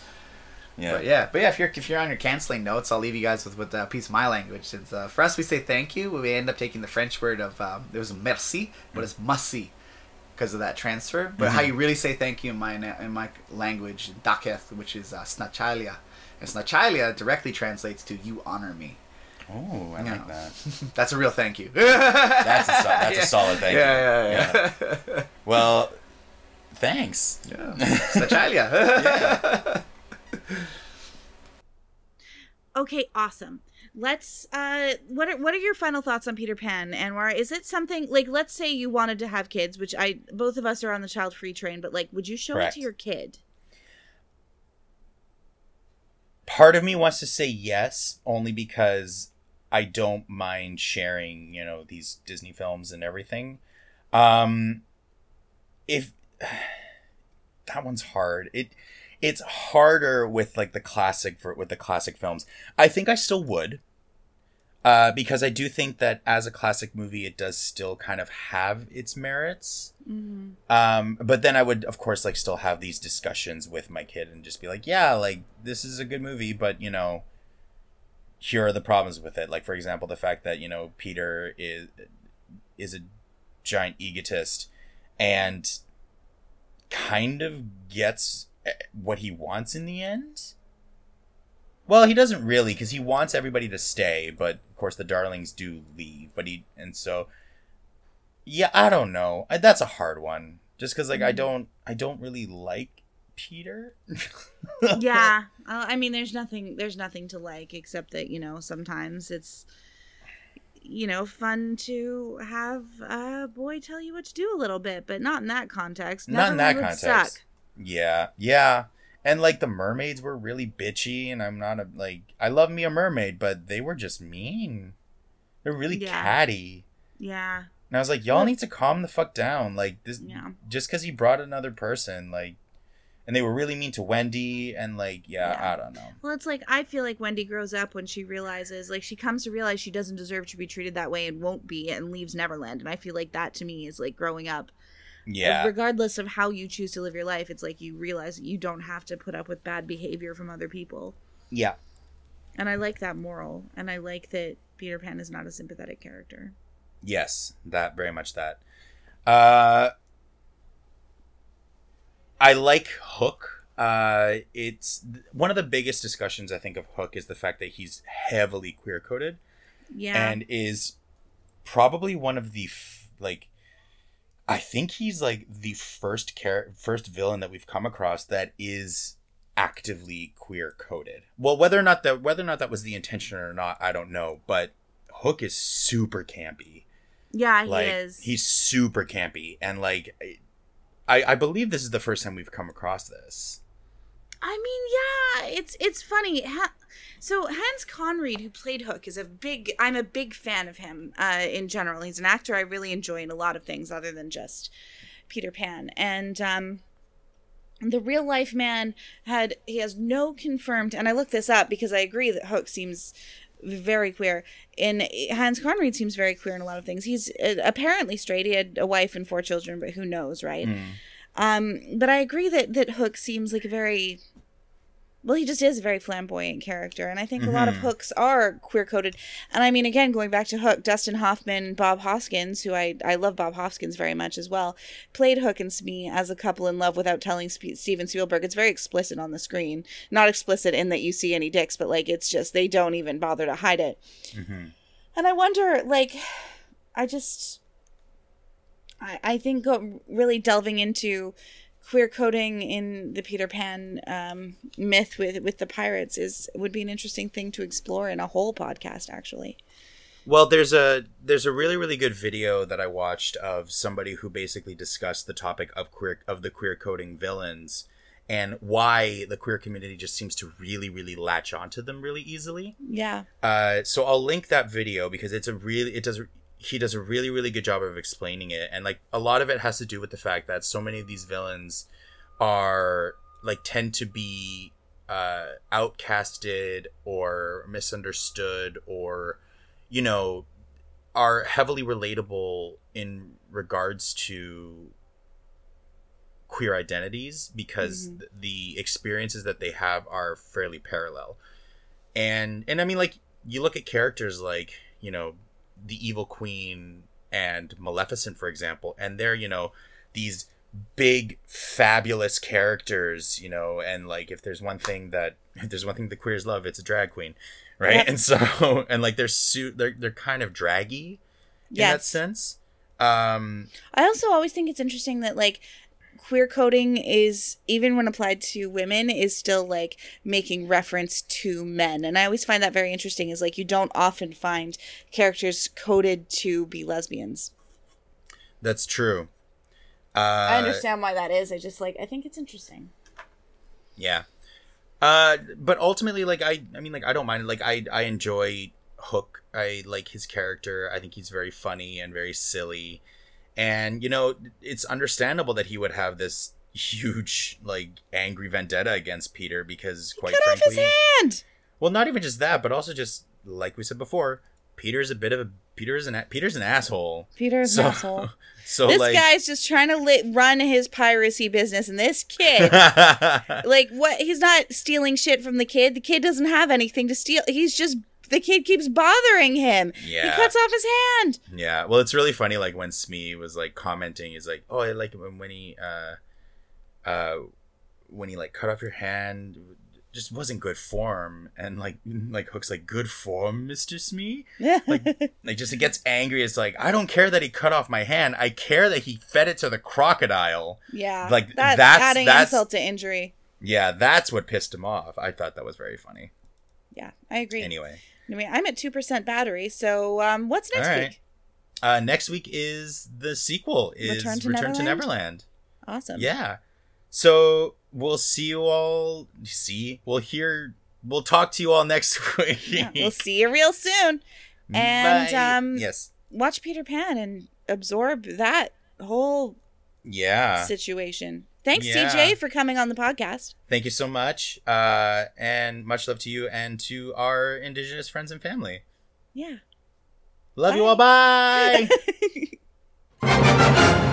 Yeah. But yeah, but yeah, if you're if you're on your canceling notes, I'll leave you guys with with a piece of my language. Since uh, for us, we say thank you. We end up taking the French word of um, it was merci, but it's merci because of that transfer. But how Mhm. you really say thank you in my in my language, Dakelh, which is uh, snachalia. And snachalia directly translates to "you honor me." Oh, I Yeah. like that. [LAUGHS] That's a real thank you. That's a sol- that's a [LAUGHS] solid thank you. yeah, Yeah, yeah, Well, thanks. yeah. [LAUGHS] Snachalia. Yeah. Okay, awesome. Let's. Uh, what are what are your final thoughts on Peter Pan, Anwar? Is it something like, let's say you wanted to have kids, which I both of us are on the child free train, but like, would you show Correct. it to your kid? Part of me wants to say yes, only because I don't mind sharing, you know, these Disney films and everything. Um, if [SIGHS] that one's hard, it it's harder with like the classic for with the classic films. I think I still would. Uh, because I do think that as a classic movie, it does still kind of have its merits. Mm-hmm. Um, but then I would, of course, like still have these discussions with my kid and just be like, yeah, like this is a good movie, but you know, here are the problems with it. Like, for example, the fact that you know Peter is is a giant egotist and kind of gets eh, what he wants in the end. Well, he doesn't really, because he wants everybody to stay, but of course the darlings do leave. But he and so yeah, I don't know. I, that's a hard one. Just because like I Mhm. don't I don't really like Peter. yeah, [LAUGHS] uh, I mean, there's nothing there's nothing to like except that you know sometimes it's you know fun to have a boy tell you what to do a little bit, but not in that context. Not in that context. suck. Yeah, yeah. And like the mermaids were really bitchy, and I'm not a like I love me a mermaid, but they were just mean. They're really Yeah. catty. Yeah, And I was like, y'all need to calm the fuck down. Like this, yeah. just because he brought another person, like, and they were really mean to Wendy, and like, yeah, Yeah. I don't know. Well, it's like I feel like Wendy grows up when she realizes, like, she comes to realize she doesn't deserve to be treated that way and won't be, and leaves Neverland. And I feel like that to me is like growing up. Yeah, Regardless of how you choose to live your life, it's like you realize you don't have to put up with bad behavior from other people. yeah, And I like that moral, and I like that Peter Pan is not a sympathetic character. yes, that very much that. Uh, I like Hook. Uh, it's one of the biggest discussions I think of Hook is the fact that he's heavily queer coded. Yeah, and is probably one of the f- like I think he's like the first char- first villain that we've come across that is actively queer coded. Well, whether or not that whether or not that was the intention or not, I don't know, but Hook is super campy. yeah, he is. he's super campy and like I I believe this is the first time we've come across this. I mean, yeah, it's it's funny. Ha- so Hans Conried, who played Hook, is a big. I'm a big fan of him uh, in general. He's an actor I really enjoy in a lot of things other than just Peter Pan. And um, the real life man had he has no confirmed. And I looked this up because I agree that Hook seems very queer. In Hans Conried seems very queer in a lot of things. He's uh, apparently straight. He had a wife and four children, but who knows, right? Mm. Um, but I agree that that Hook seems like a very well, he just is a very flamboyant character, and I think a lot of Mhm. hooks are queer coded. And I mean, again, going back to Hook, Dustin Hoffman, Bob Hoskins, who I I love Bob Hoskins very much as well, played Hook and Smee as a couple in love without telling Sp- Steven Spielberg. It's very explicit on the screen, not explicit in that you see any dicks, but like it's just they don't even bother to hide it. hmm And I wonder, like, I just, I, I think go, really delving into queer coding in the Peter Pan um, myth with with the pirates is would be an interesting thing to explore in a whole podcast. Actually, Well, there's a there's a really really good video that I watched of somebody who basically discussed the topic of queer of the queer coding villains and why the queer community just seems to really really latch onto them really easily. yeah, Uh, so I'll link that video because it's a really it does he does a really really good job of explaining it and like a lot of it has to do with the fact that so many of these villains are like tend to be uh outcasted or misunderstood or you know are heavily relatable in regards to queer identities because Mhm. th- the experiences that they have are fairly parallel and and i mean like you look at characters like you know the evil queen and maleficent for example and they're you know these big fabulous characters you know and like if there's one thing that [LAUGHS] if there's one thing the queers love it's a drag queen right? [LAUGHS] And so [LAUGHS] and like they're su- they're, they're kind of draggy in that sense. Um I also always think it's interesting that like queer coding is even when applied to women is still like making reference to men and i always find that very interesting is like you don't often find characters coded to be lesbians that's true uh i understand why that is i just like i think it's interesting Yeah. Uh but ultimately like I I mean like I don't mind like I I enjoy Hook. I like his character. I think he's very funny and very silly. And you know, it's understandable that he would have this huge like angry vendetta against Peter because quite cut off his hand! Well, not even just that, but also just like we said before, Peter's a bit of a Peter's an a- Peter's an asshole. peter's so an asshole. [LAUGHS] so this like guy's just trying to li- run his piracy business and this kid [LAUGHS] like what he's not stealing shit from the kid. The kid doesn't have anything to steal. He's just the kid keeps bothering him yeah. he cuts off his hand Yeah, well, it's really funny. Like when Smee was like commenting, he's like, "Oh, I like when when he, uh, uh, when he like cut off your hand, just wasn't good form." And like, [LAUGHS] like Hook's like, "Good form, Mister Smee." Like, [LAUGHS] like just it gets angry. It's like, I don't care that he cut off my hand. I care that he fed it to the crocodile. yeah like, that, that's- adding that's- insult to injury Yeah, that's what pissed him off. I thought that was very funny. yeah i agree Anyway, anyway i'm at 2% battery so um what's next right. week uh, next week is the sequel. Is Return to Return to Neverland? Neverland. awesome Yeah. So we'll see you all. See, we'll hear. We'll talk to you all next [LAUGHS] week. Yeah, we'll see you real soon and, Bye. um, yes, watch peter pan and absorb that whole yeah. situation thanks Yeah. tj for coming on the podcast Thank you so much, uh, and much love to you and to our Indigenous friends and family. yeah Love you all. Bye. [LAUGHS]